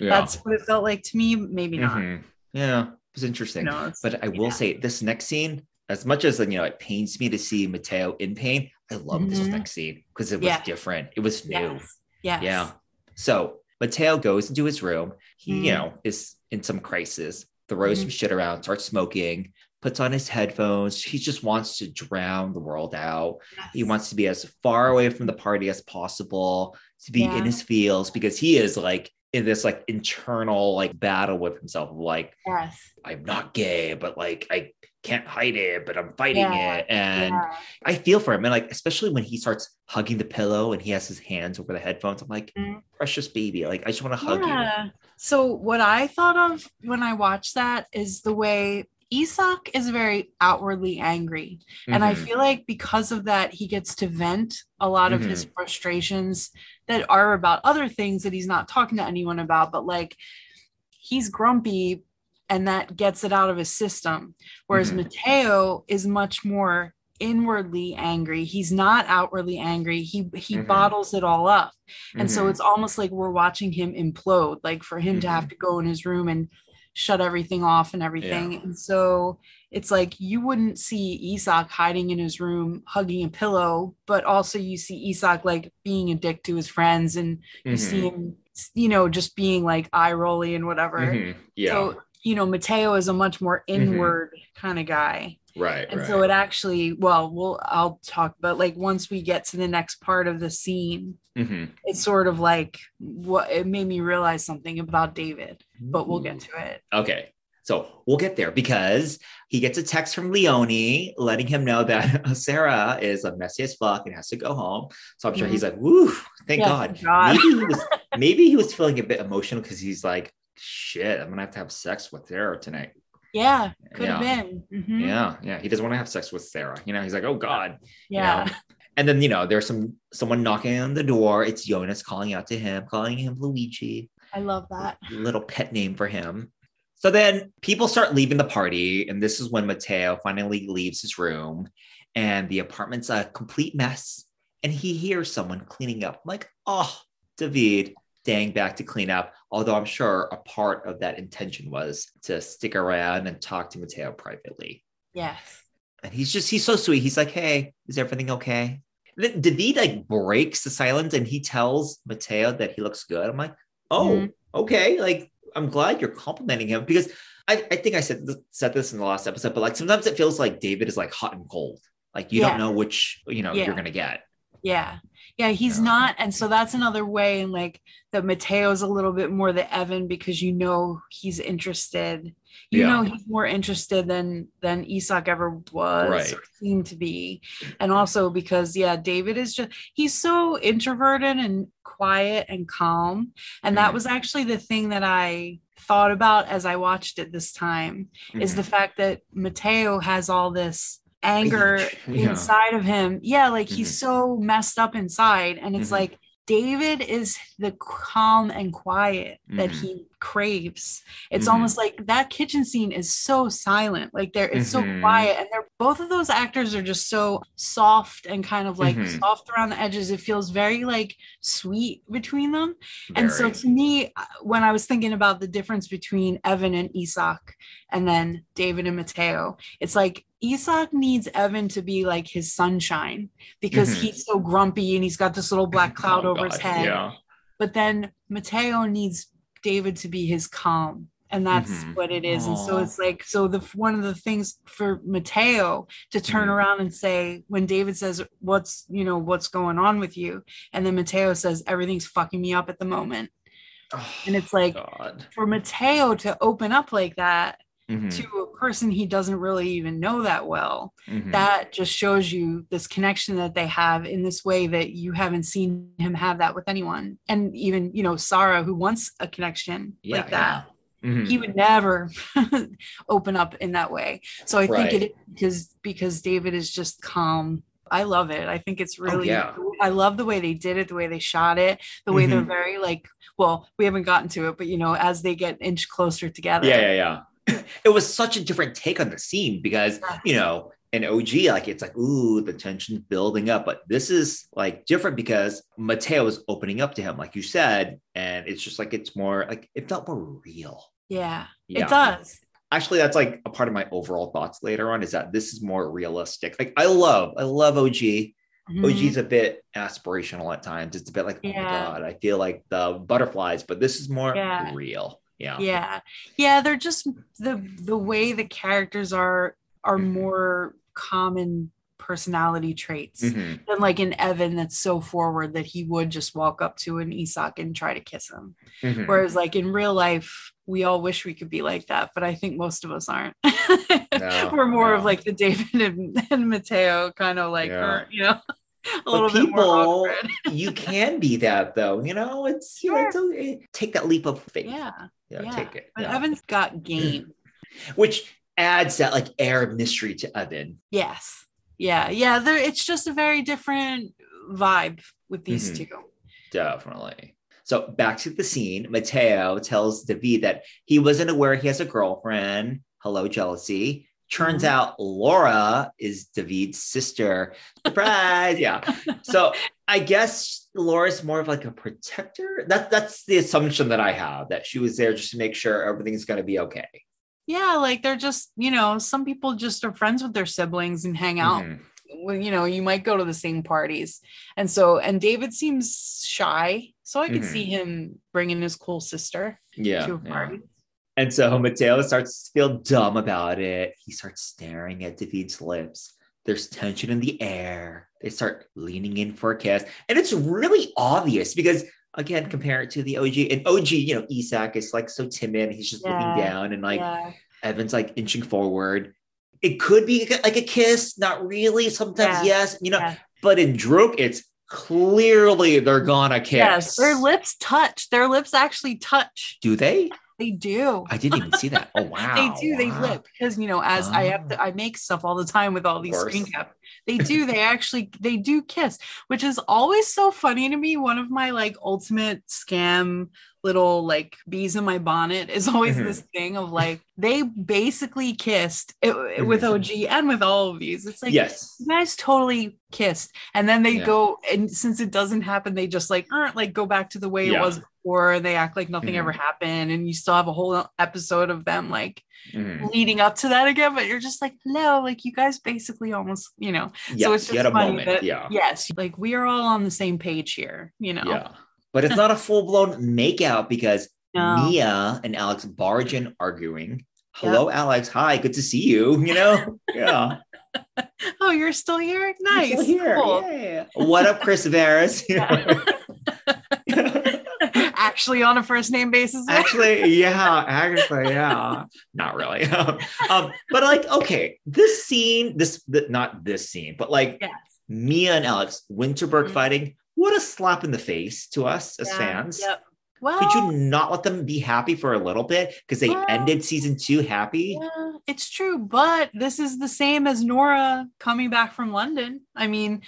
B: him." That's what it felt like to me. Maybe not.
A: Mhm. Yeah, it was interesting.
B: knows?
A: But I will
B: Yeah.
A: say this next scene, as much as you know, it pains me to see Matteo in pain. I love this
B: Mhm.
A: next scene because it was
B: Yeah.
A: different. It was new.
B: Yes. Yes.
A: Yeah. So Matteo goes into his room. He, you
B: Mm.
A: know, is in some crisis, throws
B: Mhm.
A: some shit around, starts smoking, puts on his headphones. He just wants to drown the world out. He wants to be as far away from the party as possible, to be
B: Yeah.
A: in his feels because he is like in this like internal like battle with himself like,
B: Yes.
A: I'm not gay, but like I can't hide it, but I'm fighting
B: Yeah.
A: it. And
B: Yeah.
A: I feel for him. And like, especially when he starts hugging the pillow and he has his hands over the headphones, I'm like,
B: Mhm.
A: precious baby. Like, I just want to hug you.
B: Yeah. So what I thought of when I watched that is the way Isak is very outwardly angry. And I
A: Mhm.
B: feel like because of that, he gets to vent a lot of his frustrations that are about other things that he's not talking to anyone about, but like he's grumpy and that gets it out of his system. Whereas
A: Mhm.
B: Matteo is much more inwardly angry. He's not outwardly angry. He he
A: Mhm.
B: bottles it all up. And so
A: Mhm.
B: it's almost like we're watching him implode, like for him to
A: Mm-hmm.
B: have to go in his room and shut everything off and everything.
A: Yeah.
B: And so it's like you wouldn't see Isak hiding in his room hugging a pillow, but also you see Isak like being a dick to his friends and you see him, you know, just being like eye rolly and whatever.
A: Mhm. Yeah.
B: So, you know, Matteo is a much more inward kind of guy.
A: right.
B: And
A: right.
B: so it actually, well, we'll I'll talk, but like once we get to the next part of the scene,
A: Mhm.
B: it's sort of like what it made me realize something about David, but we'll get to it.
A: Okay. So we'll get there because he gets a text from Leonie letting him know that Sara is a messy as fuck and has to go home. So I'm sure he's like, woo, thank
B: Yeah,
A: God.
B: thank God.
A: Maybe he was maybe he was feeling a bit emotional because he's like, shit, I'm gonna have to have sex with Sara tonight.
B: Yeah, could have
A: Yeah.
B: been. Mhm.
A: Yeah, yeah. He doesn't want to have sex with Sara. You know, he's like, oh God. you
B: Yeah.
A: know? And then, you know, there's some someone knocking on the door. It's Jonas calling out to him, calling him Luigi.
B: I love that.
A: little pet name for him. So then people start leaving the party, and this is when Matteo finally leaves his room, and the apartment's a complete mess. And he hears someone cleaning up. I'm like, oh, David staying back to clean up. Although I'm sure a part of that intention was to stick around and talk to Matteo privately.
B: Yes.
A: And he's just, he's so sweet. He's like, hey, is everything okay? David like breaks the silence and he tells Matteo that he looks good. I'm like, oh,
B: Mhm.
A: okay. Like, I'm glad you're complimenting him because I, I think I said th- said this in the last episode, but like sometimes it feels like David is like hot and cold. Like you
B: Yeah.
A: don't know which, you know,
B: Yeah.
A: you're gonna get.
B: Yeah. Yeah, he's
A: Yeah.
B: not. And so that's another way in like that Matteo's a little bit more the Even because you know he's interested. You
A: Yeah.
B: know he's more interested than than Isak ever was
A: Right.
B: or seemed to be. And also because yeah, David is just he's so introverted and quiet and calm. And that
A: Mhm.
B: was actually the thing that I thought about as I watched it this time is
A: Mhm.
B: the fact that Matteo has all this anger
A: Yeah.
B: inside of him. Yeah, like he's
A: Mhm.
B: so messed up inside. And it's
A: Mhm.
B: like David is the calm and quiet that
A: Mhm.
B: he craves. It's
A: Mhm.
B: almost like that kitchen scene is so silent. Like there it's so
A: Mhm.
B: quiet. And they're both of those actors are just so soft and kind of like
A: Mhm.
B: soft around the edges. It feels very like sweet between them. And so to me, uh, when I was thinking about the difference between Even and Isak and then David and Matteo, it's like Isak needs Even to be like his sunshine because
A: Mhm.
B: he's so grumpy and he's got this little black cloud
A: Oh,
B: over his head.
A: Yeah.
B: But then Matteo needs David to be his calm. And that's
A: Mhm.
B: what it is. And so it's like, so the one of the things for Matteo to turn
A: Mhm.
B: around and say, when David says, What's, you know, what's going on with you? And then Matteo says, Everything's fucking me up at the moment. And it's like,
A: God.
B: for Matteo to open up like that
A: Mhm.
B: to a person he doesn't really even know that well,
A: Mhm.
B: that just shows you this connection that they have in this way that you haven't seen him have that with anyone. And even, you know, Sara, who wants a connection
A: Yeah,
B: like that,
A: Mhm.
B: he would never open up in that way. So I think
A: Right.
B: it because because David is just calm. I love it. I think it's really
A: Oh, yeah.
B: I love the way they did it, the way they shot it, the way they're
A: Mhm.
B: very like well, we haven't gotten to it, but you know, as they get inch closer together.
A: Yeah, yeah, yeah. It was such a different take on the scene because you know, in OG, like it's like, ooh, the tension's building up. But this is like different because Matteo is opening up to him, like you said, and it's just like it's more like it felt more real.
B: Yeah,
A: Yeah.
B: it does.
A: Actually, that's like a part of my overall thoughts later on is that this is more realistic. Like I love, I love OG.
B: Mhm.
A: OG's a bit aspirational at times. It's a bit like, oh my
B: Yeah.
A: god, I feel like the butterflies, but this is more
B: Yeah.
A: real. Yeah.
B: yeah yeah they're just the the way the characters are are
A: Mhm.
B: more common personality traits
A: Mhm.
B: than like an even that's so forward that he would just walk up to an isak and try to kiss him
A: Mhm.
B: whereas like in real life we all wish we could be like that but i think most of us aren't
A: No,
B: we're more of like the david and, and matteo kind of like
A: Yeah.
B: you know a
A: But
B: little bit more
A: people,
B: awkward
A: you can be that though. You know, it's you know,
B: Sure.
A: it's okay. take that leap of faith.
B: yeah
A: yeah,
B: yeah.
A: take it.
B: but
A: yeah.
B: even's got game
A: Which adds that like air of mystery to Even.
B: Yes. Yeah. Yeah. There it's just a very different vibe with these
A: Mhm.
B: two.
A: Definitely. So back to the scene, Matteo tells David that he wasn't aware he has a girlfriend. Hello, jealousy. Turns
B: Mhm.
A: out Laura is David's sister. Surprise! yeah. So I guess Laura's more of like a protector. That that's the assumption that I have that she was there just to make sure everything's going to be okay.
B: Yeah, like they're just, you know, some people just are friends with their siblings and hang out.
A: Mhm.
B: Well, you know, you might go to the same parties. And so, and David seems shy. So I could
A: Mhm.
B: see him bringing his cool sister
A: Yeah.
B: to a
A: yeah.
B: party.
A: And so Matteo starts to feel dumb about it. He starts staring at David's lips. There's tension in the air. They start leaning in for a kiss. And it's really obvious because, again, compare it to the OG. And OG, you know, Isak is like so timid. He's just looking down and like
B: yeah.
A: Even's like inching forward. It could be like a kiss, not really. Sometimes,
B: Yeah,
A: yes, you know,
B: yeah.
A: but in Druck, it's clearly they're gonna kiss.
B: Yes. Their lips touch. Their lips actually touch.
A: Do they?
B: They do.
A: I didn't even see that. Oh, wow.
B: they do they lip because you know as i have
A: Oh.
B: to ah. i make stuff all the time with all these screen caps they do they actually they do kiss which is always so funny to me one of my like ultimate Skam little like bees in my bonnet is always
A: Mhm.
B: this thing of like they basically kissed it, with og and with all of these it's like
A: yes.
B: you guys totally kissed and then they
A: Yeah.
B: go and since it doesn't happen they just like aren't like go back to the way
A: Yeah.
B: it was before And they act like nothing
A: Mhm.
B: ever happened and you still have a whole episode of them like
A: Mhm.
B: leading up to that again but you're just like no, like you guys basically almost you know
A: Yeah,
B: so it's
A: you
B: just
A: had a moment.
B: that
A: yeah.
B: yes like we are all on the same page here you know
A: Yeah. But it's not a full blown makeout because
B: No.
A: Mia and Alex barge in arguing. Hello, Alex. Hi, good to see you. You know? Yeah.
B: oh you're still here nice
A: still here.
B: cool.
A: Yeah. What up, Chris Veras?
B: actually on a first name basis
A: actually, yeah, actually, yeah. Not really. um, but like, okay, this scene, this th- not this scene, but like
B: Yes.
A: Mia and Alex Winterberg
B: Mhm.
A: fighting. What a slap in the face to us as
B: Yeah,
A: fans.
B: yep well
A: Could you not let them be happy for a little bit because they
B: Well-
A: ended season two happy?
B: Yeah, it's true, but this is the same as Noora coming back from London. I mean,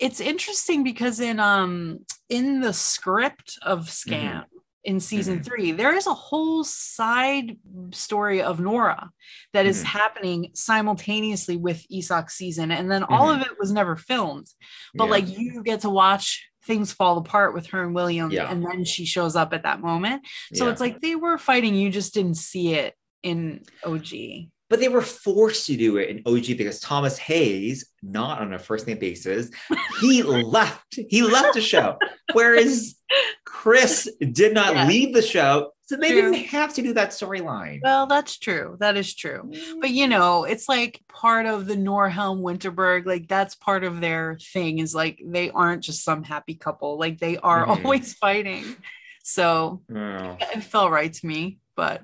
B: it's interesting because in um in the script of Skam in season
A: Mhm.
B: three, there is a whole side story of Noora that is
A: Mhm.
B: happening simultaneously with Isak's season, and then all of it was never filmed. But
A: Yeah.
B: like you get to watch things fall apart with her and William,
A: Yeah.
B: and then she shows up at that moment. So
A: Yeah.
B: it's like they were fighting, you just didn't see it in OG.
A: But they were forced to do it in OG because Thomas Hayes, not on a first name basis, he left. He left the show. Whereas Chris did not
B: Yeah.
A: leave the show. So they
B: True.
A: didn't have to do that storyline.
B: Well, that's true. That is true. But you know, it's like part of the Noorhelm Winterberg, like that's part of their thing is like they aren't just some happy couple, like they are
A: Mhm.
B: always fighting. So
A: Oh,
B: it felt right to me, but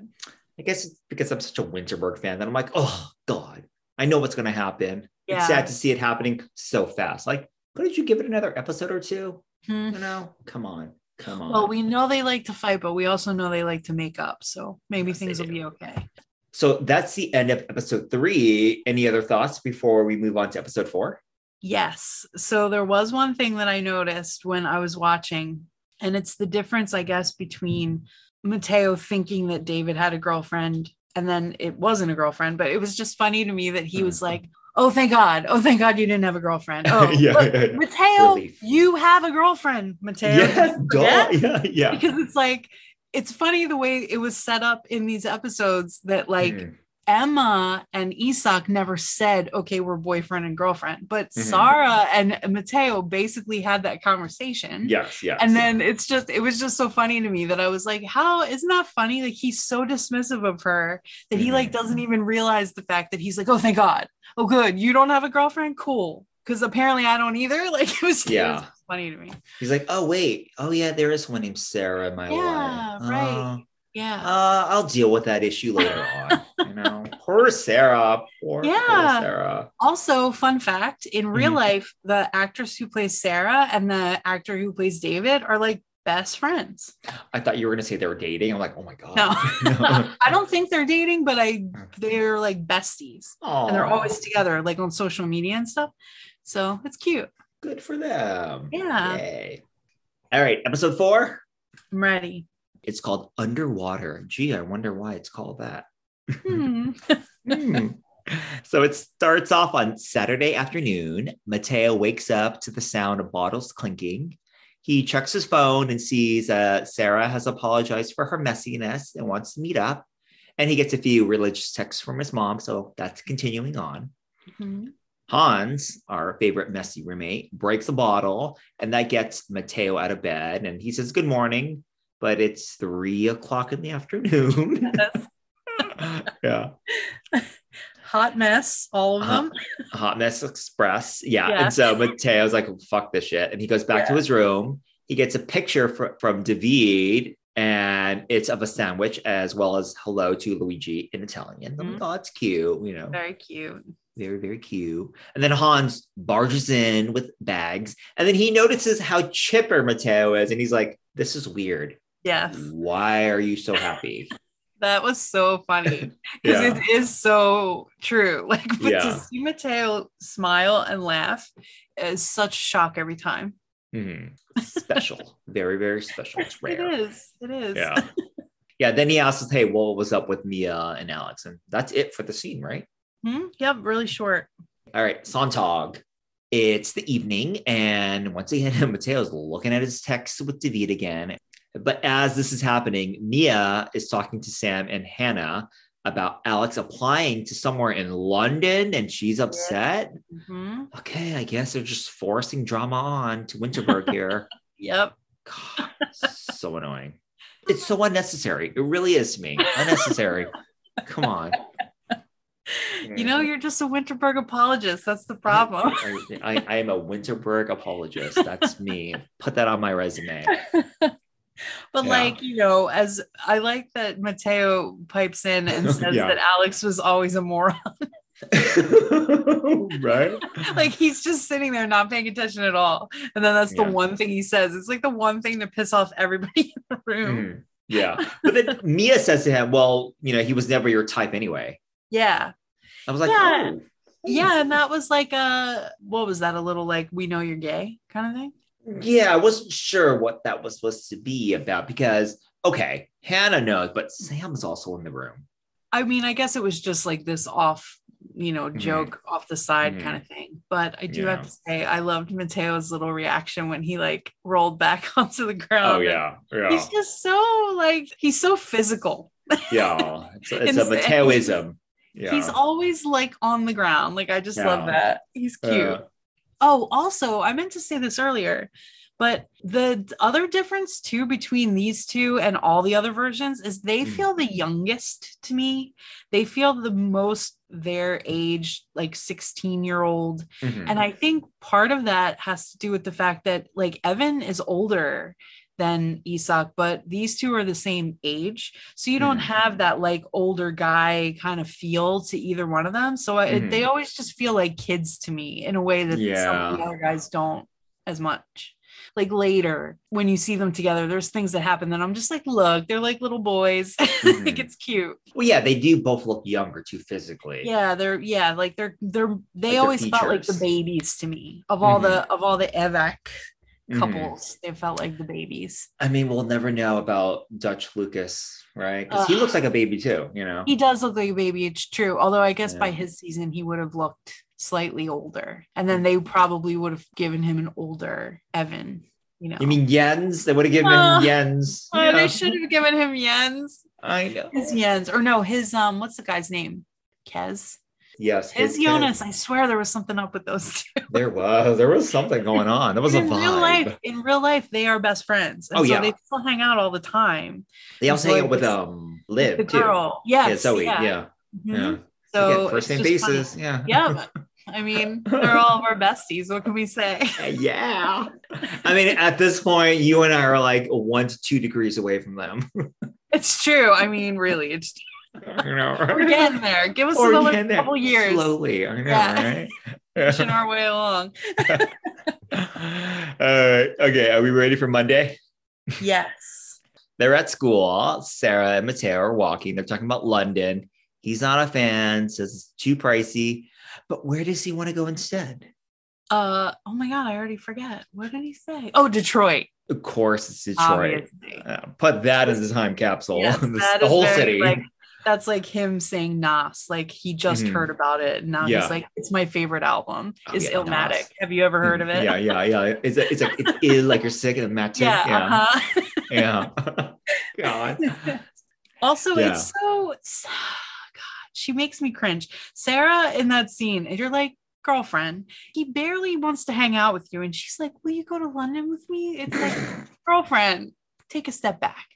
A: I guess it's because I'm such a Winterberg fan that I'm like, oh God, I know what's going to happen.
B: Yeah.
A: It's sad to see it happening so fast. Like, couldn't you give it another episode or two?
B: hmm.
A: You know, come on, come on.
B: well, we know they like to fight, but we also know they like to make up. So maybe
A: Yes,
B: things will
A: do.
B: be okay.
A: so that's the end of episode three. Any other thoughts before we move on to episode four?
B: Yes. So there was one thing that I noticed when I was watching, and it's the difference, I guess, between Matteo thinking that David had a girlfriend and then it wasn't a girlfriend, but it was just funny to me that he was
A: Mhm.
B: like, Oh, thank God. Oh, thank God you didn't have a girlfriend. Oh,
A: Yeah,
B: look,
A: yeah, yeah.
B: Matteo,
A: Relief.
B: you have a girlfriend, Matteo.
A: Yes,
B: Did you
A: duh.
B: forget?
A: yeah, yeah.
B: Because it's like, it's funny the way it was set up in these episodes that like
A: Mhm.
B: Emma and Isak never said, okay, we're boyfriend and girlfriend, but
A: Mhm.
B: Sara and Matteo basically had that conversation.
A: Yes, yes.
B: And then it's just, it was just so funny to me that I was like, how isn't that funny? Like he's so dismissive of her that he like
A: Mhm.
B: doesn't even realize the fact that he's like, oh, thank God. Oh, good. You don't have a girlfriend? Cool. Because apparently I don't either. Like it was, it
A: Yeah.
B: was funny to me.
A: he's like, oh wait, oh yeah, there is one named Sara in my
B: Yeah,
A: life.
B: right.
A: Uh,
B: Yeah.
A: uh, I'll deal with that issue later on. You know, poor Sara. Poor, poor Sara.
B: Also, fun fact in real
A: Mhm.
B: life, the actress who plays Sara and the actor who plays David are like best friends.
A: I thought you were gonna say they were dating. I'm like, oh my god.
B: No, I don't think they're dating, but I they're like besties and they're always together, like on social media and stuff. So it's cute.
A: good for them.
B: Yeah.
A: Yay. All right, episode four.
B: I'm ready.
A: It's called Underwater. Gee, I wonder why it's called that.
B: Hmm.
A: Hmm. So it starts off on Saturday afternoon. Matteo wakes up to the sound of bottles clinking. He checks his phone and sees uh, Sara has apologized for her messiness and wants to meet up. And he gets a few religious texts from his mom. So that's continuing on.
B: Mhm.
A: Hans, our favorite messy roommate, breaks a bottle and that gets Matteo out of bed. And he says, Good morning, but it's three o'clock in the afternoon.
B: Yes.
A: yeah.
B: Hot mess, all of them.
A: Hot Mess Express. Yeah.
B: Yeah.
A: And so Matteo's like, fuck this shit. And he goes back to his room. He gets a picture fr- from David and it's of a sandwich as well as hello to Luigi in Italian.
B: Mhm.
A: oh, it's cute. You know,
B: Very cute.
A: very, very cute. And then Hans barges in with bags. And then he notices how chipper Matteo is. And he's like, this is weird.
B: Yes.
A: Why are you so happy?
B: That was so funny because
A: Yeah.
B: it is so true. Like, but
A: Yeah.
B: to see Matteo smile and laugh is such shock every time.
A: Mhm. Special. very, very special. It's
B: It
A: rare.
B: is. It is.
A: Yeah. yeah. Then he asks us, hey, what was up with Mia and Alex? And that's it for the scene, right?
B: Hmm? Yep. Really short.
A: All right. Sonntag. It's the evening. And once again, Matteo's looking at his text with David again. But as this is happening, Mia is talking to Sam and Hanna about Alex applying to somewhere in London and she's upset.
B: Mhm.
A: Okay, I guess they're just forcing drama on to Winterberg here.
B: Yep.
A: God, so annoying. It's so unnecessary. It really is to me. Unnecessary. Come on.
B: You know, you're just a Winterberg apologist. That's the problem.
A: I, I, I am a Winterberg apologist. That's me. Put that on my resume.
B: But
A: Yeah.
B: like, you know, as I like that Matteo pipes in and says
A: Yeah.
B: that Alex was always a moron.
A: right?
B: like he's just sitting there not paying attention at all. And then that's the one thing he says. It's like the one thing to piss off everybody in the room.
A: Mhm. Yeah. But then Mia says to him, Well, you know, he was never your type anyway.
B: Yeah.
A: I was like,
B: Yeah.
A: Oh.
B: Yeah. And that was like a what was that? A little like we know you're gay kind of thing.
A: Yeah, I wasn't sure what that was supposed to be about because, okay, Hanna knows, but Sam's also in the room.
B: I mean, I guess it was just like this off, you know,
A: Mhm.
B: joke off the side
A: Mhm.
B: kind of thing. But I do
A: Yeah.
B: have to say, I loved Matteo's little reaction when he like rolled back onto the ground.
A: Oh, yeah. Yeah.
B: He's just so like he's so physical.
A: yeah. It's, a- it's a Matteoism. Yeah.
B: He's always like on the ground. Like I just love that. He's cute.
A: Yeah.
B: Oh, also, I meant to say this earlier, but the other difference too between these two and all the other versions is they
A: Mm.
B: feel the youngest to me. They feel the most their age, like 16 year old.
A: Mhm.
B: And I think part of that has to do with the fact that like Even is older than Isak, but these two are the same age. So you don't
A: Mhm.
B: have that like older guy kind of feel to either one of them. So I,
A: Mhm.
B: they always just feel like kids to me in a way that some of the other guys don't as much. Like later, when you see them together, there's things that happen that I'm just like, look, they're like little boys. like
A: Mhm.
B: it's cute.
A: well, yeah, they do both look younger too physically.
B: Yeah, they're yeah, like they're they're they
A: their
B: always felt like the babies to me. Of all the of all the Evak
A: Mhm.
B: couples, they felt like the babies.
A: I mean, we'll never know about Dutch Lucas, right? Because he looks like a baby too, you know?
B: He does look like a baby, it's true. Although I guess by his season he would have looked slightly older. And then they probably would have given him an older Even, you know.
A: You mean Jens? They would have given
B: Uh,
A: him Jens.
B: Oh,
A: Yeah.
B: they should have given him Jens.
A: I know.
B: His Jens. Or no, his um what's the guy's name? Kez.
A: Yes,
B: His
A: kid.
B: Jonas. I swear there was something up with those two.
A: There was there was something going on. There was a
B: in real life, in real life, they are best friends. And
A: Oh,
B: so
A: yeah.
B: they still hang out all the time.
A: They also hang out with um Liv
B: the
A: too.
B: girl. Yes.
A: yeah, Zoe.
B: yeah.
A: Yeah,
B: Mhm.
A: yeah.
B: So
A: Again, first name
B: just funny.
A: basis. Yeah.
B: Yeah. I mean, they're all of our besties. What can we say?
A: Yeah. I mean, at this point, you and I are like one to two degrees away from them.
B: It's true. I mean, really, it's
A: you know,
B: we're getting there. Give us
A: Or
B: another couple years
A: Slowly. I know,
B: Yeah.
A: right?
B: pushing our way along.
A: uh, okay, are we ready for Monday?
B: Yes.
A: They're at school. Sara and Matteo are walking. They're talking about London. He's not a fan, says it's too pricey. But where does he want to go instead?
B: Uh oh my god, I already forget. What did he say? Oh, Detroit.
A: Of course, it's Detroit. Uh, put that in the time capsule.
B: Yes,
A: the
B: is
A: whole
B: very,
A: city.
B: Like, that's like him saying Nas. Like he just
A: Mhm.
B: heard about it. And now
A: Yeah.
B: he's like, it's my favorite album.
A: Oh,
B: is
A: yeah,
B: Illmatic.
A: Nas.
B: Have you ever heard of it?
A: Yeah, yeah, yeah. It's a, it's a, it's ill like you're sick and mad too.
B: Yeah.
A: Yeah,
B: uh-huh.
A: yeah. God.
B: also,
A: Yeah.
B: it's so God, she makes me cringe. Sara in that scene, and you're like, girlfriend, he barely wants to hang out with you. And she's like, Will you go to London with me? It's like, girlfriend, take a step back.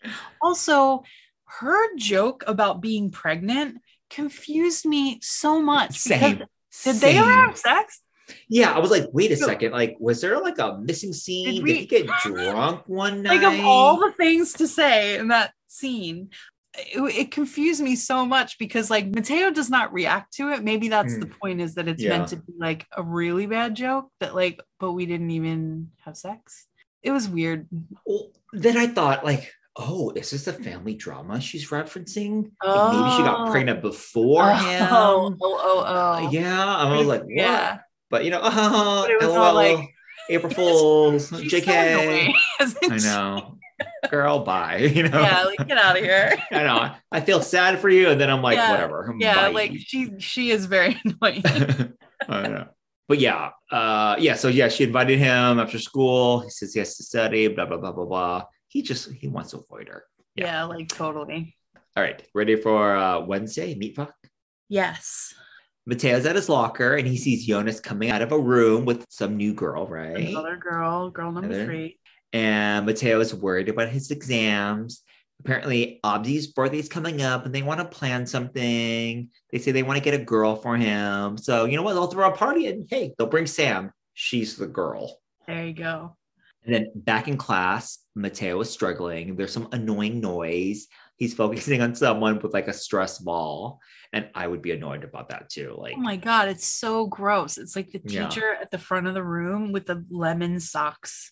B: Also, her joke about being pregnant confused me so much.
A: Same.
B: Did they ever have sex?
A: Yeah, I was like, wait a second. Like, was there like a missing scene? Did,
B: we-
A: he get drunk one night?
B: Like of all the things to say in that scene, it, it confused me so much because like Matteo does not react to it. Maybe that's the mm. point is that it's.
A: Yeah.
B: meant to be like a really bad joke that like, but we didn't even have sex. It was weird.
A: Well, then I thought, like, oh, is this a family drama she's referencing? Like, maybe she got
B: Oh.
A: pregnant before him.
B: Oh, oh, oh, oh.
A: Yeah, I was like, what?
B: yeah.
A: But you know, oh,
B: But it was
A: LOL,
B: all like-
A: April Fools,
B: She's so
A: JK.
B: annoying,
A: I know, girl, bye. You know,
B: Yeah, like get out of here.
A: I know. I feel sad for you, and then I'm like,
B: Yeah,
A: whatever.
B: Yeah,
A: bye.
B: like she she is very annoying.
A: I know. But yeah, uh, yeah. So yeah, she invited him after school. He says he has to study. Blah blah blah blah blah. He just he wants to avoid her. Yeah.
B: yeah, like totally.
A: All right, ready for uh, Wednesday Mittwoch?
B: Yes.
A: Matteo's at his locker and he sees Jonas coming out of a room with some new girl, right?
B: Another girl, girl number
A: Another-
B: three.
A: And Matteo is worried about his exams. Apparently, Abdi's birthday is coming up and they want to plan something. They say they want to get a girl for him. So, you know what? They'll throw a party and hey, they'll bring Sam. She's the girl.
B: There you go.
A: And then back in class, Matteo is struggling. There's some annoying noise. He's focusing on someone with like a stress ball. And I would be annoyed about that too. Oh like,
B: Oh my god, it's so gross. It's like the
A: Yeah.
B: teacher at the front of the room with the lemon socks.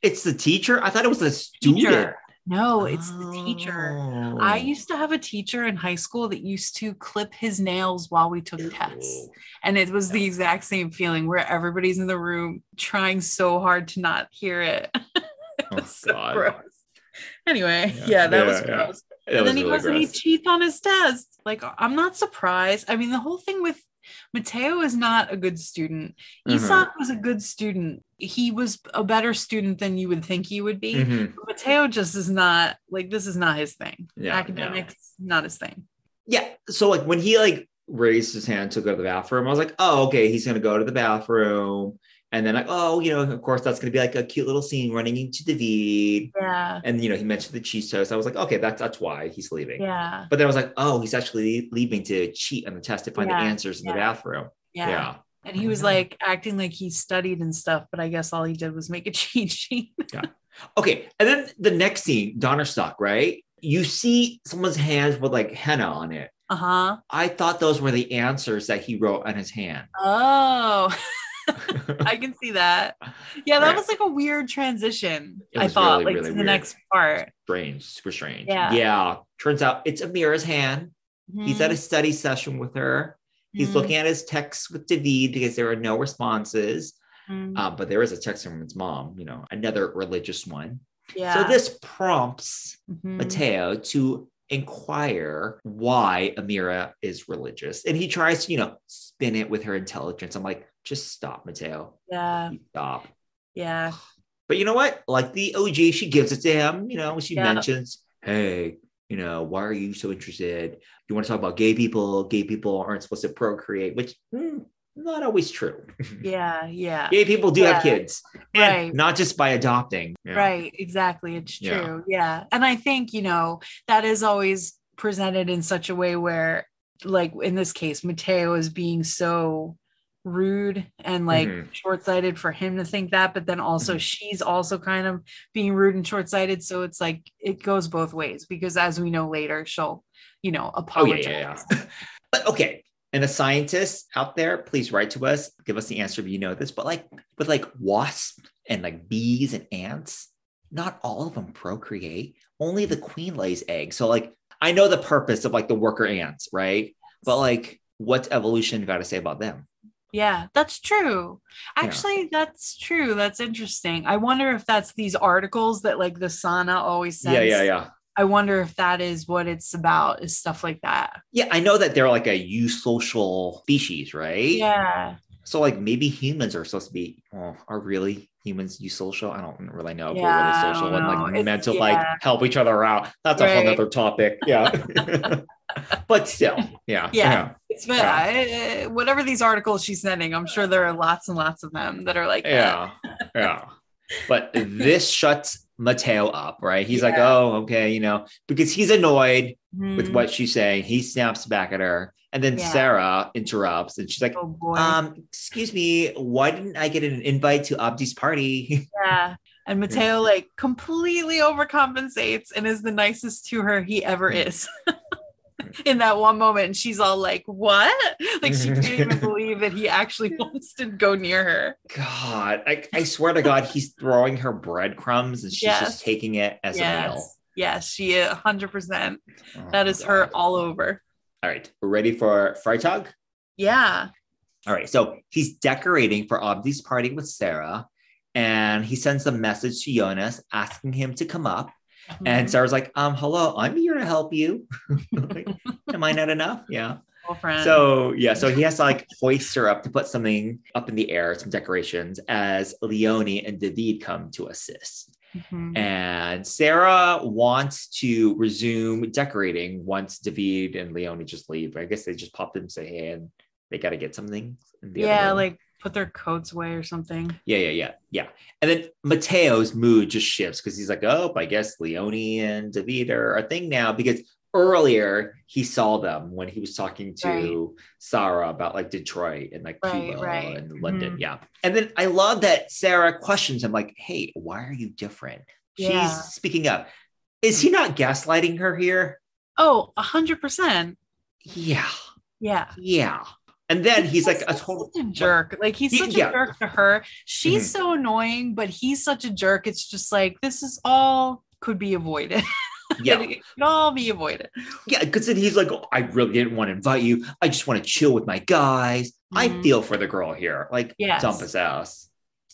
A: it's the teacher. I thought it was a student.
B: Teacher. No, it's the teacher.
A: Oh.
B: I used to have a teacher in high school that used to clip his nails while we took tests. And it was the exact same feeling where everybody's in the room trying so hard to not hear it. it
A: Oh,
B: was so
A: God.
B: gross. Anyway,
A: Yeah.
B: yeah, that
A: Yeah,
B: was
A: yeah.
B: gross.
A: It
B: and then he goes and he
A: gross.
B: cheats on his test. Like, I'm not surprised. I mean, the whole thing with Matteo is not a good student.
A: Mhm.
B: Isak was a good student. He was a better student than you would think he would be.
A: Mhm.
B: Matteo just is not like this is not his thing.
A: Yeah,
B: Academics, not his thing.
A: Yeah. So like when he like raised his hand to go to the bathroom, I was like, oh, okay, he's gonna go to the bathroom. And then like, oh, you know, of course that's gonna be like a cute little scene running into David.
B: Yeah.
A: And you know, he mentioned the cheese toast. I was like, okay, that's that's why he's leaving.
B: Yeah.
A: But then I was like, oh, he's actually leaving to cheat on the test to find
B: Yeah,
A: the answers in the bathroom.
B: Yeah.
A: Yeah.
B: And he was like acting like he studied and stuff, but I guess all he did was make a cheat sheet. Yeah.
A: Okay. And then the next scene, Donnerstag, right? You see someone's hands with like henna on it.
B: Uh huh.
A: I thought those were the answers that he wrote on his hand.
B: Oh, I can see that. Yeah, that
A: Right.
B: was like a weird transition.
A: It
B: I thought,
A: really,
B: like
A: really
B: to the
A: weird.
B: next part.
A: strange, super strange.
B: Yeah.
A: Yeah. Turns out it's Amira's hand. He's at
B: Mhm.
A: a study session with her. He's
B: Mhm.
A: looking at his texts with David because there are no responses.
B: Mhm.
A: Um, but there is a text from his mom, you know, another religious one.
B: yeah.
A: So this prompts
B: Mhm.
A: Matteo to inquire why Amira is religious. And he tries to, you know, spin it with her intelligence. I'm like, just stop, Matteo.
B: Yeah.
A: Stop.
B: Yeah.
A: But you know what? Like the OG, she gives it to him. You know, she
B: Yeah.
A: mentions, hey, you know, why are you so interested? You want to talk about gay people? Gay people aren't supposed to procreate, which mm, not always true.
B: Yeah, yeah.
A: Gay people do
B: Yeah.
A: have kids, and
B: Right.
A: not just by adopting. you know.
B: Right, exactly. It's
A: Yeah.
B: true. Yeah. And I think, you know, that is always presented in such a way where, like in this case, Matteo is being so rude and like
A: Mhm.
B: short-sighted for him to think that but then also
A: Mhm.
B: she's also kind of being rude and short-sighted so it's like it goes both ways because as we know later she'll you know
A: Oh
B: apologize
A: yeah, yeah, yeah. but okay. And the scientists out there, please write to us. Give us the answer if you know this. But like with like wasps and like bees and ants, not all of them procreate. Only the queen lays eggs. So like I know the purpose of like the worker ants, right? But like, what's evolution got to say about them?
B: Yeah, that's true.
A: Yeah.
B: Actually, that's true. That's interesting. I wonder if that's these articles that like the Sana always sends.
A: Yeah, yeah, yeah.
B: I wonder if that is what it's about, is stuff like that.
A: Yeah, I know that they're like a eusocial species, right?
B: Yeah.
A: So like maybe humans are supposed to be, well, are really humans eusocial? I don't really know if
B: Yeah,
A: we're really social and like
B: It's-
A: meant to
B: yeah.
A: like help each other out. That's a whole other topic. Yeah. but still, yeah.
B: Yeah. It's been,
A: Yeah.
B: I, whatever these articles she's sending, I'm sure there are lots and lots of them that are like.
A: Yeah. Yeah. But this shuts Matteo up, right? He's like, oh, okay, you know, because he's annoyed with
B: Mhm.
A: what she's saying. He snaps back at her. And then
B: Yeah.
A: Sara interrupts and she's like,
B: Oh
A: um, excuse me, why didn't I get an invite to Abdi's party?
B: yeah. And Matteo like completely overcompensates and is the nicest to her he ever
A: Mm.
B: is. In that one moment, and she's all like, What? Like, she can't even believe that he actually wants to go near her.
A: God, I, I swear to God, he's throwing her breadcrumbs and she's
B: Yes.
A: just taking it as a meal.
B: Yes. Yes, she is 100%.
A: Oh,
B: That is her all over.
A: All right, we're ready for Freitag?
B: Yeah.
A: All right, so he's decorating for Abdi's party with Sara, and he sends a message to Jonas asking him to come up. And
B: Mhm.
A: Sara's like, um, hello, I'm here to help you. Like, Am I not enough? Yeah.
B: Girlfriend.
A: So yeah, so he has to like hoist her up to put something up in the air, some decorations, as Leonie and David come to assist.
B: Mhm.
A: And Sara wants to resume decorating once David and Leonie just leave. I guess they just pop in and say, hey, and they got to get something. the
B: yeah, like put their coats away or something.
A: yeah, yeah, yeah, yeah. And then Matteo's mood just shifts because he's like, oh, I guess Leonie and David are a thing now because earlier he saw them when he was talking to Sara about like Detroit and like
B: Right,
A: Cuba
B: right.
A: and London.
B: Mhm.
A: Yeah. And then I love that Sara questions him like, hey, why are you different?
B: Yeah.
A: She's speaking up. Is he not gaslighting her here?
B: Oh, a hundred percent.
A: Yeah.
B: Yeah.
A: Yeah. And then he's like a total
B: jerk. Like he's
A: He-
B: such
A: yeah.
B: a jerk to her. She's
A: Mhm.
B: so annoying, but he's such a jerk. It's just like this is all could be avoided.
A: Yeah.
B: it could all be avoided.
A: Yeah, because then he's like, oh, I really didn't want to invite you. I just want to chill with my guys. I
B: Mhm.
A: feel for the girl here. Like,
B: Yes.
A: dump his ass.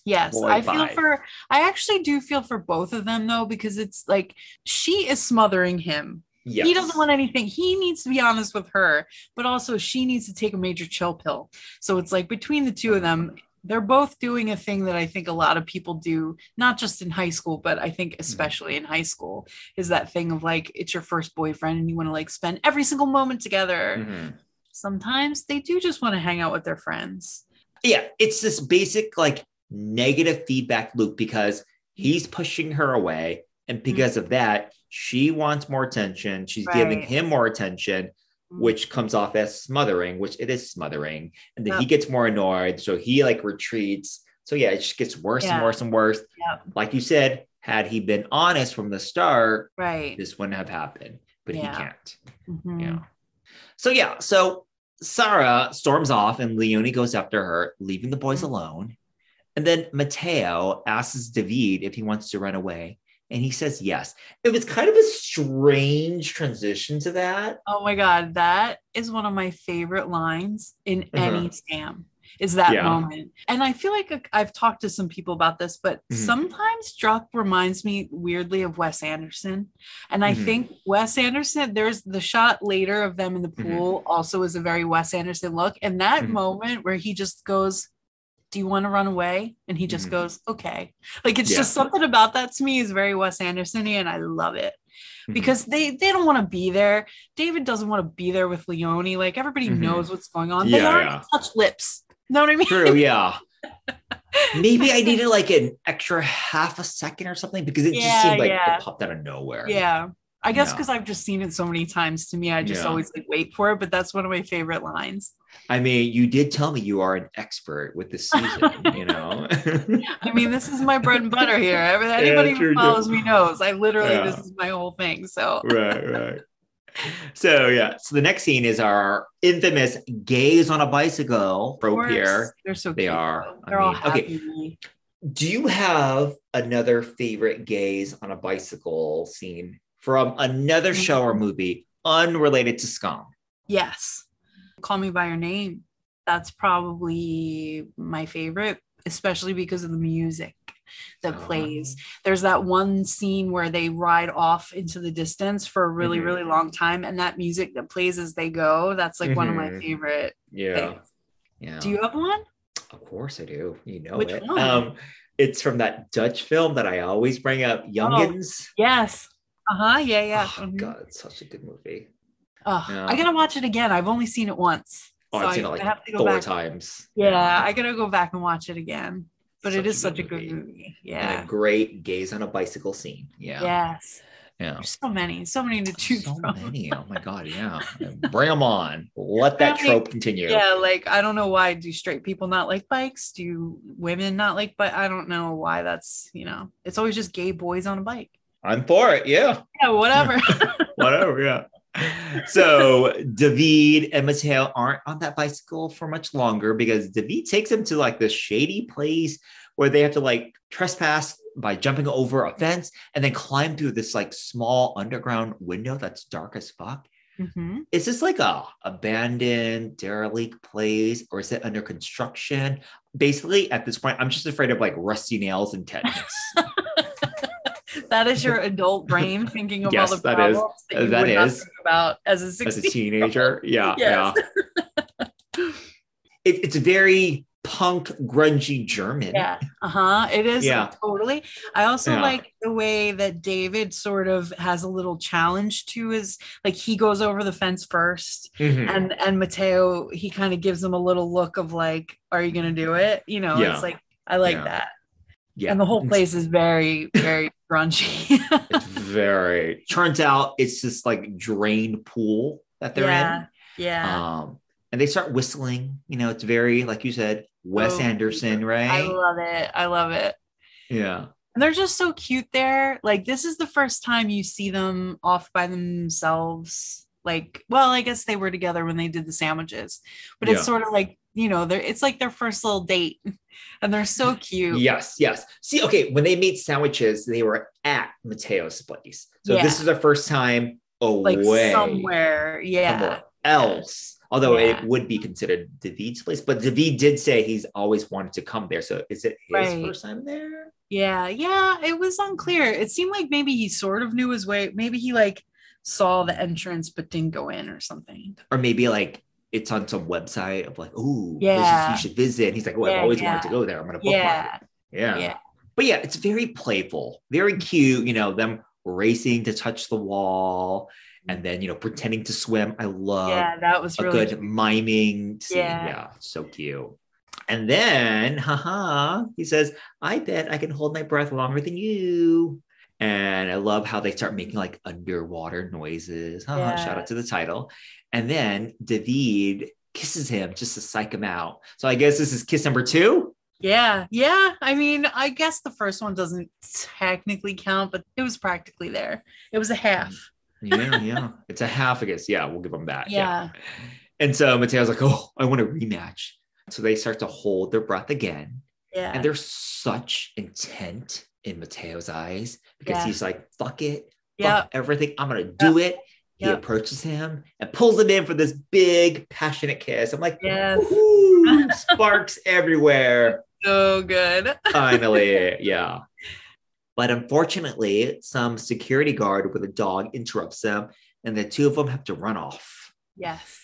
B: Yes,
A: Boy,
B: I feel
A: bye.
B: for I actually do feel for both of them though, because it's like she is smothering him.
A: Yes.
B: He doesn't want anything. He needs to be honest with her, but also she needs to take a major chill pill. So it's like between the two of them, they're both doing a thing that I think a lot of people do, not just in high school, but I think especially in high school, is that thing of like it's your first boyfriend and you want to like spend every single moment together.
A: Mhm.
B: Sometimes they do just want to hang out with their friends.
A: Yeah, it's this basic like negative feedback loop because he's pushing her away. And because of that, she wants more attention. She's giving him more attention, which comes off as smothering, which it is smothering. And then he gets more annoyed. So he like retreats. So yeah, it just gets worse and worse and worse.
B: Yep.
A: Like you said, had he been honest from the start,
B: Right.
A: this wouldn't have happened. But
B: Yeah.
A: he can't.
B: Mhm.
A: Yeah. So yeah, so Sara storms off and Leonie goes after her, leaving the boys
B: Mhm.
A: alone. And then Matteo asks David if he wants to run away. And he says yes. It was kind of a strange transition to that.
B: Oh my god, that is one of my favorite lines in any
A: Uh-huh.
B: Skam. Is that
A: Yeah.
B: moment. And I feel like I've talked to some people about this, but
A: Mhm.
B: sometimes Druck reminds me weirdly of Wes Anderson. And I
A: Mhm.
B: think Wes Anderson, there's the shot later of them in the
A: Mhm.
B: pool, also is a very Wes Anderson look. And that
A: Mhm.
B: moment where he just goes, Do you want to run away? And he just
A: Mhm.
B: goes, Okay. Like it's
A: Yeah.
B: just something about that to me is very Wes Anderson and I love it.
A: Mhm.
B: because they they don't want to be there. David doesn't want to be there with Leonie. Like everybody
A: Mhm.
B: knows what's going on. they
A: Yeah,
B: already
A: yeah.
B: touch lips. Know what I mean?
A: True, yeah. Maybe I needed like an extra half a second or something because it just seemed like
B: yeah.
A: it popped out of nowhere.
B: Yeah. I guess
A: Yeah.
B: because I've just seen it so many times to me, I just
A: Yeah.
B: always like wait for it. But that's one of my favorite lines.
A: I mean, you did tell me you are an expert with this season, you know?
B: I mean, this is my bread and butter here. Anybody
A: true,
B: who follows me knows. I literally,
A: Yeah.
B: this is my whole thing. So
A: right, right. So yeah, so the next scene is our infamous gays on a bicycle rope here.
B: They're so
A: They
B: cute,
A: are. I
B: They're all
A: mean, okay.
B: happy.
A: Do you have another favorite gays on a bicycle scene from another show or movie unrelated to Skam?
B: Yes. Call me by your name. That's probably my favorite, especially because of the music that
A: Uh-huh.
B: plays. There's that one scene where they ride off into the distance for a really,
A: Mhm.
B: really long time, and that music that plays as they go, that's like one of my
A: Mhm.
B: favorite.
A: Yeah.
B: things.
A: Yeah.
B: Do you have one?
A: Of course I do. You know
B: Which
A: it.
B: one?
A: Um, it's from that Dutch film that I always bring up, Jongens.
B: Yes. Uh huh. Yeah, yeah.
A: Oh,
B: Mhm.
A: God, it's such a good movie.
B: Oh,
A: Yeah.
B: I gotta watch it again. I've only seen it once.
A: Oh,
B: so
A: I've seen
B: I-
A: it like
B: have to go
A: four
B: back.
A: times.
B: Yeah, I gotta go back and watch it again. But it
A: Such
B: is
A: a
B: such a
A: good movie.
B: movie.
A: And
B: Yeah.
A: a great gaze on a bicycle scene. Yeah.
B: Yes.
A: Yeah.
B: There's so many, so many to choose
A: So
B: from.
A: many. Oh my God. Yeah. Bring them on. Let that trope continue.
B: Yeah, like I don't know why do straight people not like bikes? Do women not like but I don't know why that's, you know, it's always just gay boys on a bike.
A: I'm for it. Yeah.
B: Yeah, whatever.
A: Whatever. Yeah. So David and Matteo aren't on that bicycle for much longer because David takes them to like this shady place where they have to like trespass by jumping over a fence and then climb through this like small underground window that's dark as fuck.
B: hmm
A: Is this like a abandoned derelict place or is it under construction? Basically, at this point, I'm just afraid of like rusty nails and tetanus.
B: That is your adult brain thinking of
A: Yes,
B: all the
A: that is-
B: problems that, you
A: that
B: think about as a
A: as a teenager. Yeah,
B: Yes.
A: yeah. It, it's very punk, grungy German.
B: Yeah. Uh-huh. It is
A: Yeah.
B: totally. I also
A: Yeah.
B: like the way that David sort of has a little challenge to his like he goes over the fence first
A: Mhm.
B: and and Matteo he kind of gives him a little look of like are you going to do it? You know,
A: Yeah.
B: it's like I like
A: Yeah.
B: that.
A: Yeah.
B: And the whole place is very very grungy.
A: It's very turns out it's just like drained pool that they're
B: yeah.
A: in.
B: Yeah.
A: Um, and they start whistling. You know, it's very like you said, Wes
B: Oh,
A: Anderson, right?
B: I love it. I love it.
A: yeah.
B: And they're just so cute there. Like this is the first time you see them off by themselves. Like, well, I guess they were together when they did the sandwiches, but
A: Yeah.
B: it's sort of like, you know, they're it's like their first little date. And they're so cute.
A: Yes, yes. See, okay, when they made sandwiches, they were at Matteo's place. So
B: Yeah.
A: this is their first time away
B: Like somewhere. Yeah.
A: somewhere else. Although
B: Yeah.
A: it would be considered David's place, but David did say he's always wanted to come there. So is it his
B: Right.
A: first time there?
B: Yeah. Yeah. It was unclear. It seemed like maybe he sort of knew his way. Maybe he like saw the entrance but didn't go in or something.
A: Or maybe like it's on some website of like, oh,
B: Yeah.
A: you should visit. And he's like, oh, I've always
B: yeah.
A: wanted to go there. I'm gonna bookmark
B: Yeah.
A: it. Yeah.
B: Yeah.
A: But yeah, it's very playful, very cute, you know, them racing to touch the wall and then, you know, pretending to swim. I love
B: yeah. That was
A: a
B: really
A: good
B: cute.
A: miming scene.
B: Yeah.
A: Yeah. so cute. And then, haha, he says, I bet I can hold my breath longer than you. And I love how they start making like underwater noises. Haha,
B: Yeah.
A: Shout out to the title. And then David kisses him just to psych him out. So I guess this is kiss number two.
B: Yeah, yeah. I mean, I guess the first one doesn't technically count, but it was practically there. It was a half.
A: Yeah, yeah. It's a half, I guess. Yeah, we'll give him that.
B: Yeah.
A: And so Matteo's like, oh, I want a rematch. So they start to hold their breath again.
B: Yeah.
A: And there's such intent in Matteo's eyes because
B: Yeah.
A: he's like, fuck it,
B: yeah.
A: fuck everything. I'm gonna do it. He
B: Yep.
A: approaches him and pulls him in for this big passionate kiss. I'm like,
B: Yes.
A: Sparks everywhere.
B: So good.
A: Finally, yeah. But unfortunately, some security guard with a dog interrupts them, and the two of them have to run off.
B: Yes.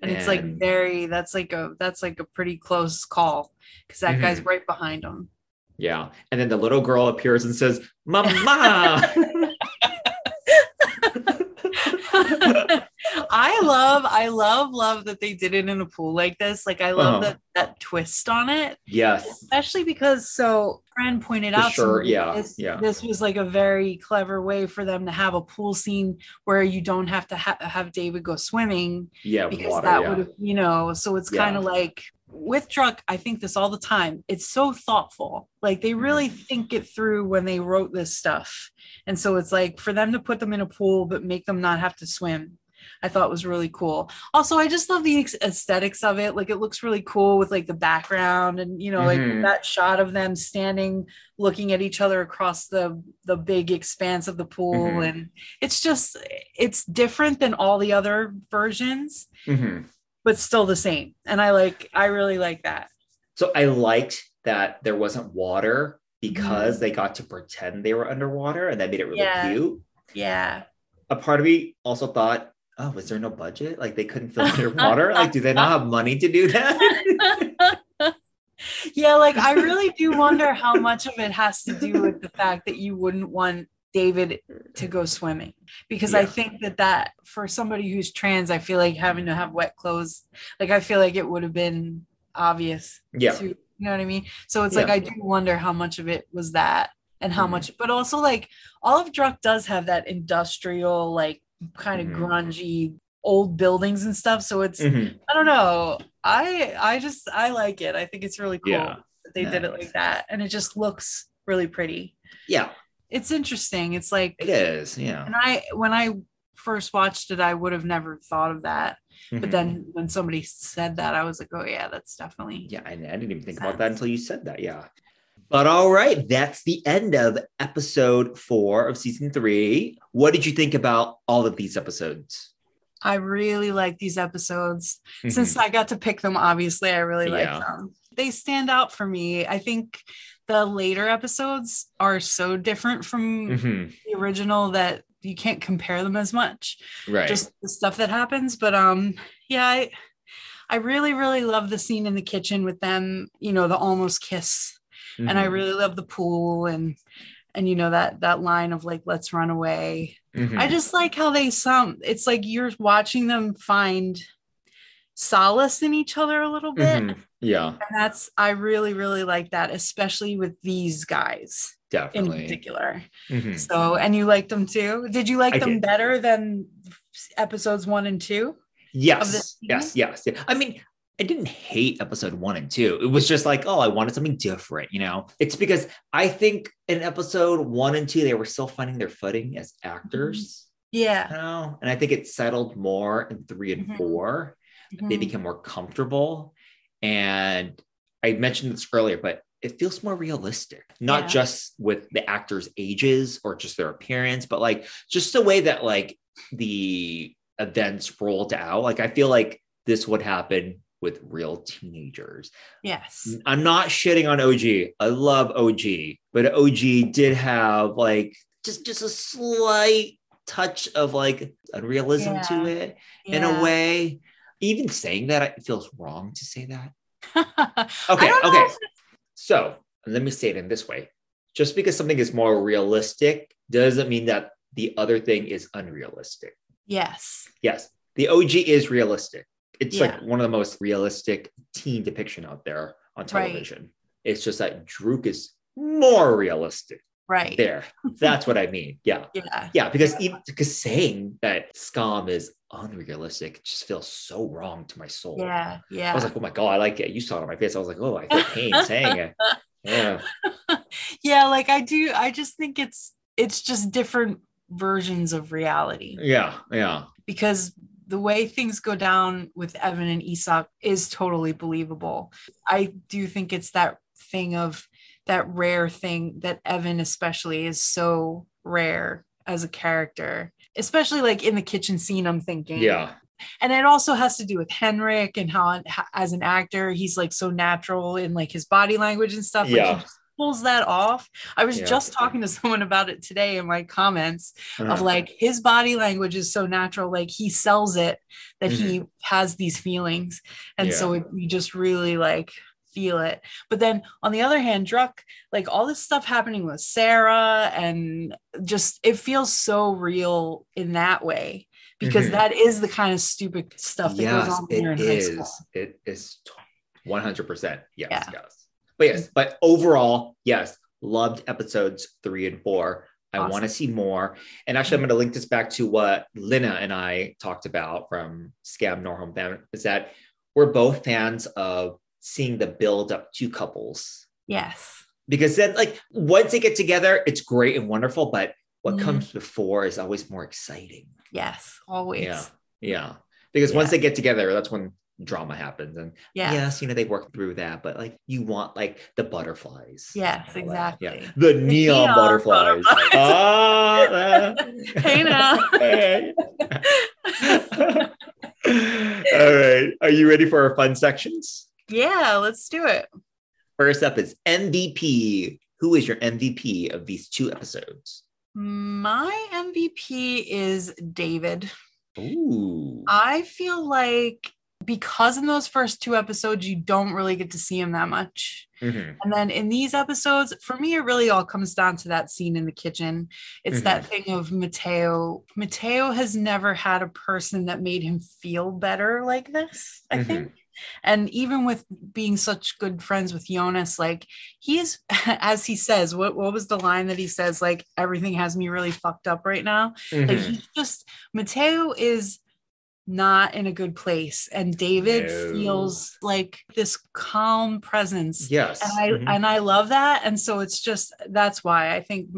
B: And it's like very that's like a that's like a pretty close call because that guy's
A: Mm-hmm.
B: right behind him.
A: Yeah. And then the little girl appears and says, Mama.
B: I love, I love, love that they did it in a pool like this. Like I love
A: Uh-huh.
B: that that twist on it,
A: yes.
B: especially because so friend pointed
A: For
B: out
A: sure, yeah,
B: this,
A: yeah.
B: this was like a very clever way for them to have a pool scene where you don't have to ha- have David go swimming
A: Yeah.
B: because
A: water,
B: that
A: yeah.
B: would have, you know, so it's
A: Yeah.
B: kind of like with Druck I think this all the time. It's so thoughtful. Like they really
A: Mm-hmm.
B: think it through when they wrote this stuff. And so it's like for them to put them in a pool but make them not have to swim. I thought was really cool. Also, I just love the aesthetics of it. Like it looks really cool with like the background and you know like
A: Mhm.
B: that shot of them standing looking at each other across the the big expanse of the pool
A: Mhm.
B: and it's just it's different than all the other versions
A: Mhm.
B: but still the same. And I like, I really like that.
A: So I liked that there wasn't water
B: Mm-hmm.
A: because they got to pretend they were underwater and that made it really
B: Yeah.
A: cute.
B: Yeah.
A: A part of me also thought, oh, was there no budget? Like they couldn't film underwater? like, do they not have money to do that?
B: yeah. Like, I really do wonder how much of it has to do with the fact that you wouldn't want David to go swimming because I think that that for somebody who's trans, I feel like having to have wet clothes, like I feel like it would have been obvious
A: yeah.
B: to, you know what I mean? So it's like I do wonder how much of it was that and how
A: Mhm.
B: much, but also like all of Druck does have that industrial, like kind of
A: Mhm.
B: grungy old buildings and stuff. So it's
A: Mhm.
B: I don't know. I I just I like it. I think it's really cool
A: Yeah.
B: that they did it like that. And it just looks really pretty.
A: Yeah,
B: It's interesting. It's like
A: it is. Yeah.
B: and I when I first watched it, I would have never thought of that. But
A: Mhm.
B: then when somebody said that, I was like, oh yeah, that's definitely
A: Yeah, I, I didn't even think about that until you said that. Yeah. But all right, that's the end of episode four of season three. What did you think about all of these episodes?
B: I really like these episodes.
A: Mhm.
B: Since I got to pick them, obviously, I really like
A: Yeah.
B: them. They stand out for me. I think the later episodes are so different from
A: Mhm.
B: the original that you can't compare them as much.
A: right.
B: Just the stuff that happens. But um, yeah, I I really, really love the scene in the kitchen with them, you know, the almost kiss. And I
A: Mhm.
B: really love the pool and and you know that that line of like let's run away
A: Mhm.
B: I just like how they some it's like you're watching them find solace in each other a little bit.
A: Mhm. Yeah,
B: And that's I really, really like that, especially with these guys
A: definitely in
B: particular.
A: Mhm.
B: So and you liked them too. Did you like
A: I
B: them
A: did.
B: better than episodes one and two?
A: Yes, yes, yes, yeah. I mean, I didn't hate episode one and two. It was just like, oh, I wanted something different, you know? It's because I think in episode one and two, they were still finding their footing as actors,
B: Yeah.
A: you know? And I think it settled more in three and
B: Mhm.
A: four. They
B: Mhm.
A: became more comfortable. And I mentioned this earlier, but it feels more realistic, not
B: Yeah.
A: just with the actors' ages or just their appearance, but like just the way that like the events rolled out. Like I feel like this would happen with real teenagers.
B: Yes.
A: I'm not shitting on OG. I love OG, but OG did have like just just a slight touch of like unrealism to
B: Yeah.
A: it in a way. Even saying that it feels wrong to say that. Okay, okay.
B: if
A: So let me say it in this way. Just because something is more realistic doesn't mean that the other thing is unrealistic.
B: yes.
A: Yes, the OG is realistic. It's
B: Yeah.
A: like one of the most realistic teen depiction out there on
B: Right.
A: television. It's just that Druck is more realistic.
B: Right.
A: There, that's what I mean. Yeah,
B: Yeah.
A: yeah. Because even because saying that Skam is unrealistic just feels so wrong to my soul.
B: Yeah. Yeah.
A: I was like, oh my god, I like it. You saw it on my face. I was like, oh, I feel pain saying it. Yeah,
B: yeah like i do i just think it's it's just different versions of reality
A: yeah, yeah.
B: because the way things go down with Even and Isak is totally believable i do think it's that thing of that rare thing that Even especially is so rare as a character especially like in the kitchen scene i'm thinking
A: Yeah.
B: and it also has to do with Henrik and how, how as an actor he's like so natural in like his body language and stuff. Like
A: Yeah.
B: he just pulls that off. I was
A: Yeah.
B: just talking to someone about it today in my comments of
A: Uh-huh.
B: like his body language is so natural, like he sells it that he has these feelings, and so it, you just really like feel it. But then on the other hand, Druck, like all this stuff happening with Sara and just it feels so real in that way because
A: Mhm.
B: that is the kind of stupid stuff that goes
A: yes,
B: on when you're
A: it
B: in high
A: is.
B: school.
A: It is 100%. Yes,
B: Yeah.
A: yes. But yes, but overall, yes, loved episodes three and four. I
B: Awesome.
A: want to see more. And actually, I'm going to link this back to what Lina and I talked about from Skam Noorhelm Fan is that we're both fans of seeing the build up to couples.
B: Yes.
A: Because then, like, once they get together, it's great and wonderful. But what
B: Mhm.
A: comes before is always more exciting.
B: Yes. Always.
A: Yeah. Yeah. Because once they get together, that's when drama happens. And
B: Yeah.
A: yes, you know, they work through that, but like you want like the butterflies.
B: Yes,
A: that. Yeah.
B: exactly.
A: The neon,
B: neon
A: butterflies.
B: butterflies.
A: Uh,
B: Hey now.
A: hey. all right. Are you ready for our fun sections?
B: yeah, let's do it.
A: First up is MVP. Who is your MVP of these two episodes?
B: My MVP is David.
A: Ooh.
B: I feel like because in those first two episodes, you don't really get to see him that much.
A: Mhm.
B: And then in these episodes, for me, it really all comes down to that scene in the kitchen. It's that thing of Matteo. Matteo has never had a person that made him feel better like this, I
A: Mhm.
B: think. And even with being such good friends with Jonas, like he's, as he says, what, what was the line that he says? Like, everything has me really fucked up right now. Like,
A: Mhm.
B: he's just, Matteo is not in a good place. And David
A: No.
B: feels like this calm presence
A: Yes.
B: and I
A: Mhm.
B: and I love that. And so it's just that's why I think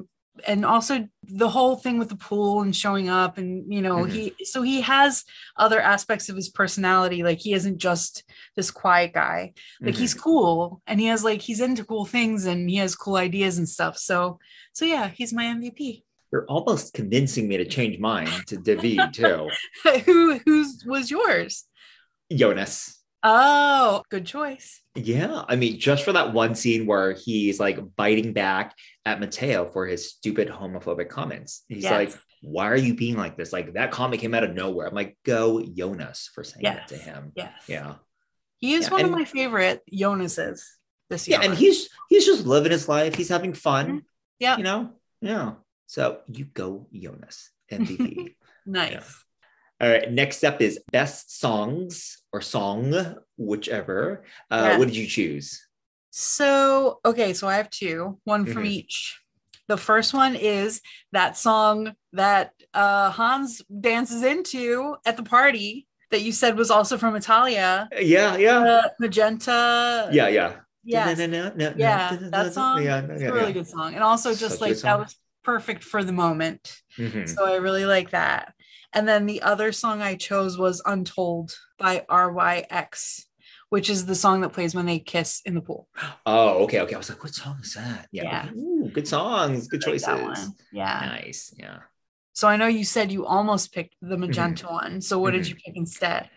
B: and also the whole thing with the pool and showing up and you know
A: Mhm.
B: he so he has other aspects of his personality like he isn't just this quiet guy like he's
A: Mhm.
B: cool and he has like he's into cool things and he has cool ideas and stuff so so yeah he's my mvp
A: You're almost convincing me to change mine to David too.
B: who who's was yours
A: Jonas.
B: oh good choice
A: Yeah, I mean, just for that one scene where he's like biting back at Matteo for his stupid homophobic comments. He's
B: Yes.
A: like, "Why are you being like this?" Like that comment came out of nowhere. I'm like, "Go Jonas for saying that to him."
B: yes
A: Yeah,
B: he is
A: Yeah,
B: one
A: and-
B: of my favorite Jonas's this year
A: yeah, and he's he's just living his life. He's having fun.
B: Mm-hmm. yeah
A: You know, yeah. So you go Jonas MVP.
B: nice
A: All right, next up is best songs or song, whichever. Uh,
B: Yeah.
A: What did you choose?
B: So, okay, so I have two, one from
A: Mhm.
B: each. The first one is that song that uh, Hans dances into at the party that you said was also from Italia,
A: Yeah, yeah,
B: uh, Magenta.
A: yeah, yeah.
B: Yes.
A: Yeah,
B: Yeah, that song.
A: Yeah,
B: It's
A: yeah,
B: a really
A: yeah.
B: good song. And also just like that was perfect for the moment.
A: Mhm.
B: So I really like that. And then the other song I chose was Untold by RYX, which is the song that plays when they kiss in the pool.
A: Oh, okay, okay. I was like, what song is that? Yeah.
B: Yeah.
A: Ooh, good songs, good
B: I like
A: choices.
B: Yeah.
A: Nice. Yeah.
B: So I know you said you almost picked the
A: Mm-hmm.
B: magenta one. So what did you pick instead?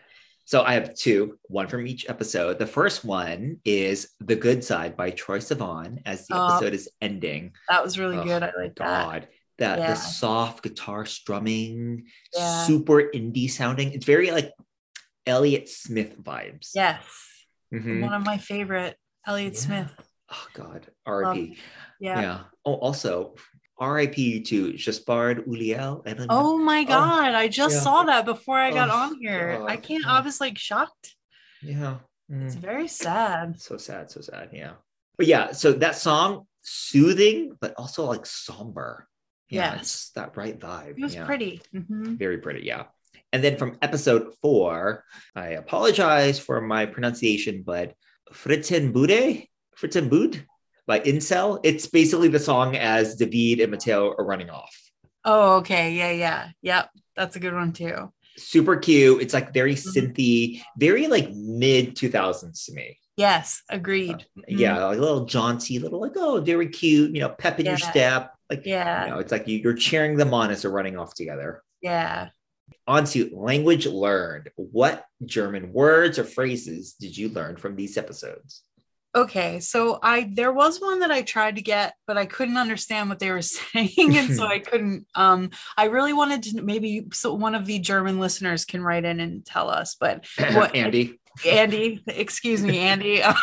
A: So I have two, one from each episode. The first one is The Good Side by Troye Sivan as the
B: Oh,
A: episode is ending.
B: That was really
A: Oh,
B: good. I like.
A: God. That
B: Yeah.
A: the soft guitar strumming,
B: Yeah.
A: super indie sounding. It's very like Elliott Smith vibes.
B: Yes.
A: Mhm.
B: One of my favorite, Elliott
A: Yeah.
B: Smith.
A: Oh God. R.I.P.
B: Yeah.
A: Yeah. Oh, also R.I.P. to Gaspard Ulliel. I don't know.
B: Oh my God. I just
A: yeah.
B: saw that before I got
A: Oh,
B: on here. I
A: God.
B: can't,
A: Yeah.
B: I was like shocked.
A: Yeah. Mm.
B: It's very sad.
A: So sad, so sad. Yeah. But yeah, so that song, soothing, but also like somber. Yeah,
B: Yes.
A: that right vibe.
B: It was
A: yeah.
B: pretty. Mhm.
A: Very pretty. Yeah. And then from episode four, I apologize for my pronunciation, but Frittenbude, Frittenbud by Incel. It's basically the song as David and Matteo are running off.
B: Oh, okay. Yeah. Yeah. Yep. That's a good one too.
A: Super cute. It's like very
B: Mhm.
A: synthy, very like mid 2000s to me.
B: Yes. Agreed. Mhm.
A: Yeah, like a little jaunty, little like, oh, very cute, you know, pep in your step. Like,
B: Yeah.
A: you know, it's like you, you're cheering them on as they're running off together.
B: Yeah.
A: On to language learned. What German words or phrases did you learn from these episodes?
B: Okay, so I there was one that I tried to get, but I couldn't understand what they were saying, and so I couldn't. Um, I really wanted to maybe so one of the German listeners can write in and tell us, but what
A: Andy.
B: Andy, excuse me, Andy. I,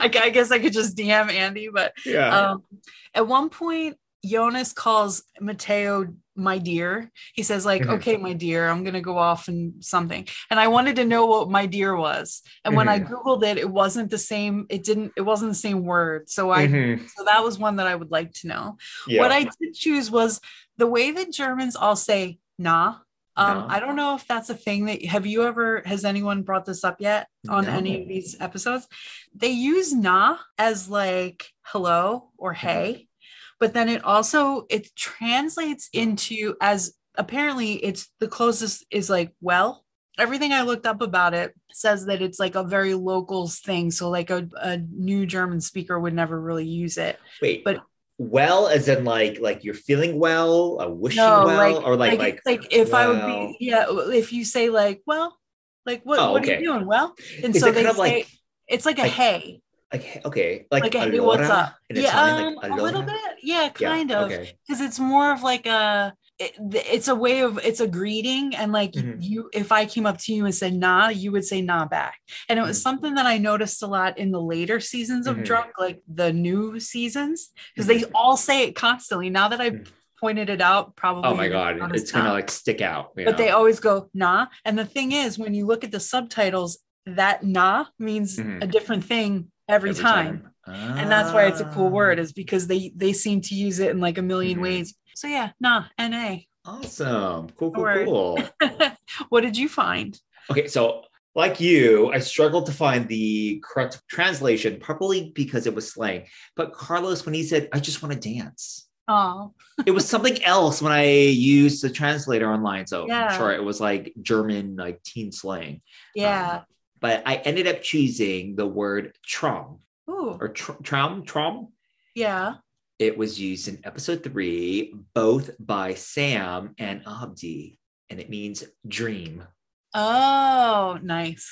B: I guess I could just DM Andy, but
A: Yeah.
B: um, at one point, Jonas calls Matteo my dear. He says, like,
A: Mhm.
B: okay, my dear, I'm gonna go off and something. And I wanted to know what my dear was. And when I
A: Mhm.
B: Googled it, it wasn't the same, it didn't, it wasn't the same word. So I
A: Mhm.
B: so that was one that I would like to know.
A: Yeah.
B: What I did choose was the way that Germans all say nah. Um,
A: Nah.
B: I don't know if that's a thing that have you ever has anyone brought this up yet on any of these episodes? They use nah as like hello or
A: Mm-hmm.
B: hey, but then it also it translates into as apparently it's the closest is like well. Everything I looked up about it says that it's like a very locals thing. So like a, a new German speaker would never really use it.
A: Wait,
B: but-
A: well, as in like like you're feeling well, uh, wishing
B: No,
A: well,
B: like-
A: or like
B: like,
A: like,
B: like if I would be yeah if you say like well like what
A: Oh,
B: what are you doing well and
A: Is
B: so they
A: kind of
B: say
A: like
B: it's like a
A: like
B: hey
A: like okay like,
B: like a hey what's up yeah um,
A: like,
B: a little bit yeah
A: Yeah,
B: kind of
A: okay.
B: because it's more of like a it, it's a way of it's a greeting and like
A: Mhm.
B: you if i came up to you and said nah you would say nah back and it was
A: Mhm.
B: something that i noticed a lot in the later seasons of
A: Mhm.
B: Druck like the new seasons because they
A: Mm-hmm.
B: all say it constantly now that i've
A: Mhm.
B: pointed it out probably
A: Oh my god, it's gonna like stick out. you
B: but
A: know?
B: they always go nah and the thing is when you look at the subtitles that nah means
A: Mhm.
B: a different thing every, time. and that's why it's a cool word
A: Ah,
B: is because they they seem to use it in like a 1000000
A: Mhm.
B: ways so yeah nah na
A: Awesome. Cool, cool,
B: Word.
A: cool.
B: what did you find
A: Okay, so like you, I struggled to find the correct translation, probably because it was slang. But Carlos, when he said, I just want to dance,
B: oh
A: it was something else when I used the translator online. So
B: Yeah.
A: I'm sure it was like German, like teen slang.
B: yeah
A: Um, but I ended up choosing the word traum
B: Ooh,
A: or tr- traum, traum.
B: yeah
A: It was used in episode three, both by Sam and Abdi, and it means dream.
B: oh nice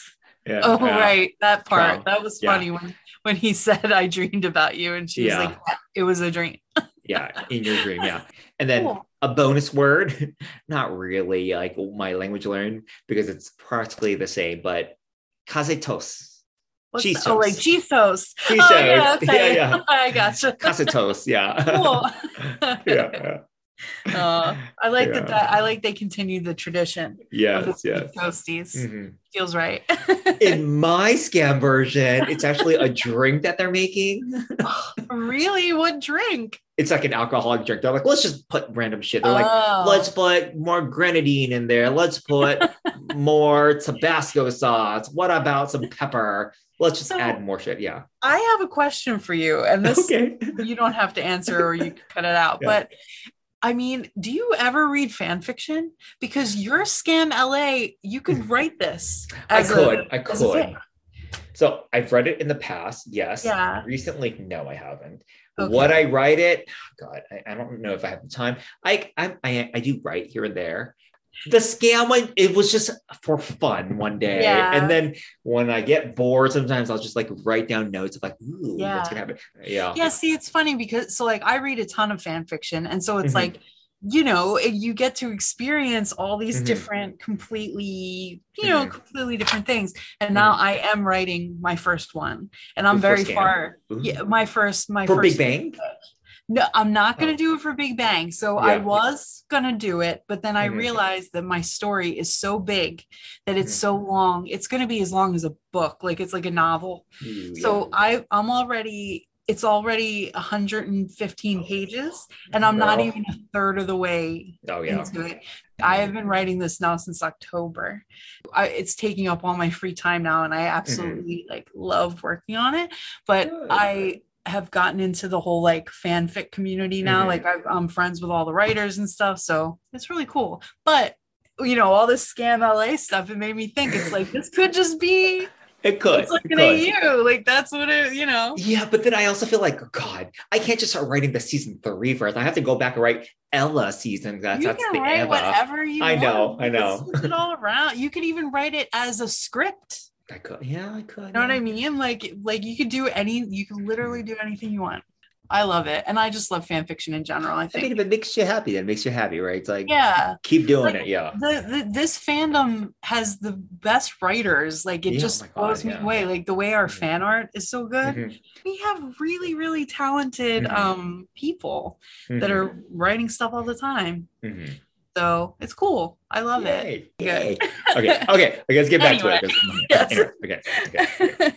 A: Yeah.
B: oh
A: yeah.
B: right that part
A: Wow.
B: that was
A: Yeah.
B: funny when when he said i dreamed about you and she was
A: Yeah.
B: like yeah, it was a dream
A: Yeah, in your dream. Yeah. And then
B: Cool.
A: a bonus word, not really like my language learned because it's practically the same, but casetos.
B: What's
A: Chisos.
B: the- oh like chisos oh yeah okay
A: Yeah, yeah.
B: i gotcha
A: Casetos. Yeah.
B: cool
A: yeah. yeah.
B: Uh, I like that,
A: Yeah.
B: that. I like they continue the tradition
A: Yes, yes.
B: toasties.
A: Mhm.
B: Feels right.
A: In my Skam version, it's actually a drink that they're making.
B: really? What drink?
A: It's like an alcoholic drink. They're like, let's just put random shit. They're like,
B: Oh.
A: let's put more grenadine in there. Let's put more Tabasco sauce. What about some pepper? Let's just
B: So-
A: add more shit. Yeah.
B: I have a question for you, and this
A: Okay.
B: you don't have to answer or you can cut it out.
A: Yeah.
B: But I mean, do you ever read fan fiction? Because you're Skam LA, you could write this.
A: I
B: as a-
A: could. I could. So I've read it in the past. Yes.
B: Yeah.
A: Recently, no, I haven't.
B: Okay.
A: Would I write it? God, I, I don't know if I have the time. I, I I I do write here and there. The Skam one, it was just for fun one day.
B: Yeah.
A: And then when I get bored, sometimes I'll just like write down notes of like, ooh,
B: Yeah.
A: what's gonna happen? Yeah.
B: Yeah, see, it's funny because so like I read a ton of fan fiction, and so it's
A: Mhm.
B: like you know you get to experience all these
A: Mhm.
B: different completely you know
A: Mhm.
B: completely different things and now i am writing my first one and i'm
A: Before
B: very
A: Skam?
B: far
A: Ooh.
B: yeah my first my
A: For
B: first
A: Big Bang?
B: no i'm not going to
A: Oh.
B: do it for big bang so i was going to do it but then i
A: Mhm.
B: realized that my story is so big that it's
A: Mhm.
B: so long it's going to be as long as a book like it's like a novel
A: Ooh,
B: so
A: yeah.
B: I I'm already it's already 115 pages and I'm not even a third of the way
A: Oh yeah.
B: into it. I have been writing this now since October. I, it's taking up all my free time now and I absolutely like love working on it, but
A: Good.
B: I have gotten into the whole like fanfic community now.
A: Mhm.
B: Like I've, I'm friends with all the writers and stuff, so it's really cool. But you know, all this Skam LA stuff, it made me think it's like this could just be
A: It could.
B: it's an
A: could.
B: AU. Like that's what it, you know.
A: Yeah, but then I also feel like, God, I can't just start writing the season three first. I have to go back and write Ella season. That's,
B: you
A: that's
B: can
A: the
B: write whatever you
A: I
B: want.
A: know, I
B: You can
A: know.
B: switch it all around. You could even write it as a script.
A: I could. Yeah, I could.
B: You know what. I mean? Like, like you could do any. You could literally do anything you want. I love it. And I just love fan fiction in general. I
A: I
B: think.
A: mean, if it makes you happy, then it makes you happy, right? It's like,
B: yeah.
A: keep doing
B: Like,
A: it. Yeah.
B: The, the this fandom has the best writers. Like it
A: Yeah, oh
B: just
A: God,
B: blows me
A: yeah.
B: away. Like the way our
A: Mhm.
B: fan art is so good.
A: Mhm,
B: We have really, really talented
A: Mhm.
B: um people that are writing stuff all the time.
A: mhm.
B: So it's cool. I love it.
A: Yay,
B: Good.
A: yay. Okay, okay, okay, let's get back
B: Anyway,
A: to it.
B: yes.
A: anyway, okay, okay, okay.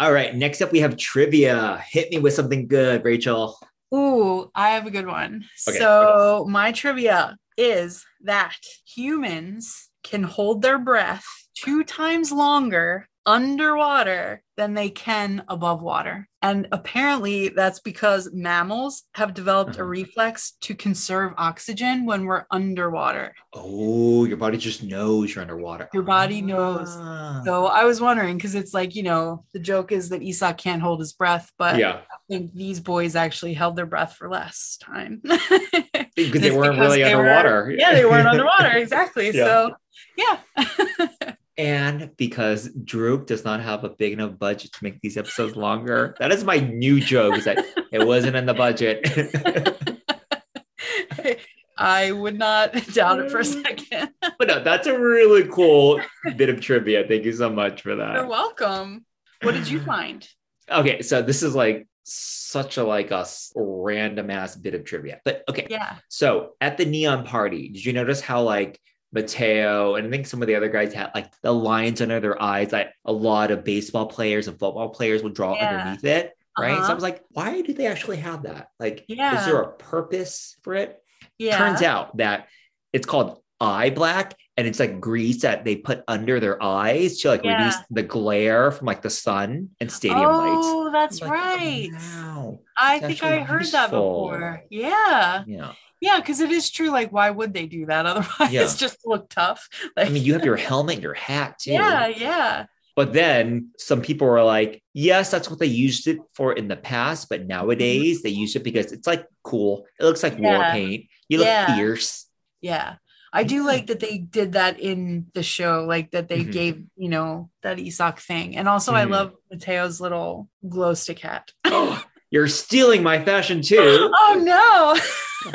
A: All right, next up we have trivia. Hit me with something good, Rachel.
B: Ooh, I have a good one.
A: Okay,
B: so my trivia is that humans can hold their breath two times longer underwater than they can above water. And apparently that's because mammals have developed a
A: Uh-huh.
B: reflex to conserve oxygen when we're underwater.
A: Oh, your body just knows you're underwater.
B: Your body knows.
A: Ah.
B: So I was wondering because it's like, you know, the joke is that Isak can't hold his breath, but
A: yeah,
B: I think these boys actually held their breath for less time.
A: because they weren't
B: because
A: really
B: they were-
A: underwater.
B: yeah, they weren't underwater. Exactly.
A: Yeah.
B: So, yeah.
A: And because Druck does not have a big enough budget to make these episodes longer, that is my new joke. Is that it wasn't in the budget.
B: I would not doubt it for a second.
A: but no, that's a really cool bit of trivia. Thank you so much for that.
B: You're welcome. What did you find?
A: Okay, so this is like such a like a random ass bit of trivia. But okay,
B: Yeah.
A: so at the neon party, did you notice how like Matteo and I think some of the other guys had like the lines under their eyes that a lot of baseball players and football players would draw
B: Yeah.
A: underneath it, right? So I
B: Uh-huh.
A: was like, why do they actually have that? Like, is there a purpose for it?
B: Yeah.
A: Turns out that it's called eye black and it's like grease that they put under their eyes to like
B: Yeah.
A: reduce the glare from like the sun and stadium lights.
B: oh, that's
A: like,
B: right.
A: Wow.
B: I think I heard that before. Yeah.
A: Yeah.
B: Yeah, because it is true. Like, why would they do that otherwise?
A: Yeah.
B: Just to look tough. Like,
A: I mean, you have your helmet and your hat too.
B: yeah, yeah.
A: But then some people were like, yes, that's what they used it for in the past. But nowadays they use it because it's like cool. It looks like war paint. You look
B: Yeah.
A: fierce.
B: Yeah. I do like that they did that in the show, like that they
A: Mhm.
B: gave, you know, that Isak thing. And also, I
A: Mhm.
B: love Matteo's little glow stick hat.
A: Oh, you're stealing my fashion too.
B: oh, no.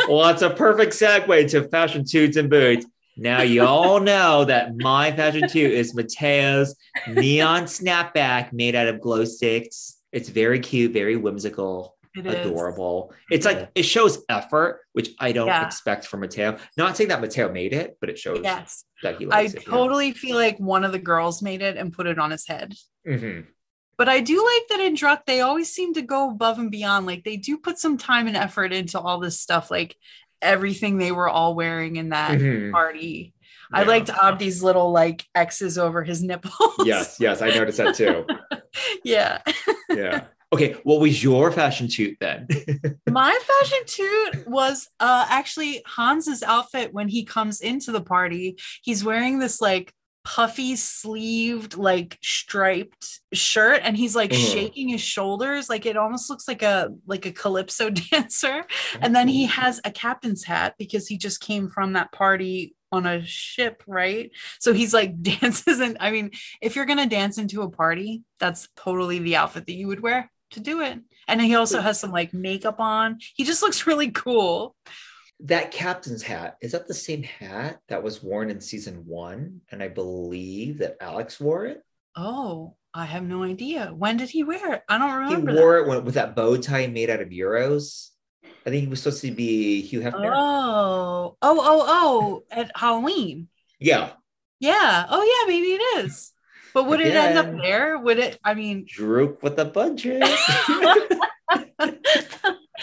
A: Well, that's a perfect segue to fashion suits and boots. Now you all know that my fashion too is Matteo's neon snapback made out of glow sticks. It's very cute, very whimsical,
B: It is.
A: adorable. It's like it shows effort, which I don't
B: Yeah.
A: expect from Matteo. Not saying that Matteo made it, but it shows
B: Yes.
A: that he
B: I
A: likes it. yeah.
B: totally feel like one of the girls made it and put it on his head.
A: Mhm.
B: But I do like that in Druck, they always seem to go above and beyond. Like they do put some time and effort into all this stuff, like everything they were all wearing in that
A: Mhm.
B: party. I
A: Yeah.
B: liked Abdi's little like X's over his nipples.
A: Yes, yes, I noticed that too.
B: yeah.
A: Yeah. Okay, what was your fashion shoot then?
B: My fashion toot was uh actually Hans's outfit when he comes into the party. He's wearing this like puffy sleeved like striped shirt and he's like
A: Mhm.
B: shaking his shoulders like it almost looks like a like a calypso dancer. And then he has a captain's hat because he just came from that party on a ship right? So he's like dances and i mean if you're gonna dance into a party that's totally the outfit that you would wear to do it. And he also has some like makeup on. He just looks really cool
A: that captain's hat is that the same hat that was worn in season one? And i believe that alex wore it.
B: Oh i have no idea. When did he wear it? I don't remember he
A: wore it when- with that bow tie made out of euros. I think he was supposed to be hugh
B: that.
A: hefner.
B: Oh oh oh oh at halloween.
A: Yeah.
B: Yeah. Oh yeah maybe it is. But would it end up there? Would it i mean
A: Druck with the budget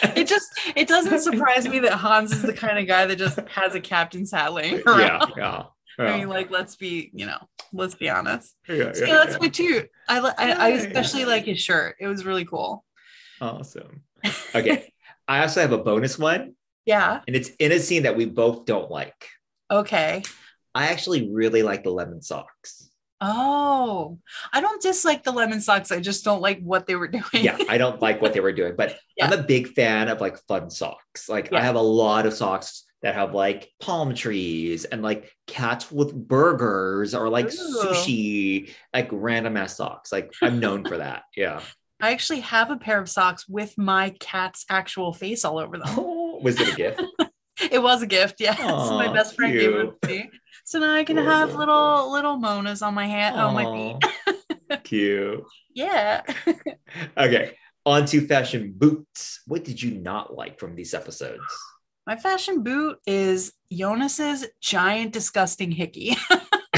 B: it just it doesn't surprise me that Hans is the kind of guy that just has a captain's hat laying around.
A: yeah yeah
B: I mean, like, let's be, you know, let's be honest.
A: yeah,
B: So
A: yeah,
B: yeah, that's
A: yeah.
B: my toot. I, I, I especially like his shirt. It was really cool.
A: awesome okay i also have a bonus one
B: Yeah.
A: and it's in a scene that we both don't like
B: Okay.
A: i actually really like the lemon socks
B: Oh, I don't dislike the lemon socks. I just don't like what they were doing.
A: yeah, I don't like what they were doing, but I'm a big fan of like fun socks. Like I have a lot of socks that have like palm trees and like cats with burgers or like
B: Ooh.
A: sushi, like random ass socks. Like I'm known for that. Yeah.
B: I actually have a pair of socks with my cat's actual face all over them.
A: Oh, was it a gift?
B: it was a gift, yes.
A: Aw,
B: my best friend gave it to me. So now I can have little little Monas on my hand, on my feet.
A: Cute.
B: Yeah.
A: Okay, on to fashion boots. What did you not like from these episodes?
B: My fashion boot is Jonas's giant, disgusting hickey.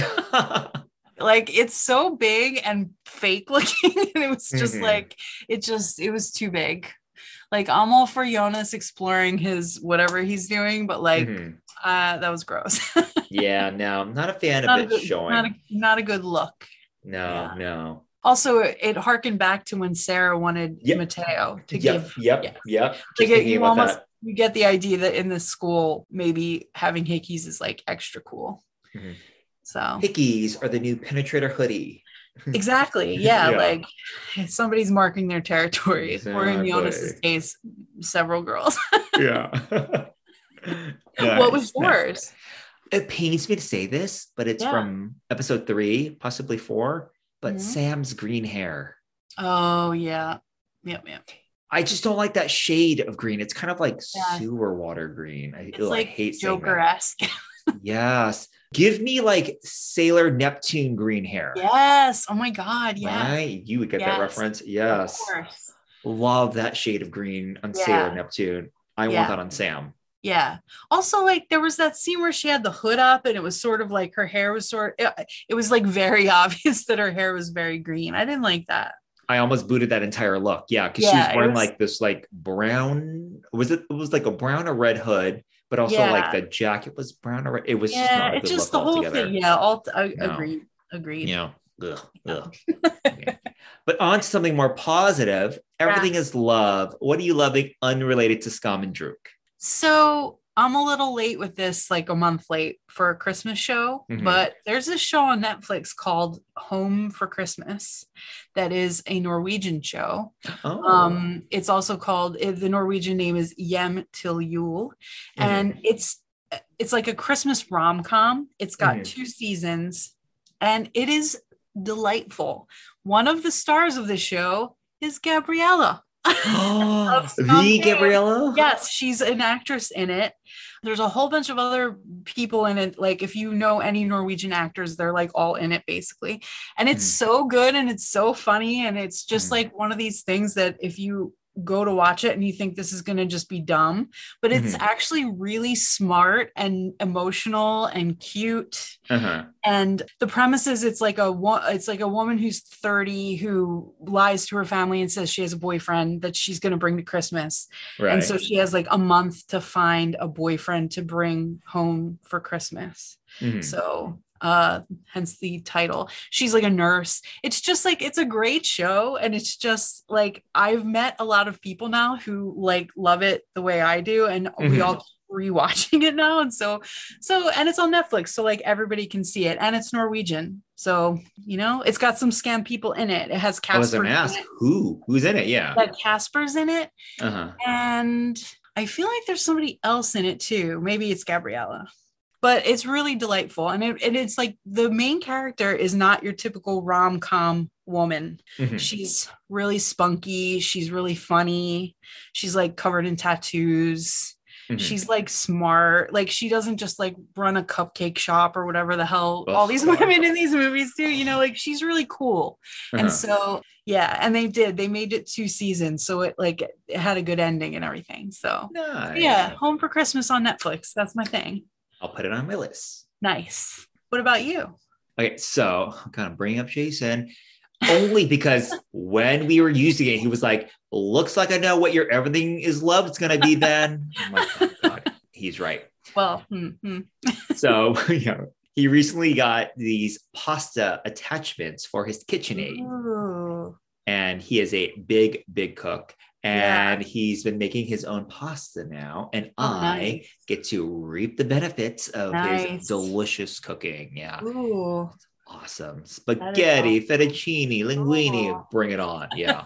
B: like it's so big and fake looking. and it was just
A: Mhm.
B: like it just it was too big. Like I'm all for Jonas exploring his whatever he's doing, but like
A: Mhm.
B: Uh that was gross.
A: Yeah, no, I'm not a fan
B: not,
A: of
B: a
A: it
B: good,
A: showing.
B: not, a, not a good look.
A: no,
B: yeah.
A: no.
B: Also, it harkened back to when Sara wanted
A: Yep.
B: Matteo to
A: Yep,
B: give
A: yep,
B: yeah.
A: yep.
B: like it, you almost
A: that.
B: you get the idea that in this school maybe having hickeys is like extra cool.
A: Mhm.
B: So
A: Hickeys are the new penetrator hoodie.
B: exactly, yeah,
A: Yeah.
B: like somebody's marking their territory, or in Jonas's case, several girls.
A: Yeah.
B: What was
A: Nice, nice.
B: yours?
A: It pains me to say this, but it's
B: Yeah.
A: from episode three, possibly four. But
B: Mhm.
A: Sam's green hair.
B: Oh yeah, yep, yep.
A: I just don't like that shade of green. It's kind of like
B: Yeah.
A: sewer water green. I,
B: It's
A: ugh, I hate saying.
B: Joker esque.
A: Yes. Give me like Sailor Neptune green hair.
B: yes. Oh my God. Yeah.
A: Right? You would get that reference. Yes.
B: Of course.
A: Love that shade of green on
B: Yeah.
A: Sailor Neptune. I
B: Yeah.
A: want that on Sam.
B: Yeah. Also, like there was that scene where she had the hood up, and it was sort of like her hair was sort. It, it was like very obvious that her hair was very green. I didn't like that.
A: I almost booted that entire look. Yeah, because she was wearing
B: was-
A: like this like brown. Was it? It was like a brown or red hood, but also
B: Yeah.
A: like the jacket was brown or red. It was just
B: yeah,
A: not a
B: it's just the whole
A: altogether.
B: thing. Yeah. All I
A: No.
B: agreed. Agreed.
A: Yeah. Ugh, ugh. Okay. But on to something more positive. Everything is love. What are you loving unrelated to Skam and Druck?
B: So I'm a little late with this, like a month late for a Christmas show,
A: Mhm.
B: but there's a show on Netflix called Home for Christmas that is a Norwegian show.
A: Oh,
B: Um, it's also called eh, the Norwegian name is Hjem til jul,
A: Mm-hmm.
B: and it's it's like a Christmas rom com. It's got
A: Mhm.
B: two seasons, and it is delightful. One of the stars of the show is Gabriella.
A: the. Gabriella?
B: Yes, she's an actress in it. There's a whole bunch of other people in it. Like, if you know any Norwegian actors, they're like all in it basically. And it's
A: Mhm.
B: so good and it's so funny. And it's just
A: Mhm.
B: like one of these things that if you go to watch it and you think this is going to just be dumb, but it's
A: Mhm.
B: actually really smart and emotional and cute
A: Uh-huh.
B: and the premise is it's like a it's like a woman who's 30 who lies to her family and says she has a boyfriend that she's going to bring to christmas
A: Right.
B: and so she has like a month to find a boyfriend to bring home for christmas
A: Mhm.
B: so uh hence the title she's like a nurse it's just like it's a great show and it's just like i've met a lot of people now who like love it the way i do and we
A: Mhm.
B: all keep rewatching it now and so so and it's on netflix so like everybody can see it and it's norwegian so you know it's got some scam people in it it has casper
A: who? Who's in it? Yeah.
B: that casper's in it
A: Uh-huh.
B: and I feel like there's somebody else in it too. Maybe it's Gabriella. But it's really delightful. And, it, and it's like the main character is not your typical rom com woman.
A: Mhm.
B: She's really spunky. She's really funny. She's like covered in tattoos.
A: Mhm.
B: She's like smart. Like she doesn't just like run a cupcake shop or whatever the hell all these women in these movies do. You know, like she's really cool.
A: Uh-huh.
B: And so, yeah, and they did. They made it two seasons, so it like it had a good ending and everything. So,
A: Nice.
B: yeah, Home for Christmas on Netflix. That's my thing.
A: I'll put it on my list.
B: Nice. What about you?
A: Okay, so I'm kind of bringing up Jason only because when we were using it, he was like, "Looks like I know what your everything is love is gonna be." Then I'm like, oh, God, he's right.
B: Well, hmm, hmm.
A: So yeah, he recently got these pasta attachments for his KitchenAid,
B: Ooh.
A: and he is a big, big cook.
B: Yeah.
A: And he's been making his own pasta now, and
B: Oh,
A: I
B: nice.
A: get to reap the benefits of
B: Nice.
A: his delicious cooking. Yeah.
B: Ooh.
A: Awesome. Spaghetti, fettuccine, linguine.
B: Oh.
A: Bring it on. Yeah.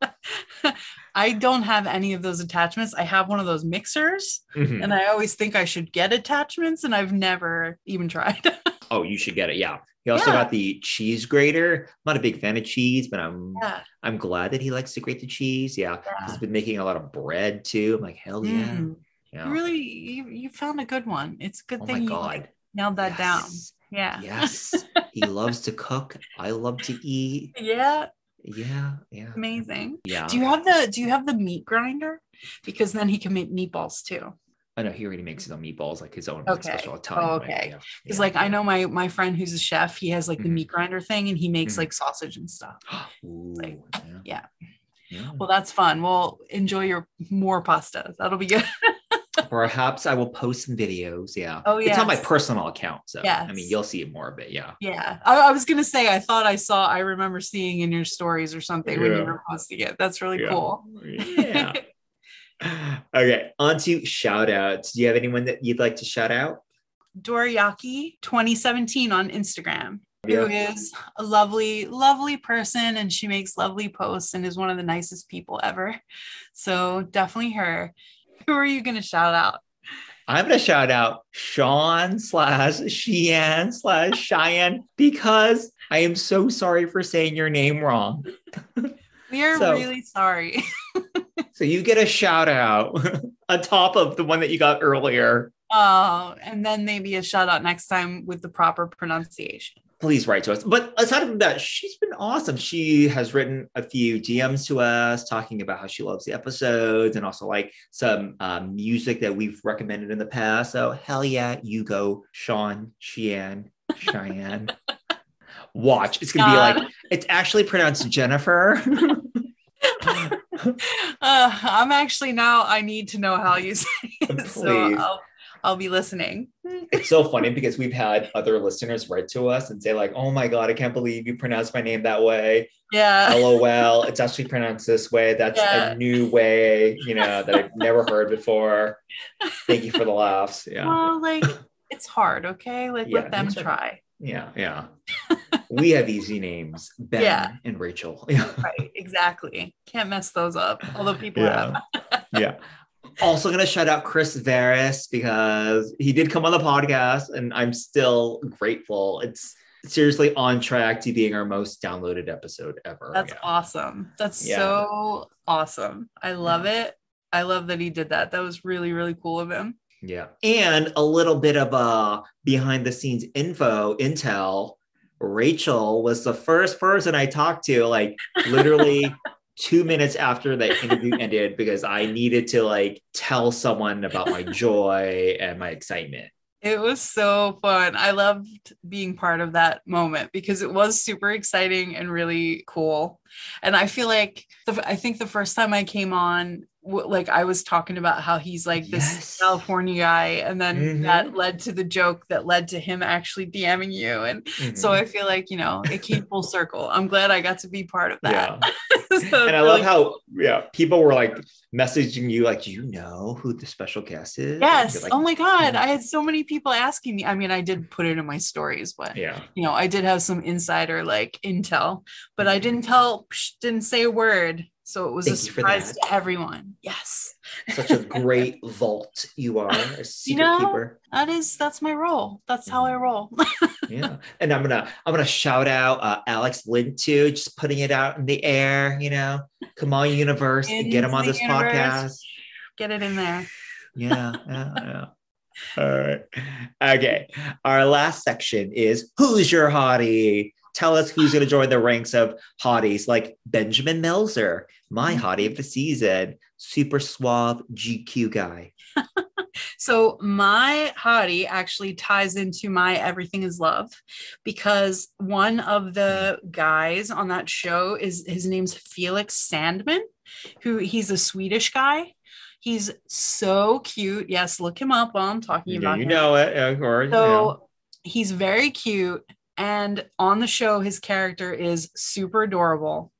B: I don't have any of those attachments. I have one of those mixers,
A: Mhm.
B: and I always think I should get attachments, and I've never even tried.
A: oh, you should get it. Yeah. He also
B: Yeah.
A: got the cheese grater. I'm not a big fan of cheese, but I'm
B: Yeah.
A: I'm glad that he likes to grate the cheese. Yeah. he's been making a lot of bread too. I'm like, hell yeah.
B: Mm.
A: Yeah.
B: You really you, you found a good one. It's a good
A: oh
B: thing
A: my
B: you like, nailed that down. Yeah.
A: Yes. he loves to cook. I love to eat.
B: Yeah.
A: Yeah. Yeah.
B: Amazing.
A: Yeah.
B: Do you have the do you have the meat grinder? Because then he can make meatballs too.
A: I know he already makes his own meatballs, like his own like,
B: Okay.
A: special Italian.
B: Oh, okay.
A: Yeah.
B: Because
A: Yeah.
B: like I know my my friend who's a chef, he has like the
A: Mhm.
B: meat grinder thing and he makes
A: Mhm.
B: like sausage and stuff.
A: Ooh,
B: like,
A: yeah.
B: yeah.
A: Yeah.
B: Well, that's fun. Well, enjoy your more pasta. That'll be good.
A: Perhaps I will post some videos. Yeah.
B: Oh, yeah.
A: It's on my personal account. So yeah. I mean, you'll see more of it. Yeah.
B: yeah. I, I was gonna say I thought I saw I remember seeing in your stories or something when you were posting it. That's really
A: Yeah.
B: cool.
A: Yeah. Okay. On to shout outs. Do you have anyone that you'd like to shout out?
B: Doriaki 2017 on Instagram.
A: Yeah.
B: Who is a lovely, lovely person and she makes lovely posts and is one of the nicest people ever. So definitely her. Who are you gonna shout out?
A: I'm gonna shout out Sean slash Shean slash Cheyenne because I am so sorry for saying your name wrong.
B: We are
A: So-
B: really sorry.
A: So you get a shout out on top of the one that you got earlier.
B: Oh, and then maybe a shout out next time with the proper pronunciation.
A: Please write to us. But aside from that, she's been awesome. She has written a few DMs to us talking about how she loves the episodes and also like some um, music that we've recommended in the past. So hell yeah, you go, Sean, Shean, Cheyenne. Watch. It's gonna be like it's actually pronounced Jennifer.
B: Uh, I'm actually now. I need to know how you say it, so I'll, I'll be listening.
A: it's so funny because we've had other listeners write to us and say like, "Oh my god, I can't believe you pronounced my name that way."
B: Yeah,
A: LOL, it's actually pronounced this way. That's
B: Yeah.
A: a new way, you know, that I've never heard before. Thank you for the laughs. Yeah,
B: well, like it's hard. Okay, like
A: Yeah,
B: let them try.
A: yeah, yeah. We have easy names, Ben
B: Yeah.
A: and Rachel.
B: Right, exactly. Can't mess those up. Although people have.
A: yeah, yeah. Also, gonna shout out Chris Varys because he did come on the podcast, and I'm still grateful. It's seriously on track to being our most downloaded episode ever.
B: That's
A: Yeah.
B: awesome. That's
A: Yeah.
B: so awesome. I love it. I love that he did that. That was really, really cool of him.
A: Yeah. And a little bit of uh behind the scenes info, intel. Rachel was the first person I talked to, like literally two minutes after the interview ended, because I needed to like tell someone about my joy and my excitement.
B: It was so fun. I loved being part of that moment because it was super exciting and really cool. And I feel like the, I think the first time I came on, like I was talking about how he's like this
A: Yes.
B: California guy, and then
A: Mhm.
B: that led to the joke that led to him actually DMing you. And so
A: Mhm.
B: I feel like you know it came full circle. I'm glad I got to be part of that.
A: yeah.
B: So
A: And I
B: it's
A: love
B: really
A: how yeah, people were like messaging you, like, you know who the special guest is?
B: Yes.
A: Like,
B: oh my God.
A: "Yeah."
B: I had so many people asking me. I mean, I did put it in my stories, but
A: yeah.
B: you know, I did have some insider like intel, but I
A: Mhm.
B: didn't tell, psh, didn't say a word. So it was
A: Thank
B: a surprise to everyone. Yes.
A: Such a great vault you are, a secret
B: know,
A: keeper.
B: That is, that's my role. That's how I roll.
A: yeah and i'm gonna i'm gonna shout out uh, alex lynn too just putting it out in the air you know come on universe get him on this
B: universe.
A: podcast
B: Get it in there.
A: yeah yeah yeah all right okay our last section is who's your hottie tell us who's going to join the ranks of hotties like benjamin melzer my mm-hmm. hottie of the season super suave gq guy
B: So my hottie actually ties into my everything is love because one of the hmm. guys on that show is his name's Felix Sandman, who he's a Swedish guy. He's so cute. Yes, look him up while I'm talking
A: yeah,
B: about
A: you
B: him.
A: know it of course
B: So
A: you know.
B: he's very cute. And on the show, his character is super adorable.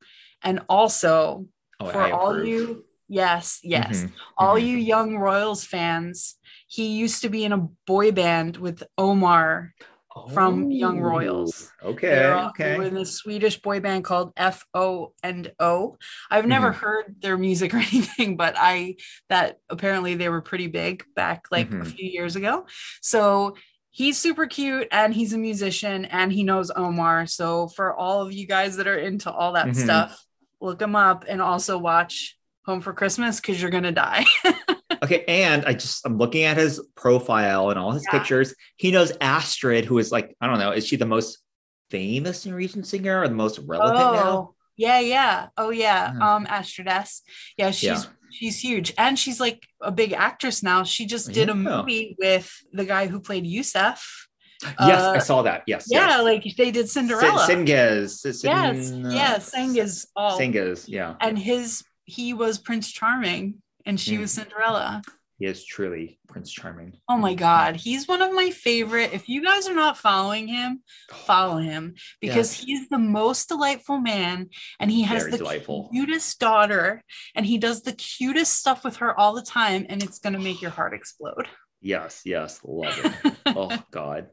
B: And also,
A: oh,
B: for all you, yes, yes,
A: Mhm,
B: all
A: mhm.
B: you young Royals fans, he used to be in a boy band with Omar. from Young Royals.
A: Oh, Okay.
B: All-
A: okay.
B: Were in a Swedish boy band called F O and O. I've never
A: Mm-hmm.
B: heard their music or anything, but I that apparently they were pretty big back like a
A: Mhm.
B: few years ago. So he's super cute and he's a musician and he knows Omar. So for all of you guys that are into all that
A: Mhm.
B: stuff, look him up and also watch Home for Christmas because you're gonna die.
A: Okay, and I just I'm looking at his profile and all his
B: Yeah.
A: pictures. He knows Astrid, who is like I don't know, is she the most famous Norwegian singer or the most relevant now?
B: oh, yeah, yeah. Oh yeah.
A: Yeah.
B: Um Astrid S. Yeah, she's
A: Yeah.
B: she's huge. And she's like a big actress now. She just did a movie with the guy who played Yousef.
A: Yes, I
B: Uh,
A: saw that. Yes,
B: Yeah,
A: yes.
B: like they did Cinderella.
A: Cengiz. Sin-
B: yes, yeah, Cengiz Al
A: Cengiz, yeah.
B: and his he was Prince Charming and she
A: Mm.
B: was Cinderella.
A: He is truly Prince Charming.
B: Oh my god, he's one of my favorite. If you guys are not following him, follow him because
A: Yes.
B: he's the most delightful man and he has
A: Very
B: the
A: delightful.
B: cutest daughter and he does the cutest stuff with her all the time and it's going to make your heart explode.
A: Yes, yes, love it. oh God.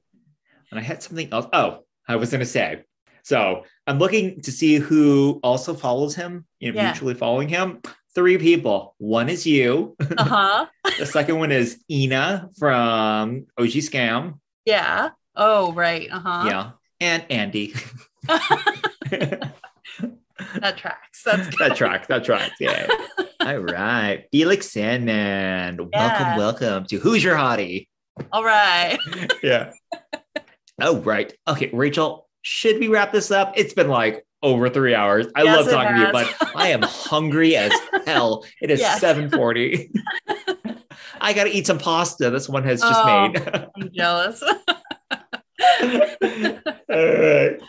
A: And I had something else. Oh, I was gonna say. So I'm looking to see who also follows him, you know,
B: Yeah.
A: mutually following him. Three people. One is you.
B: uh-huh.
A: the second one is Ina from OG Skam.
B: Yeah. Oh, right. Uh-huh.
A: Yeah. And Andy.
B: That tracks. That's
A: that tracks. That tracks. Yeah. All right. Felix Sandman. Welcome, welcome to Who's Your Hottie?
B: all right.
A: yeah. Oh, right. Okay, Rachel, should we wrap this up? It's been like over three hours. I
B: Yes,
A: love talking to you, but I am hungry as hell. It is
B: Yes.
A: 740. I gotta eat some pasta. This one has just
B: Oh.
A: made.
B: I'm jealous.
A: All right.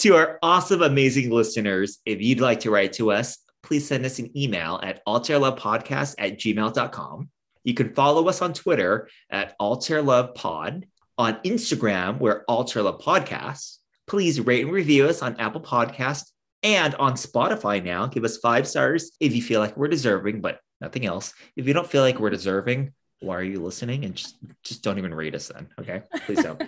A: To our awesome, amazing listeners, if you'd like to write to us, please send us an email at alterlovepodcast at gmail.com. You can follow us on Twitter at alterlovepod. On Instagram, we're alterlovepodcast. Please rate and review us on Apple Podcasts and on Spotify now. Give us five stars if you feel like we're deserving, but nothing else. If you don't feel like we're deserving, why are you listening? And just just don't even rate us then. Okay. Please don't.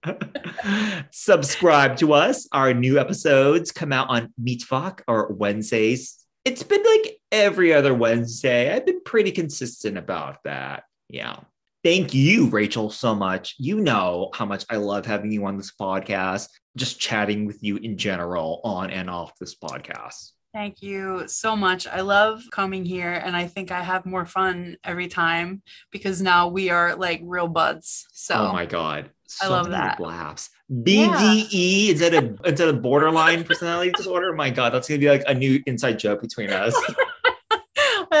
A: Subscribe to us. Our new episodes come out on Mittwoch or Wednesdays. It's been like every other Wednesday. I've been pretty consistent about that. Yeah. Thank you, Rachel, so much. You know how much I love having you on this podcast, just chatting with you in general on and off this podcast.
B: Thank you so much. I love coming here and I think I have more fun every time because now we are like real buds. So
A: oh my God.
B: I
A: So
B: love
A: many
B: that.
A: laughs. BDE instead of instead of borderline personality disorder. Oh my God, that's gonna be like a new inside joke between us.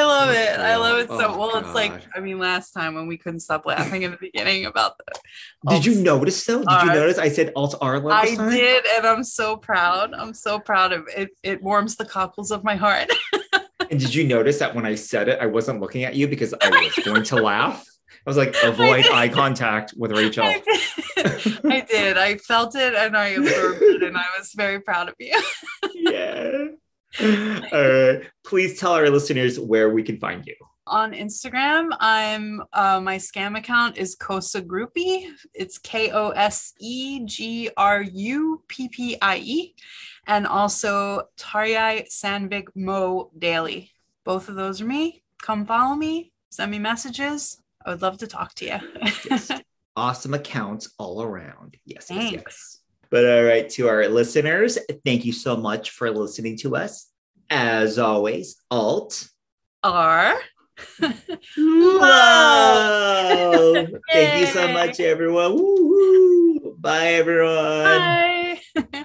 B: I love it. I love it so
A: Oh,
B: well. It's like I mean, last time when we couldn't stop laughing in the beginning about that.
A: Did you notice though? Did you notice I said alt R love
B: I
A: time?
B: did, and I'm so proud. I'm so proud of it. It warms the cockles of my heart.
A: And did you notice that when I said it, I wasn't looking at you because I was going to laugh? I was like, avoid eye contact with Rachel.
B: I did. I did. I felt it and I absorbed it, and I was very proud of you.
A: yeah. Please tell our listeners where we can find you.
B: On Instagram, I'm uh, my Skam account is Kosegruppie. It's K O S E G R U P P I E, and also Tarjei Sandvik Moe Daily. Both of those are me. Come follow me. Send me messages. I would love to talk to you.
A: Awesome accounts all around. Yes, yes, yes. But all right, to our listeners, thank you so much for listening to us. As always, alt
B: R.
A: love. thank you so much, everyone. Woo-hoo. Bye, everyone.
B: Bye.